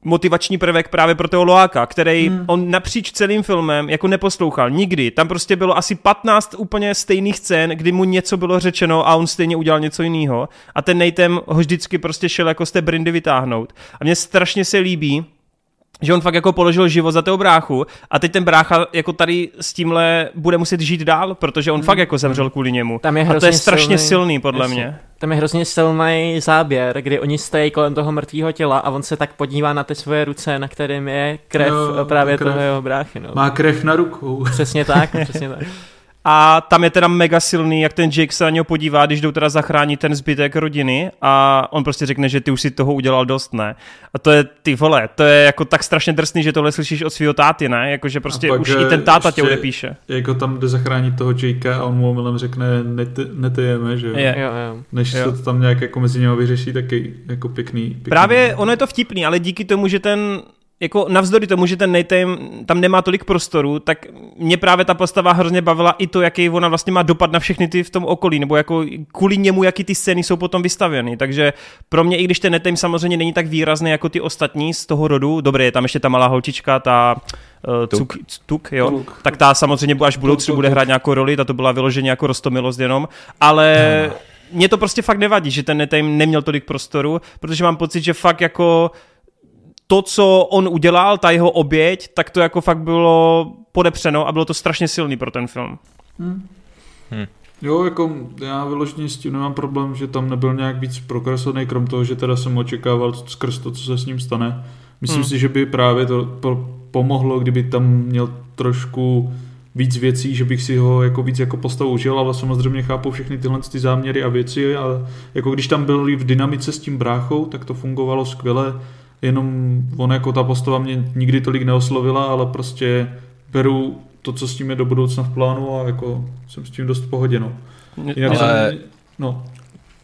S1: motivační prvek právě pro toho Loáka, který hmm. on napříč celým filmem jako neposlouchal nikdy. Tam prostě bylo asi 15 úplně stejných scén, kdy mu něco bylo řečeno a on stejně udělal něco jiného. A ten Nejtem ho vždycky prostě šel jako z té brindy vytáhnout. A mně strašně se líbí, že on fakt jako položil život za toho bráchu a teď ten brácha jako tady s tímhle bude muset žít dál, protože on hmm. fakt jako zemřel kvůli němu. Tam je a to je strašně silný, silný podle jasně. mě.
S4: Tam je hrozně silný záběr, kdy oni stojí kolem toho mrtvého těla a on se tak podívá na ty svoje ruce, na kterým je krev no, právě krev. toho jeho bráchy. No.
S5: Má krev na rukou.
S4: Přesně tak, přesně tak.
S1: A tam je teda mega silný, jak ten Jake se na něho podívá, když jdou teda zachránit ten zbytek rodiny a on prostě řekne, že ty už si toho udělal dost, ne? A to je, ty vole, to je jako tak strašně drsný, že tohle slyšíš od svého táty, ne? Jakože prostě už i ten táta tě odepíše.
S5: Jako tam jde zachránit toho Jakea a on mu omylem řekne, netyjeme, že jo?
S1: Je, jo, jo.
S5: Než jo. se to tam nějak jako mezi něho vyřeší, taky jako pěkný, pěkný.
S1: Právě ono je to vtipný, ale díky tomu, že ten jako navzdory tomu, že ten Nate tam nemá tolik prostoru, tak mě právě ta postava hrozně bavila i to, jaký ona vlastně má dopad na všechny ty v tom okolí, nebo jako kvůli němu, jaký ty scény jsou potom vystavěny. Takže pro mě, i když ten Nate samozřejmě není tak výrazný jako ty ostatní z toho rodu, dobré, je tam ještě ta malá holčička, ta uh, tuk. Cuk, tuk, jo, tuk. tak ta samozřejmě až v budoucnu bude hrát nějakou roli, ta to byla vyloženě jako rostomilost jenom, ale mě to prostě fakt nevadí, že ten Nate neměl tolik prostoru, protože mám pocit, že fakt jako to, co on udělal, ta jeho oběť, tak to jako fakt bylo podepřeno a bylo to strašně silný pro ten film.
S5: Hmm. Hmm. Jo, jako já vyloženě s tím nemám problém, že tam nebyl nějak víc prokreslený, krom toho, že teda jsem očekával skrz to, co se s ním stane. Myslím hmm. si, že by právě to pomohlo, kdyby tam měl trošku víc věcí, že bych si ho jako víc jako postavu užil, ale samozřejmě chápu všechny tyhle ty záměry a věci a jako když tam byl v dynamice s tím bráchou, tak to fungovalo skvěle, jenom on jako ta postava mě nikdy tolik neoslovila, ale prostě beru to, co s tím je do budoucna v plánu a jako jsem s tím dost v pohodě, no.
S2: Jinak ale... jsem, no.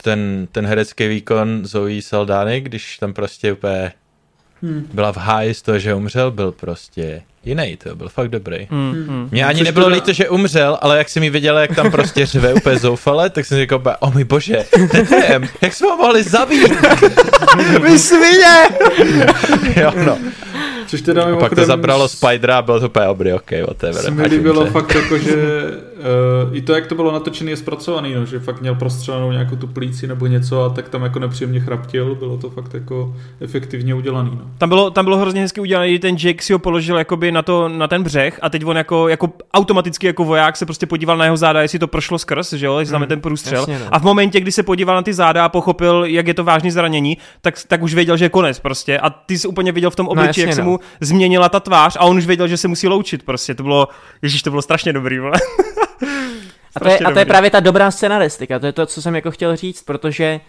S2: Ten, ten herecký výkon Zoe Saldány, když tam prostě úplně hmm. byla v háji z toho, že umřel, byl prostě jiný, to byl fakt dobrý. Hmm. Hmm. Mně ani Což nebylo teda... líto, že umřel, ale jak jsem mi viděl, jak tam prostě řve úplně zoufale, tak jsem si říkal, o můj bože, ten jak jsme ho mohli zabít?
S1: Vy svině!
S2: jo, no.
S5: Což teda
S2: a pak to zabralo Spidera a bylo to úplně dobrý, ok, whatever.
S5: Se mi líbilo fakt jako, že uh, i to, jak to bylo natočené, je zpracovaný, no, že fakt měl prostřelenou nějakou tu plíci nebo něco a tak tam jako nepříjemně chraptil, bylo to fakt jako efektivně udělaný. No.
S1: Tam, bylo, tam bylo hrozně hezky udělané, ten Jake si ho položil jakoby na, to, na ten břeh a teď on jako, jako automaticky jako voják se prostě podíval na jeho záda, jestli to prošlo skrz, že jo, jestli tam je hmm, ten průstřel. Jasně, no. A v momentě, kdy se podíval na ty záda a pochopil, jak je to vážný zranění, tak, tak už věděl, že je konec prostě. A ty jsi úplně viděl v tom obliči, no, jak no. se mu změnila ta tvář a on už věděl, že se musí loučit prostě. To bylo, ježíš, to bylo strašně dobrý, vole.
S4: a, to je, a to je právě ta dobrá scenaristika, to je to, co jsem jako chtěl říct, protože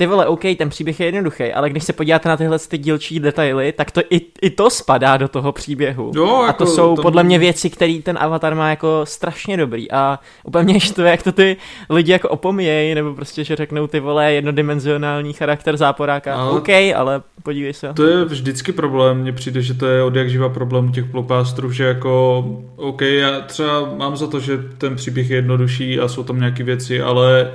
S4: ty vole, OK, ten příběh je jednoduchý, ale když se podíváte na tyhle ty dílčí detaily, tak to i, i to spadá do toho příběhu.
S5: Jo,
S4: a
S5: jako,
S4: to jsou to... podle mě věci, které ten avatar má jako strašně dobrý. A úplně mě to, jak to ty lidi jako opomíjejí, nebo prostě, že řeknou ty vole jednodimenzionální charakter záporáka. Ale... OK, ale podívej se.
S5: To je vždycky problém, mně přijde, že to je od jak živa problém těch blockbusterů, že jako OK, já třeba mám za to, že ten příběh je jednodušší a jsou tam nějaké věci, ale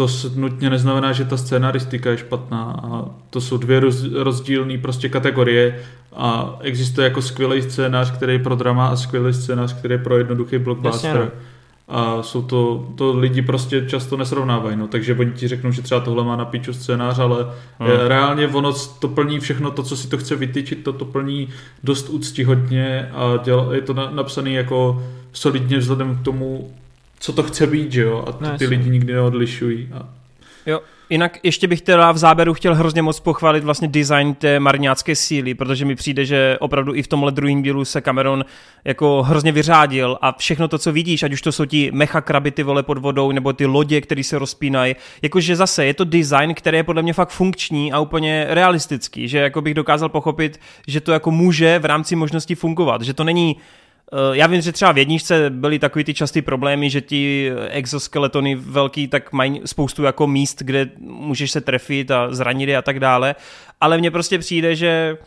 S5: to nutně neznamená, že ta scénaristika je špatná a to jsou dvě rozdílné prostě kategorie a existuje jako skvělý scénář, který je pro drama a skvělý scénář, který je pro jednoduchý blockbuster. Jasně, no. A jsou to, to lidi prostě často nesrovnávají, no, takže oni ti řeknou, že třeba tohle má na píču scénář, ale hmm. reálně ono to plní všechno to, co si to chce vytyčit, to to plní dost úctihodně a děl, je to na, napsaný jako solidně vzhledem k tomu, co to chce být, že jo? A ty, no, ty lidi nikdy neodlišují. A...
S1: Jo, Jinak ještě bych teda v záběru chtěl hrozně moc pochválit vlastně design té mariňácké síly, protože mi přijde, že opravdu i v tomhle druhém dílu se Cameron jako hrozně vyřádil a všechno to, co vidíš, ať už to jsou ti mecha krabity vole pod vodou, nebo ty lodě, které se rozpínají, jakože zase je to design, který je podle mě fakt funkční a úplně realistický, že jako bych dokázal pochopit, že to jako může v rámci možností fungovat, že to není já vím, že třeba v jedničce byly takový ty častý problémy, že ti exoskeletony velký tak mají spoustu jako míst, kde můžeš se trefit a zranit a tak dále, ale mně prostě přijde, že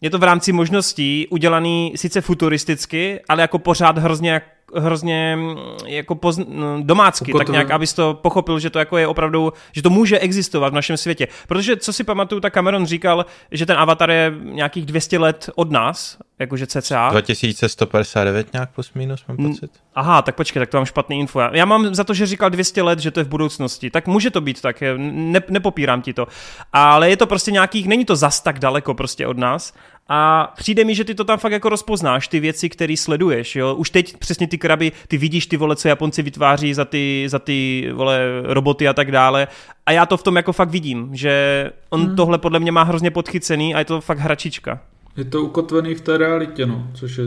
S1: je to v rámci možností udělaný sice futuristicky, ale jako pořád hrozně hrozně mm, jako pozn- no, domácky, Ukotven. tak nějak, abys to pochopil, že to jako je opravdu, že to může existovat v našem světě. Protože, co si pamatuju, tak Cameron říkal, že ten avatar je nějakých 200 let od nás, jakože cca.
S2: 2159 nějak plus minus, mám pocit.
S1: Aha, tak počkej, tak to mám špatný info. Já mám za to, že říkal 200 let, že to je v budoucnosti. Tak může to být tak, ne, nepopírám ti to. Ale je to prostě nějakých, není to zas tak daleko prostě od nás. A přijde mi, že ty to tam fakt jako rozpoznáš, ty věci, které sleduješ, jo. Už teď přesně ty kraby, ty vidíš ty vole, co Japonci vytváří za ty, za ty vole roboty a tak dále. A já to v tom jako fakt vidím, že on hmm. tohle podle mě má hrozně podchycený a je to fakt hračička.
S5: Je to ukotvený v té realitě, no, což je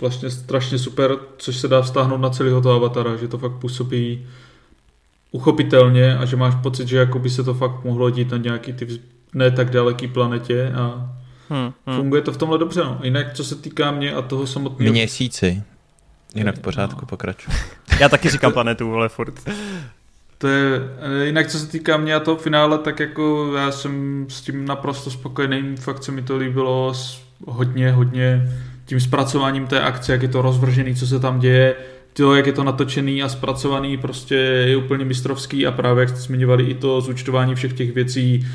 S5: vlastně strašně super, což se dá vztáhnout na celého toho avatara, že to fakt působí uchopitelně a že máš pocit, že jako by se to fakt mohlo dít na nějaký ty ne tak daleký planetě a hmm, hmm. funguje to v tomhle dobře. No. Jinak, co se týká mě a toho samotného...
S2: Měsíci. Jinak v pořádku no. pokračuji.
S1: Já taky říkám planetu, ale furt.
S5: To je, eh, jinak co se týká mě a toho finále, tak jako já jsem s tím naprosto spokojený, fakt se mi to líbilo hodně, hodně tím zpracováním té akce, jak je to rozvržený, co se tam děje, to, jak je to natočený a zpracovaný, prostě je úplně mistrovský a právě jak jste zmiňovali i to zúčtování všech těch věcí,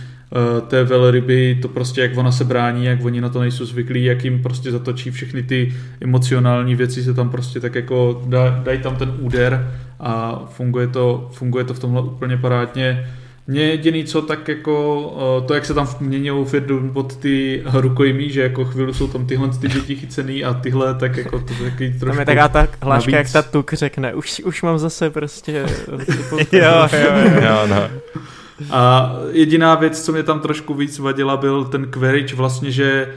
S5: té velryby, to prostě jak ona se brání, jak oni na to nejsou zvyklí, jak jim prostě zatočí všechny ty emocionální věci se tam prostě tak jako dají tam ten úder a funguje to, funguje to v tomhle úplně parádně. Mě jediný co tak jako to, jak se tam mění firdu od ty rukojmí, že jako chvíli jsou tam tyhle ty děti chycený a tyhle tak jako to taky trošku
S4: Tam je taká ta hláška, navíc. jak ta tuk řekne, už, už mám zase prostě...
S1: jo, jo, jo,
S2: jo, no.
S5: A jediná věc, co mě tam trošku víc vadila, byl ten Querič vlastně, že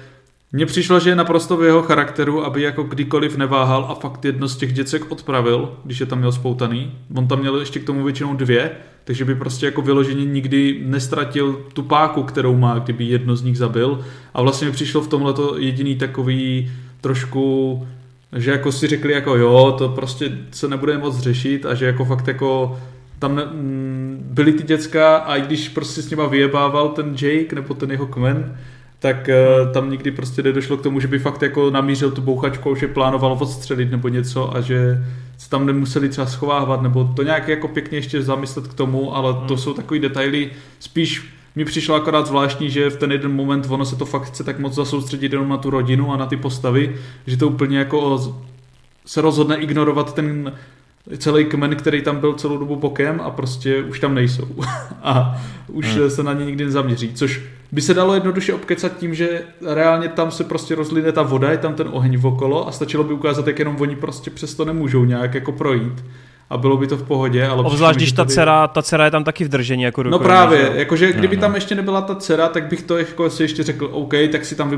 S5: mně přišlo, že je naprosto v jeho charakteru, aby jako kdykoliv neváhal a fakt jedno z těch děcek odpravil, když je tam měl spoutaný. On tam měl ještě k tomu většinou dvě, takže by prostě jako vyloženě nikdy nestratil tu páku, kterou má, kdyby jedno z nich zabil. A vlastně mi přišlo v tomhle to jediný takový trošku že jako si řekli jako jo, to prostě se nebude moc řešit a že jako fakt jako tam ne, m, byly ty děcka a i když prostě s nima vyjebával ten Jake nebo ten jeho kmen, tak uh, tam nikdy prostě nedošlo k tomu, že by fakt jako namířil tu bouchačku, že plánoval odstřelit nebo něco a že se tam nemuseli třeba schovávat, nebo to nějak jako pěkně ještě zamyslet k tomu, ale to hmm. jsou takový detaily, spíš mi přišlo akorát zvláštní, že v ten jeden moment ono se to fakt chce tak moc zasoustředit jenom na tu rodinu a na ty postavy, že to úplně jako se rozhodne ignorovat ten celý kmen, který tam byl celou dobu bokem a prostě už tam nejsou. a už hmm. se na ně nikdy nezaměří, což by se dalo jednoduše obkecat tím, že reálně tam se prostě rozlíne ta voda, je tam ten oheň okolo a stačilo by ukázat, jak jenom oni prostě přesto nemůžou nějak jako projít a bylo by to v pohodě. Ale
S1: Obzvlášť, když ta, tady... dcera, ta dcera je tam taky v držení. Jako
S5: no právě, že... jakože kdyby no, no. tam ještě nebyla ta dcera, tak bych to jako si ještě řekl, OK, tak si tam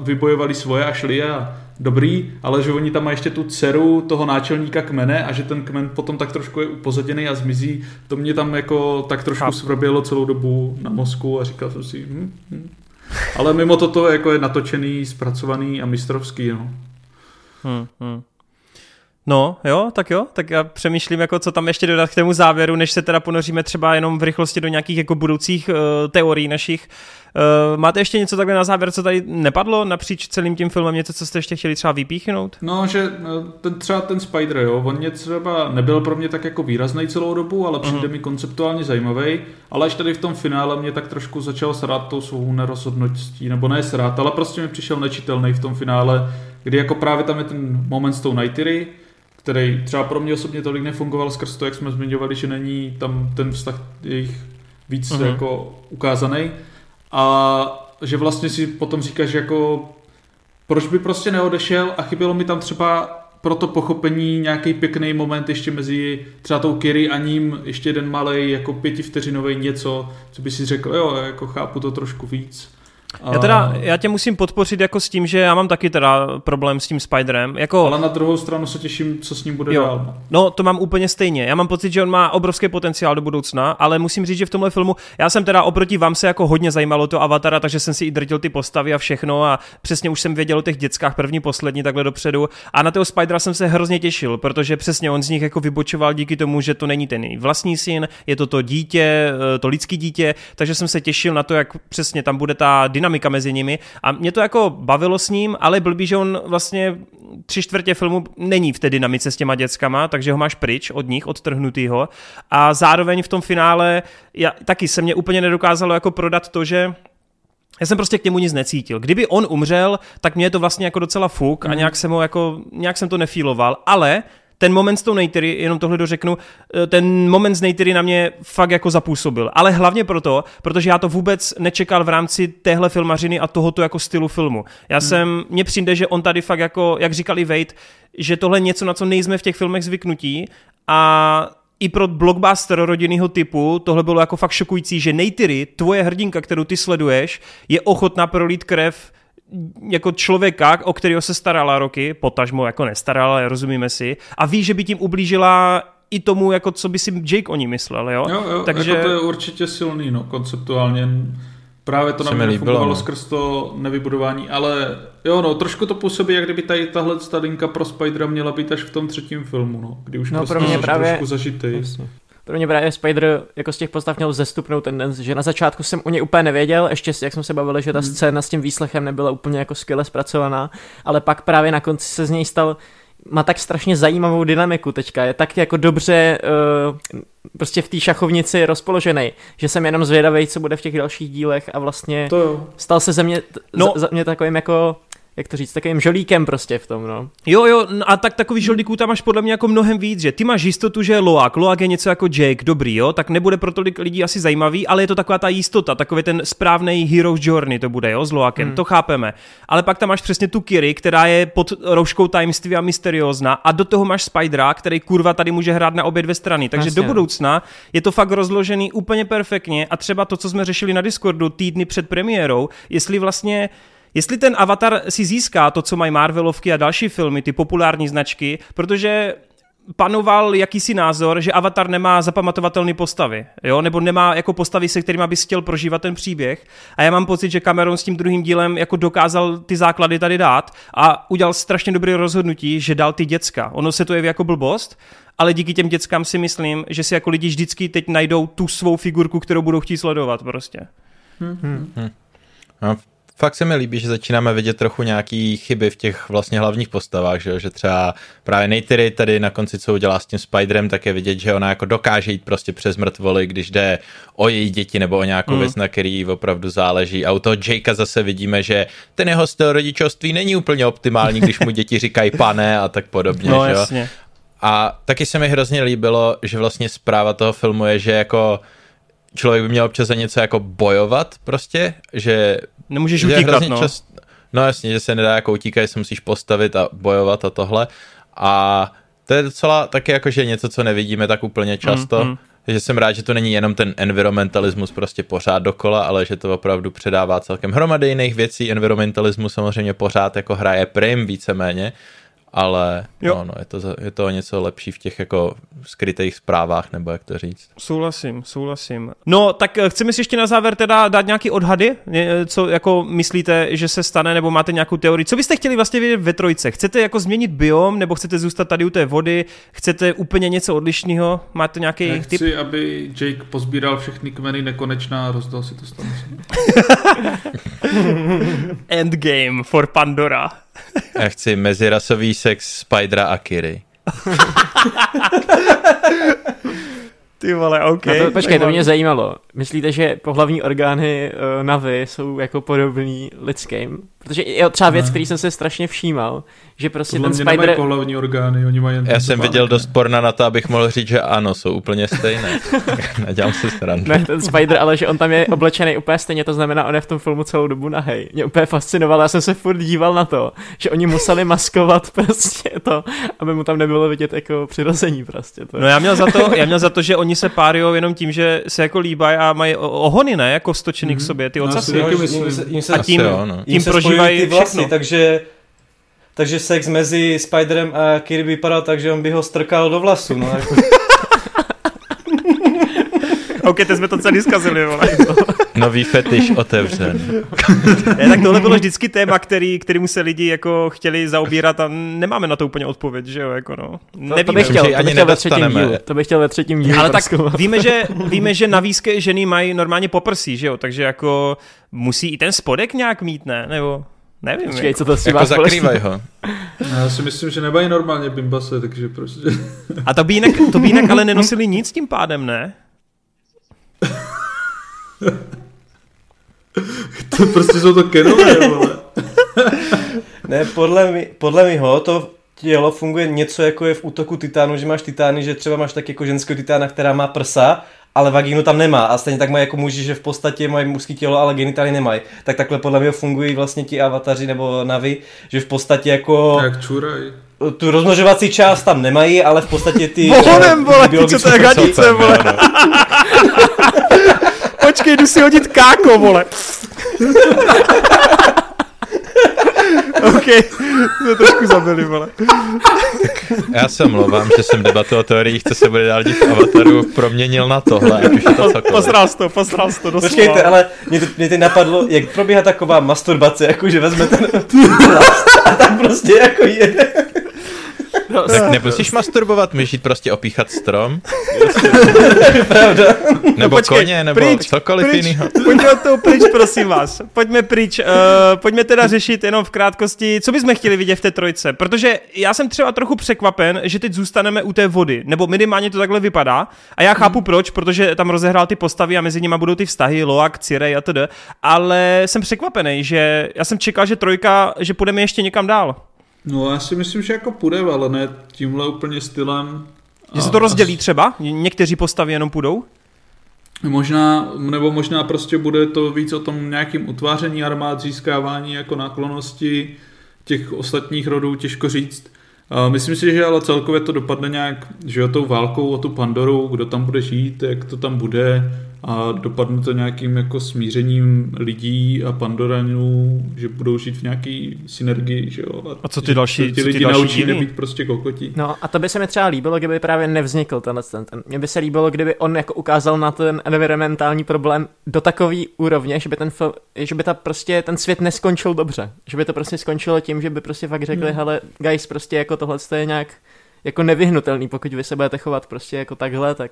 S5: vybojovali svoje a šli a dobrý, ale že oni tam mají ještě tu dceru toho náčelníka kmene a že ten kmen potom tak trošku je upozaděný a zmizí, to mě tam jako tak trošku svrbělo celou dobu na mozku a říkal jsem si, hm, hm. ale mimo toto jako je natočený, zpracovaný a mistrovský, no.
S1: Hmm, hmm. No, jo, tak jo, tak já přemýšlím, jako co tam ještě dodat k tomu závěru, než se teda ponoříme třeba jenom v rychlosti do nějakých jako budoucích uh, teorií našich. Uh, máte ještě něco takhle na závěr, co tady nepadlo napříč celým tím filmem, něco, co jste ještě chtěli třeba vypíchnout?
S5: No, že ten, třeba ten Spider, jo, on mě třeba nebyl pro mě tak jako výrazný celou dobu, ale přijde uh-huh. mi konceptuálně zajímavý, ale až tady v tom finále mě tak trošku začal srát tou svou nerozhodností, nebo ne srát, ale prostě mi přišel nečitelný v tom finále, kdy jako právě tam je ten moment s tou Nightery, který třeba pro mě osobně tolik nefungoval skrz to, jak jsme zmiňovali, že není tam ten vztah jejich víc uh-huh. jako ukázaný. A že vlastně si potom říkáš jako proč by prostě neodešel a chybělo mi tam třeba pro to pochopení nějaký pěkný moment ještě mezi třeba tou Kiri a ním, ještě jeden malý jako pětivteřinový něco, co by si řekl, jo, jako chápu to trošku víc.
S1: Já teda, já tě musím podpořit jako s tím, že já mám taky teda problém s tím Spiderem. Jako...
S5: Ale na druhou stranu se těším, co s ním bude jo. dál.
S1: No, to mám úplně stejně. Já mám pocit, že on má obrovský potenciál do budoucna, ale musím říct, že v tomhle filmu, já jsem teda oproti vám se jako hodně zajímalo to Avatara, takže jsem si i drtil ty postavy a všechno a přesně už jsem věděl o těch dětskách první, poslední, takhle dopředu. A na toho Spidera jsem se hrozně těšil, protože přesně on z nich jako vybočoval díky tomu, že to není ten vlastní syn, je to to dítě, eh, to lidský dítě, takže jsem se těšil na to, jak přesně tam bude ta dynamika mezi nimi. A mě to jako bavilo s ním, ale blbý, že on vlastně tři čtvrtě filmu není v té dynamice s těma dětskama, takže ho máš pryč od nich, odtrhnutýho. A zároveň v tom finále já, taky se mě úplně nedokázalo jako prodat to, že já jsem prostě k němu nic necítil. Kdyby on umřel, tak mě je to vlastně jako docela fuk a mhm. nějak jsem ho jako, nějak jsem to nefíloval, ale ten moment s tou Neytery, jenom tohle dořeknu, eh, ten moment s Neytery na mě fakt jako zapůsobil. Ale hlavně proto, protože já to vůbec nečekal v rámci téhle filmařiny a tohoto jako stylu filmu. Já hmm. jsem, mně přijde, že on tady fakt jako, jak říkal i Wade, že tohle je něco, na co nejsme v těch filmech zvyknutí a i pro blockbuster rodinného typu tohle bylo jako fakt šokující, že Neytiri, tvoje hrdinka, kterou ty sleduješ, je ochotná prolít krev jako člověka, o kterého se starala roky, potažmo jako nestarala, rozumíme si, a ví, že by tím ublížila i tomu, jako co by si Jake o ní myslel, jo?
S5: Jo, jo Takže... jako to je určitě silný, no, konceptuálně. Právě to na mě nefungovalo no. skrz to nevybudování, ale jo, no, trošku to působí, jak kdyby tady tahle stadinka pro Spidera měla být až v tom třetím filmu, no, kdy už no, prostě pro mě právě... trošku zažitý. Jasně
S4: pro mě právě Spider jako z těch postav měl zestupnou tendenci, že na začátku jsem o něj úplně nevěděl, ještě jak jsme se bavili, že ta hmm. scéna s tím výslechem nebyla úplně jako skvěle zpracovaná, ale pak právě na konci se z něj stal má tak strašně zajímavou dynamiku teďka, je tak jako dobře uh, prostě v té šachovnici rozpoložený, že jsem jenom zvědavý, co bude v těch dalších dílech a vlastně
S5: to jo.
S4: stal se ze mě, no. za mě takovým jako jak to říct, takovým žolíkem prostě v tom, no.
S1: Jo, jo, a tak takový žoldíků tam máš podle mě jako mnohem víc, že ty máš jistotu, že je Loak, Loak je něco jako Jake, dobrý, jo, tak nebude pro tolik lidí asi zajímavý, ale je to taková ta jistota, takový ten správný Hero's Journey to bude, jo, s Loakem, hmm. to chápeme. Ale pak tam máš přesně tu Kiri, která je pod rouškou tajemství a mysteriózna a do toho máš Spidera, který kurva tady může hrát na obě dvě strany. Takže Jasně. do budoucna je to fakt rozložený úplně perfektně a třeba to, co jsme řešili na Discordu týdny před premiérou, jestli vlastně Jestli ten Avatar si získá to, co mají Marvelovky a další filmy, ty populární značky, protože panoval jakýsi názor, že Avatar nemá zapamatovatelné postavy, jo? nebo nemá jako postavy, se kterými bys chtěl prožívat ten příběh. A já mám pocit, že Cameron s tím druhým dílem jako dokázal ty základy tady dát a udělal strašně dobré rozhodnutí, že dal ty děcka. Ono se to jeví jako blbost, ale díky těm dětskám si myslím, že si jako lidi vždycky teď najdou tu svou figurku, kterou budou chtít sledovat prostě. Hmm.
S2: Hmm. No, fakt se mi líbí, že začínáme vidět trochu nějaký chyby v těch vlastně hlavních postavách, že, že třeba právě Neytiri tady na konci, co udělá s tím Spiderem, tak je vidět, že ona jako dokáže jít prostě přes mrtvoly, když jde o její děti nebo o nějakou mm. věc, na který opravdu záleží. A u toho Jakea zase vidíme, že ten jeho styl rodičovství není úplně optimální, když mu děti říkají pane a tak podobně.
S1: No,
S2: že?
S1: jasně.
S2: A taky se mi hrozně líbilo, že vlastně zpráva toho filmu je, že jako člověk by měl občas za něco jako bojovat prostě, že...
S1: Nemůžeš utíkat, no. Čas,
S2: no jasně, že se nedá jako utíkat, že se musíš postavit a bojovat a tohle. A to je docela taky jako, že něco, co nevidíme tak úplně často. Mm, mm. Takže jsem rád, že to není jenom ten environmentalismus prostě pořád dokola, ale že to opravdu předává celkem hromady jiných věcí. Environmentalismus samozřejmě pořád jako hraje prim víceméně, ale jo. No, no, je, to, je to něco lepší v těch jako skrytých zprávách, nebo jak to říct.
S1: Souhlasím, souhlasím. No, tak eh, chceme si ještě na závěr teda dát nějaký odhady, co jako myslíte, že se stane, nebo máte nějakou teorii. Co byste chtěli vlastně vědět ve trojce? Chcete jako změnit biom, nebo chcete zůstat tady u té vody? Chcete úplně něco odlišného? Máte nějaký
S5: Já chci, typ? aby Jake pozbíral všechny kmeny nekonečná a rozdal si to stanici.
S1: Endgame for Pandora.
S2: Já chci mezirasový sex Spidera a Kiry.
S1: Ty vole, OK.
S4: No to, počkej, to mě zajímalo. Myslíte, že pohlavní orgány uh, Navy jsou jako podobný lidským? Protože je třeba věc, který jsem se strašně všímal, že prostě
S5: Podle
S4: ten Spider... Nemají
S5: pohlavní orgány, oni mají jen
S2: Já jsem viděl dost porna na to, abych mohl říct, že ano, jsou úplně stejné. Nedělám si srandu.
S4: Ne, ten Spider, ale že on tam je oblečený úplně stejně, to znamená, on je v tom filmu celou dobu nahej. Mě úplně fascinovalo, já jsem se furt díval na to, že oni museli maskovat prostě to, aby mu tam nebylo vidět jako přirození prostě. To.
S1: No já měl za to, já měl za to, že oni se párujou jenom tím, že se jako líbají a mají ohony, ne, jako stočený mm-hmm. k sobě, ty no, ocasy.
S3: No, jim se, jim se,
S1: a tím, jo, no. tím prožívají ty vlasy, všechno.
S3: takže takže sex mezi Spiderem a Kirby vypadal tak, že on by ho strkal do vlasu, no. Jako.
S1: OK, teď jsme to celý zkazili, vole.
S2: Nový fetiš otevřen.
S1: ne, tak tohle bylo vždycky téma, který, kterýmu se lidi jako chtěli zaobírat a nemáme na to úplně odpověď, že jo, jako no.
S4: Nevíme. To bych chtěl, to bych chtěl ve třetím dílu. To bych chtěl ve třetím dílu.
S1: Ale tak víme, že, víme, že navíské ženy mají normálně poprsí, že jo, takže jako musí i ten spodek nějak mít, ne? Nebo... Nevím.
S4: Počkej, co to
S2: si jako zakrývaj ho.
S5: Já si myslím, že nemají normálně bimbase, takže prostě...
S1: A to by jinak, to by jinak ale nenosili nic tím pádem, ne?
S5: to prostě jsou to kenové, vole.
S3: ne, podle, mi, podle mýho to tělo funguje něco jako je v útoku titánu, že máš titány, že třeba máš tak jako ženského titána, která má prsa ale vagínu tam nemá a stejně tak mají jako muži, že v podstatě mají mužské tělo, ale genitály nemají. Tak takhle podle mě fungují vlastně ti avataři nebo navy, že v podstatě jako...
S5: Jak čuraj.
S3: Tu rozmnožovací část tam nemají, ale v podstatě ty...
S1: Bohonem, vole, ty co to je hadice, vole. Počkej, jdu si hodit káko, vole. OK, jsme trošku zabili, vole.
S2: Já se mluvám, že jsem debatu o teoriích, co se bude dál dít v Avataru, proměnil na tohle, ať už je to cokoliv.
S1: Posral to, posral to, doslova.
S3: Počkejte, ale mě, to, mě to napadlo, jak probíhá taková masturbace, jako že vezme ten a tak prostě jako jede.
S4: No,
S2: Tak nemusíš masturbovat, můžeš jít prostě opíchat strom.
S3: Pravda.
S2: Nebo
S1: počkej,
S2: koně, nebo
S1: pryč,
S2: cokoliv
S1: pryč.
S2: jiného.
S1: Pojďme od toho pryč, prosím vás. Pojďme pryč. Uh, pojďme teda řešit jenom v krátkosti, co bychom chtěli vidět v té trojce. Protože já jsem třeba trochu překvapen, že teď zůstaneme u té vody. Nebo minimálně to takhle vypadá. A já chápu proč, protože tam rozehrál ty postavy a mezi nimi budou ty vztahy, Loak, Cirej a td. Ale jsem překvapený, že já jsem čekal, že trojka, že půjdeme ještě někam dál.
S5: No já si myslím, že jako půjde, ale ne tímhle úplně stylem.
S1: Že se to rozdělí třeba? Někteří postavy jenom půjdou?
S5: Možná, nebo možná prostě bude to víc o tom nějakým utváření armád, získávání jako náklonosti těch ostatních rodů, těžko říct. Myslím si, že ale celkově to dopadne nějak, že jo, tou válkou o tu Pandoru, kdo tam bude žít, jak to tam bude a dopadne to nějakým jako smířením lidí a Pandoranů, že budou žít v nějaký synergii, že jo.
S1: A co ty další- ty
S5: lidi
S1: další
S5: naučí
S1: divní?
S5: nebýt prostě kokotí.
S4: No a to by se mi třeba líbilo, kdyby právě nevznikl tenhle ten, ten. Mně by se líbilo, kdyby on jako ukázal na ten environmentální problém do takové úrovně, že by ten že by ta prostě ten svět neskončil dobře. Že by to prostě skončilo tím, že by prostě fakt řekli,
S5: Hmm.
S4: hele, guys, prostě jako tohle je nějak jako nevyhnutelný, pokud vy se budete chovat prostě jako takhle, tak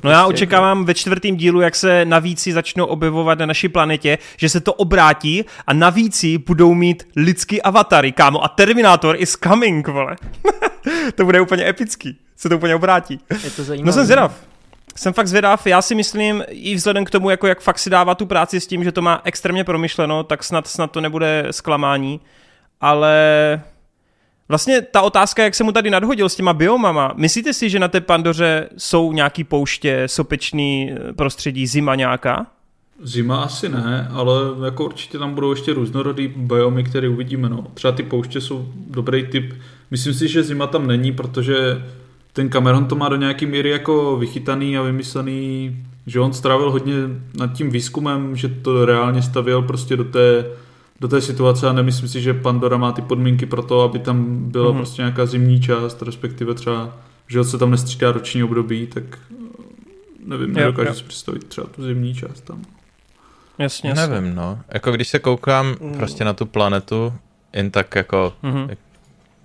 S4: to
S1: No já
S4: prostě
S1: očekávám ve čtvrtém dílu, jak se navíci začnou objevovat na naší planetě, že se to obrátí a navíci budou mít lidský avatary, kámo. A Terminator is coming, vole. to bude úplně epický. Se to úplně obrátí.
S4: Jako, je to zajímavé.
S1: No jsem zvědav. Jsem fakt zvědav, já si myslím, i vzhledem k tomu, jako jak fakt si dává tu práci s tím, že to má extrémně promyšleno, tak snad, snad to nebude zklamání, ale vlastně ta otázka, jak se mu tady nadhodil s těma biomama, myslíte si, že na té Pandoře jsou nějaký pouště, sopečný eh, prostředí, zima nějaká?
S5: Zima asi ne, ale jako určitě tam budou ještě různorodý biomy, které uvidíme. No. Třeba ty pouště jsou dobrý typ. Myslím si, že zima tam není, protože ten Cameron to má do nějaký míry jako vychytaný a vymyslený, že on strávil hodně nad tím výzkumem, že to reálně stavěl prostě do té, do té situace a nemyslím si, že Pandora má ty podmínky pro to, aby tam byla
S1: Mhm.
S5: mm-hmm. prostě nějaká zimní část, respektive třeba, že se tam nestřídá roční období, tak nevím,
S1: Jo,
S5: nedokážu
S1: jo.
S5: si představit třeba tu zimní část tam.
S1: Jasně, jasně.
S2: Nevím, no. Jako když se koukám prostě na tu planetu, jen tak jako
S1: Mhm.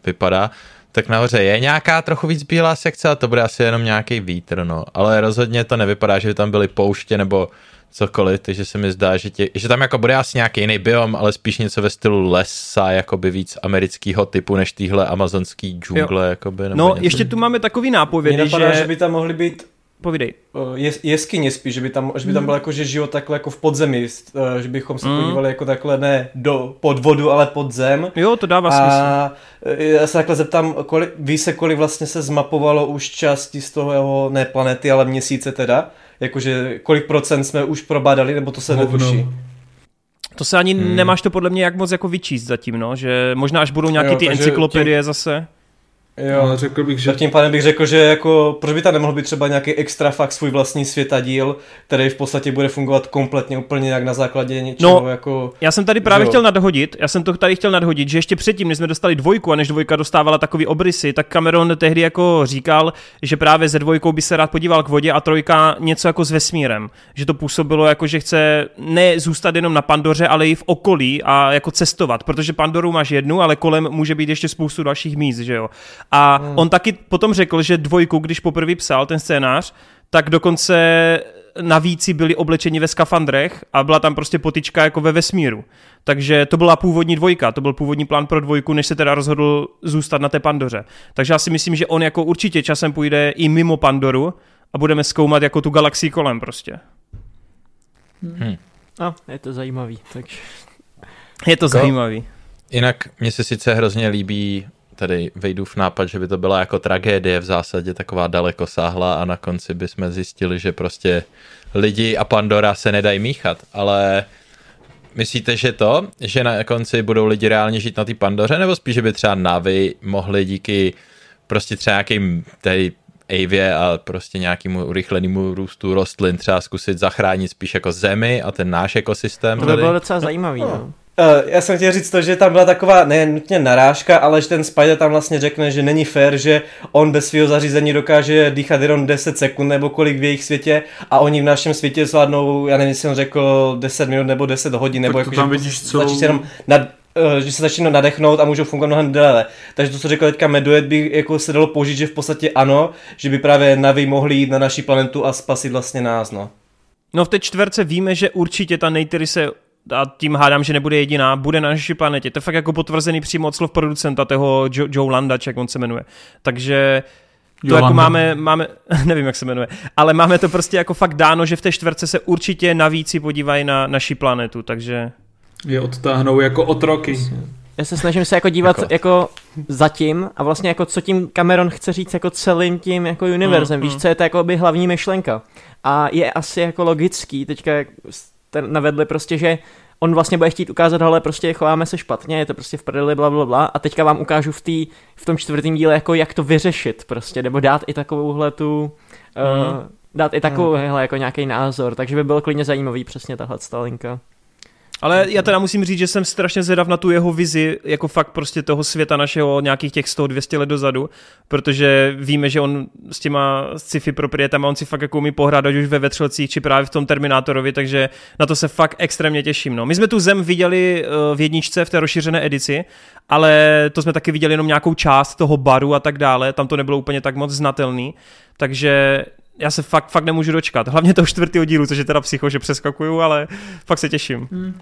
S2: vypadá, tak nahoře je nějaká trochu víc bílá sekce a to bude asi jenom nějaký vítr, no. Ale rozhodně to nevypadá, že by tam byly pouště nebo cokoliv, takže se mi zdá, že, tě, že tam jako bude asi nějaký jiný biom, ale spíš něco ve stylu lesa, jakoby víc amerického typu, než týhle amazonský džungle, jakoby. Nebo
S1: No,
S2: něco.
S1: ještě tu máme takový
S3: napadá,
S1: že...
S3: že by tam mohly být
S1: Povídej.
S3: uh, jes, jeskyně spíš, že by tam, že by
S1: Hmm.
S3: tam bylo jako, že život takhle jako v podzemí, uh, že bychom se
S1: Mm.
S3: podívali jako takhle ne do pod vodu, ale pod zem.
S1: Jo, to dává smysl.
S3: A eh, já se takhle zeptám, kolik, ví se, kolik vlastně se zmapovalo už části z toho jeho, ne planety, ale měsíce teda? Jakože kolik procent jsme už probádali, nebo to se
S5: Hovno.
S3: netuší?
S1: To se ani hmm. nemáš to podle mě jak moc jako vyčíst zatím, no, že možná až budou nějaké
S3: Jo,
S1: ty encyklopedie zase.
S3: Jo.
S5: Ale řekl bych, že
S3: Tak tím pádem bych řekl, že jako, proč by tam nemohl být třeba nějaký extra fakt svůj vlastní světadíl, který v podstatě bude fungovat kompletně úplně jak na základě něčeho
S1: No,
S3: jako...
S1: Já jsem tady právě
S3: Jo.
S1: chtěl nadhodit, já jsem to tady chtěl nadhodit, že ještě předtím, než jsme dostali dvojku a než dvojka dostávala takový obrysy, tak Cameron tehdy jako říkal, že právě ze dvojkou by se rád podíval k vodě a trojka něco jako s vesmírem. Že to působilo jako, že chce ne zůstat jenom na Pandoře, ale i v okolí a jako cestovat, protože Pandoru máš jednu, ale kolem může být ještě spoustu dalších míst, že jo. A hmm. on taky potom řekl, že dvojku, když poprvé psal ten scénář, tak dokonce navíc byli oblečeni ve skafandrech a byla tam prostě potička jako ve vesmíru. Takže to byla původní dvojka, to byl původní plán pro dvojku, než se teda rozhodl zůstat na té Pandoře. Takže já si myslím, že on jako určitě časem půjde i mimo Pandoru a budeme zkoumat jako tu galaxii kolem prostě.
S4: No, je to zajímavý, takže...
S1: Je to zajímavý.
S2: Jinak mně se sice hrozně líbí tady Vejdův nápad, že by to byla jako tragédie v zásadě taková dalekosáhlá a na konci bychom zjistili, že prostě lidi a Pandora se nedají míchat, ale myslíte, že to, že na konci budou lidi reálně žít na té Pandoře, nebo spíš, že by třeba Navy mohli díky prostě třeba nějakým tady Avě a prostě nějakému urychlenému růstu rostlin třeba zkusit zachránit spíš jako zemi a ten náš ekosystém
S4: To by bylo docela zajímavý, no.
S3: Uh, já jsem chtěl říct to, že tam byla taková ne nutně narážka, ale že ten Spider tam vlastně řekne, že není fér, že on bez svého zařízení dokáže dýchat jenom 10 sekund nebo kolik v jejich světě a oni v našem světě zvládnou, já nevím, jestli on řekl 10 minut nebo 10 hodin, nebo jako,
S5: tam
S3: že
S5: vidíš
S3: stačí se jenom nad, eh, že se začíná nadechnout a můžou fungovat mnohem déle. Takže to, co řekl teďka Meduet, by jako se dalo použít, že v podstatě ano, že by právě Navi mohli jít na naši planetu a spasit vlastně nás, no.
S1: No v té čtverce víme, že určitě ta Neytiri se a tím hádám, že nebude jediná, bude na naší planetě. To je fakt jako potvrzený přímo od slov producenta, toho Joe, Joe Landač, jak on se jmenuje. Takže to Jolanda. jako máme, máme, nevím, jak se jmenuje, ale máme to prostě jako fakt dáno, že v té čtverce se určitě navíc podívají na naší planetu, takže...
S5: Je odtáhnou jako otroky.
S4: Já se snažím se jako dívat jako, jako zatím a vlastně jako co tím Cameron chce říct jako celým tím jako univerzem, mm, víš, mm. co je to jako by hlavní myšlenka. A je asi jako logický, teďka ten navedli prostě, že on vlastně bude chtít ukázat, ale prostě chováme se špatně, je to prostě v prdeli, bla, bla, bla. A teďka vám ukážu v, tý, v tom čtvrtém díle, jako jak to vyřešit prostě, nebo dát i takovouhle tu, mm. uh, dát i takovouhle mm. jako nějaký názor, takže by bylo klidně zajímavý přesně tahle linka.
S1: Ale já teda musím říct, že jsem strašně zvědav na tu jeho vizi, jako fakt prostě toho světa našeho nějakých těch 100-200 let dozadu, protože víme, že on s těma sci-fi proprietama, on si fakt jako umí pohrát, ať už ve Vetřelcích, či právě v tom Terminátorovi, takže na to se fakt extrémně těším. No. My jsme tu Zem viděli eh, v jedničce v té rozšířené edici, ale to jsme taky viděli jenom nějakou část toho baru a tak dále, tam to nebylo úplně tak moc znatelný, takže já se fakt, fakt nemůžu dočkat. Hlavně toho čtvrtého dílu, což je teda psycho, že přeskakuju, ale fakt se těším. Hmm.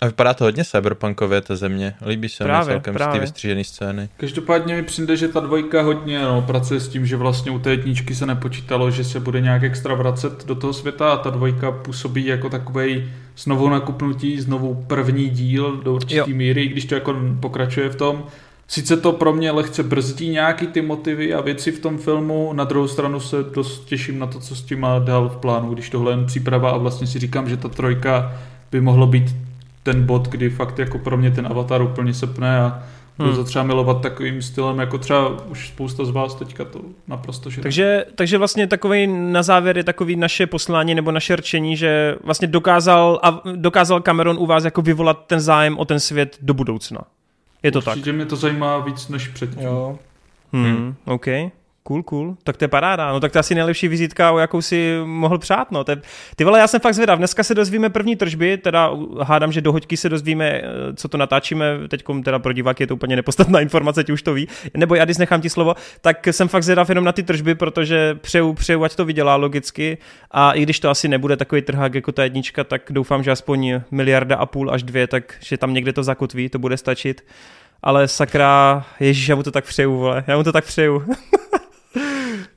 S2: A vypadá to hodně cyberpunkově, ta země. Líbí se
S1: právě,
S2: mi celkem právě. ty vystřížené scény.
S5: Každopádně mi přijde, že ta dvojka hodně no, pracuje s tím, že vlastně u té jedničky se nepočítalo, že se bude nějak extra vracet do toho světa a ta dvojka působí jako takový znovu nakupnutí, znovu první díl do určitý jo. míry, když to jako pokračuje v tom. Sice to pro mě lehce brzdí nějaký ty motivy a věci v tom filmu, na druhou stranu se dost těším na to, co s tím má dál v plánu, když tohle je příprava a vlastně si říkám, že ta trojka by mohlo být ten bod, kdy fakt jako pro mě ten avatar úplně sepne a budu hmm. to třeba milovat takovým stylem, jako třeba už spousta z vás teďka to naprosto že.
S1: Takže, takže vlastně takový na závěr je takový naše poslání nebo naše rčení, že vlastně dokázal, dokázal Cameron u vás jako vyvolat ten zájem o ten svět do budoucna. Je to
S5: Určitě
S1: tak?
S5: Určitě mě to zajímá víc než předtím. Jo.
S1: Hmm, hmm. OK. Cool, cool. Tak to je paráda. No tak to je asi nejlepší vizitka, o jakou si mohl přát. No. Te, ty vole, já jsem fakt zvědav. Dneska se dozvíme první tržby, teda hádám, že do hoďky se dozvíme, eh, co to natáčíme. Teď teda pro diváky je to úplně nepostatná informace, ti už to ví. Nebo já když nechám ti slovo, tak jsem fakt zvědav jenom na ty tržby, protože přeju, přeju, ať to vydělá logicky. A i když to asi nebude takový trhák jako ta jednička, tak doufám, že aspoň miliarda a půl až dvě, takže tam někde to zakotví, to bude stačit. Ale sakra, ježíš, já mu to tak přeju, vole. Já mu to tak přeju.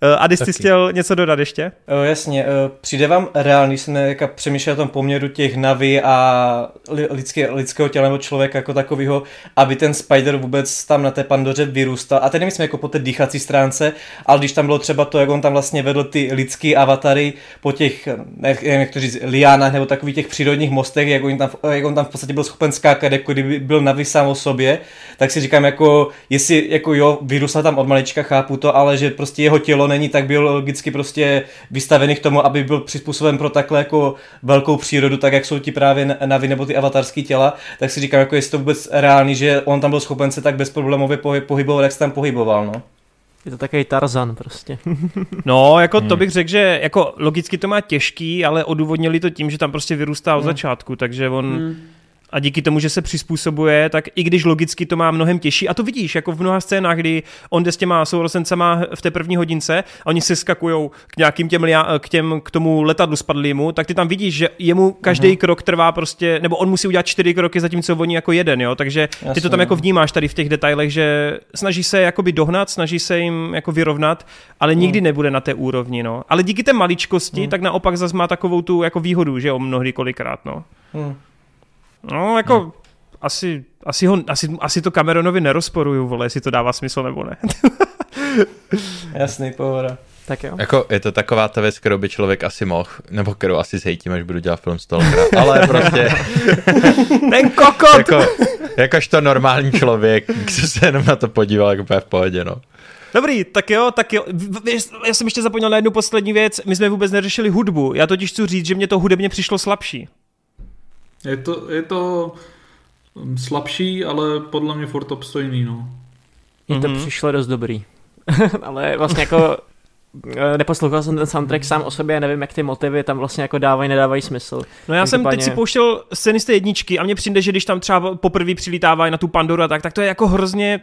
S1: Eh, a ty jsi chtěl něco dodat ještě?
S3: O, jasně, o, přijde vám reálný, jsem nějaká přemýšlel o tom poměru těch navy a lidské, lidského těla nebo člověka jako takového, aby ten Spider vůbec tam na té pandoře vyrůstal. A teď nemyslím jako po té dýchací stránce, ale když tam bylo třeba to, jak on tam vlastně vedl ty lidský avatary po těch, nevím jak to říct, liánách nebo takových těch přírodních mostech, jak on tam, jak on tam v podstatě byl schopen skákat, jako kdyby byl navy sám o sobě, tak si říkám jako, jestli jako jo, vyrůstal tam od malička, chápu to, ale že prostě jeho tělo není tak biologicky prostě vystavený k tomu, aby byl přizpůsoben pro takhle jako velkou přírodu, tak jak jsou ti právě navy nebo ty avatarské těla, tak si říkám, jako jestli to vůbec reálný, že on tam byl schopen se tak bezproblémově pohybovat, jak se tam pohyboval, no.
S4: Je to takový Tarzan prostě.
S1: no, jako to hmm. bych řekl, že jako logicky to má těžký, ale odůvodnili to tím, že tam prostě vyrůstá od hmm. začátku, takže on... Hmm a díky tomu, že se přizpůsobuje, tak i když logicky to má mnohem těžší, a to vidíš, jako v mnoha scénách, kdy on jde s těma sourozencama v té první hodince a oni se skakují k nějakým těm, k, těm, k tomu letadlu spadlýmu, tak ty tam vidíš, že jemu každý uh-huh. krok trvá prostě, nebo on musí udělat čtyři kroky, zatímco oni jako jeden, jo, takže Jasně, ty to tam jako vnímáš tady v těch detailech, že snaží se jakoby dohnat, snaží se jim jako vyrovnat, ale nikdy uh-huh. nebude na té úrovni, no. Ale díky té maličkosti, uh-huh. tak naopak zase má takovou tu jako výhodu, že jo, mnohdy kolikrát, no. Uh-huh. No, jako no. asi, asi, ho, asi, asi to Cameronovi nerozporuju, vole, jestli to dává smysl nebo ne.
S3: Jasný, pohoda.
S4: Tak jo.
S2: Jako je to taková ta věc, kterou by člověk asi mohl, nebo kterou asi zhejtím, až budu dělat film z toho. Ale prostě...
S1: Ten kokot!
S2: jako, jakožto normální člověk, co se jenom na to podíval, jako v pohodě, no.
S1: Dobrý, tak jo, tak jo. Já jsem ještě zapomněl na jednu poslední věc. My jsme vůbec neřešili hudbu. Já totiž chci říct, že mě to hudebně přišlo slabší.
S5: Je to, je to um, slabší, ale podle mě furt obstojný, no.
S4: Mně to mm-hmm. přišlo dost dobrý. ale vlastně jako eh, neposlouchal jsem ten soundtrack sám o sobě, nevím, jak ty motivy tam vlastně jako dávají, nedávají smysl.
S1: No já jsem teď si pouštěl scény z té jedničky a mně přijde, že když tam třeba poprvé přilítávají na tu Pandoru a tak, tak to je jako hrozně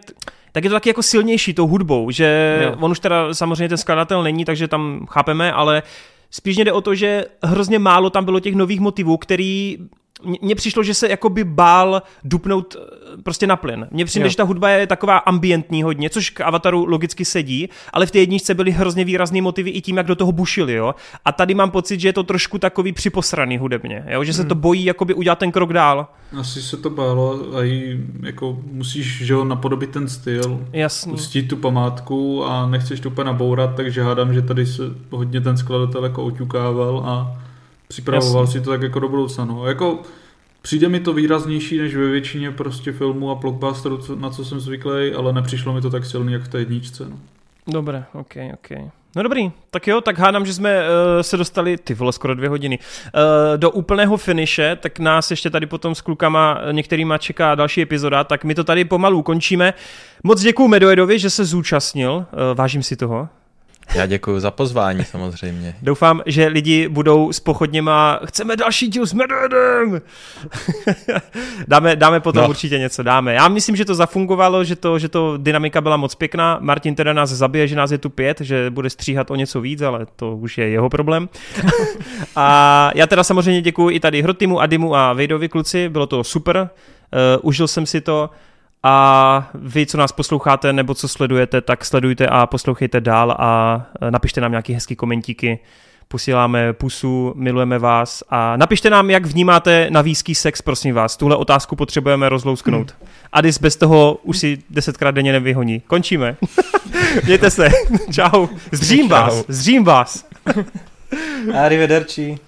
S1: tak je to taky jako silnější tou hudbou, že jo. on už teda samozřejmě ten skladatel není, takže tam chápeme, ale spíš jde o to, že hrozně málo tam bylo těch nových motivů, který mně přišlo, že se jakoby bál dupnout eh, prostě na plyn. Mně přijde, jo. že ta hudba je taková ambientní hodně, což k Avataru logicky sedí, ale v té jedničce byly hrozně výrazné motivy i tím, jak do toho bušili, jo. A tady mám pocit, že je to trošku takový připosraný hudebně, jo, že se hmm. to bojí jakoby udělat ten krok dál.
S5: Asi se to bálo a i jako musíš, že jo, napodobit ten styl,
S1: Jasný.
S5: pustit tu památku a nechceš to úplně nabourat, takže hádám, že tady se hodně ten skladatel jako oťukával a Připravoval Jasný. si to tak jako do budoucna. No. Jako, přijde mi to výraznější než ve většině prostě filmů a blockbusterů, na co jsem zvyklý, ale nepřišlo mi to tak silný, jak v té jedničce. No.
S1: Dobré, ok, ok. No dobrý, tak jo, tak hádám, že jsme uh, se dostali, ty vole, skoro dvě hodiny, uh, do úplného finiše, tak nás ještě tady potom s klukama některýma čeká další epizoda, tak my to tady pomalu končíme. Moc děkuju Medoedovi, že se zúčastnil, uh, vážím si toho.
S2: Já děkuji za pozvání samozřejmě.
S1: Doufám, že lidi budou s pochodněma, chceme další díl s Medvedem. dáme, dáme potom no. určitě něco, dáme. Já myslím, že to zafungovalo, že to, že to dynamika byla moc pěkná. Martin teda nás zabije, že nás je tu pět, že bude stříhat o něco víc, ale to už je jeho problém. a já teda samozřejmě děkuji i tady Hrotimu, Adimu a Vejdovi kluci, bylo to super. Uh, užil jsem si to. A vy, co nás posloucháte nebo co sledujete, tak sledujte a poslouchejte dál a e, napište nám nějaké hezké komentíky. Posíláme pusu, milujeme vás a napište nám, jak vnímáte navíský sex, prosím vás. Tuhle otázku potřebujeme rozlousknout. Hmm. Adis bez toho už si desetkrát denně nevyhoní. Končíme. Mějte se. Čau. Zřím vás. Zřím vás.
S3: Arrivederci.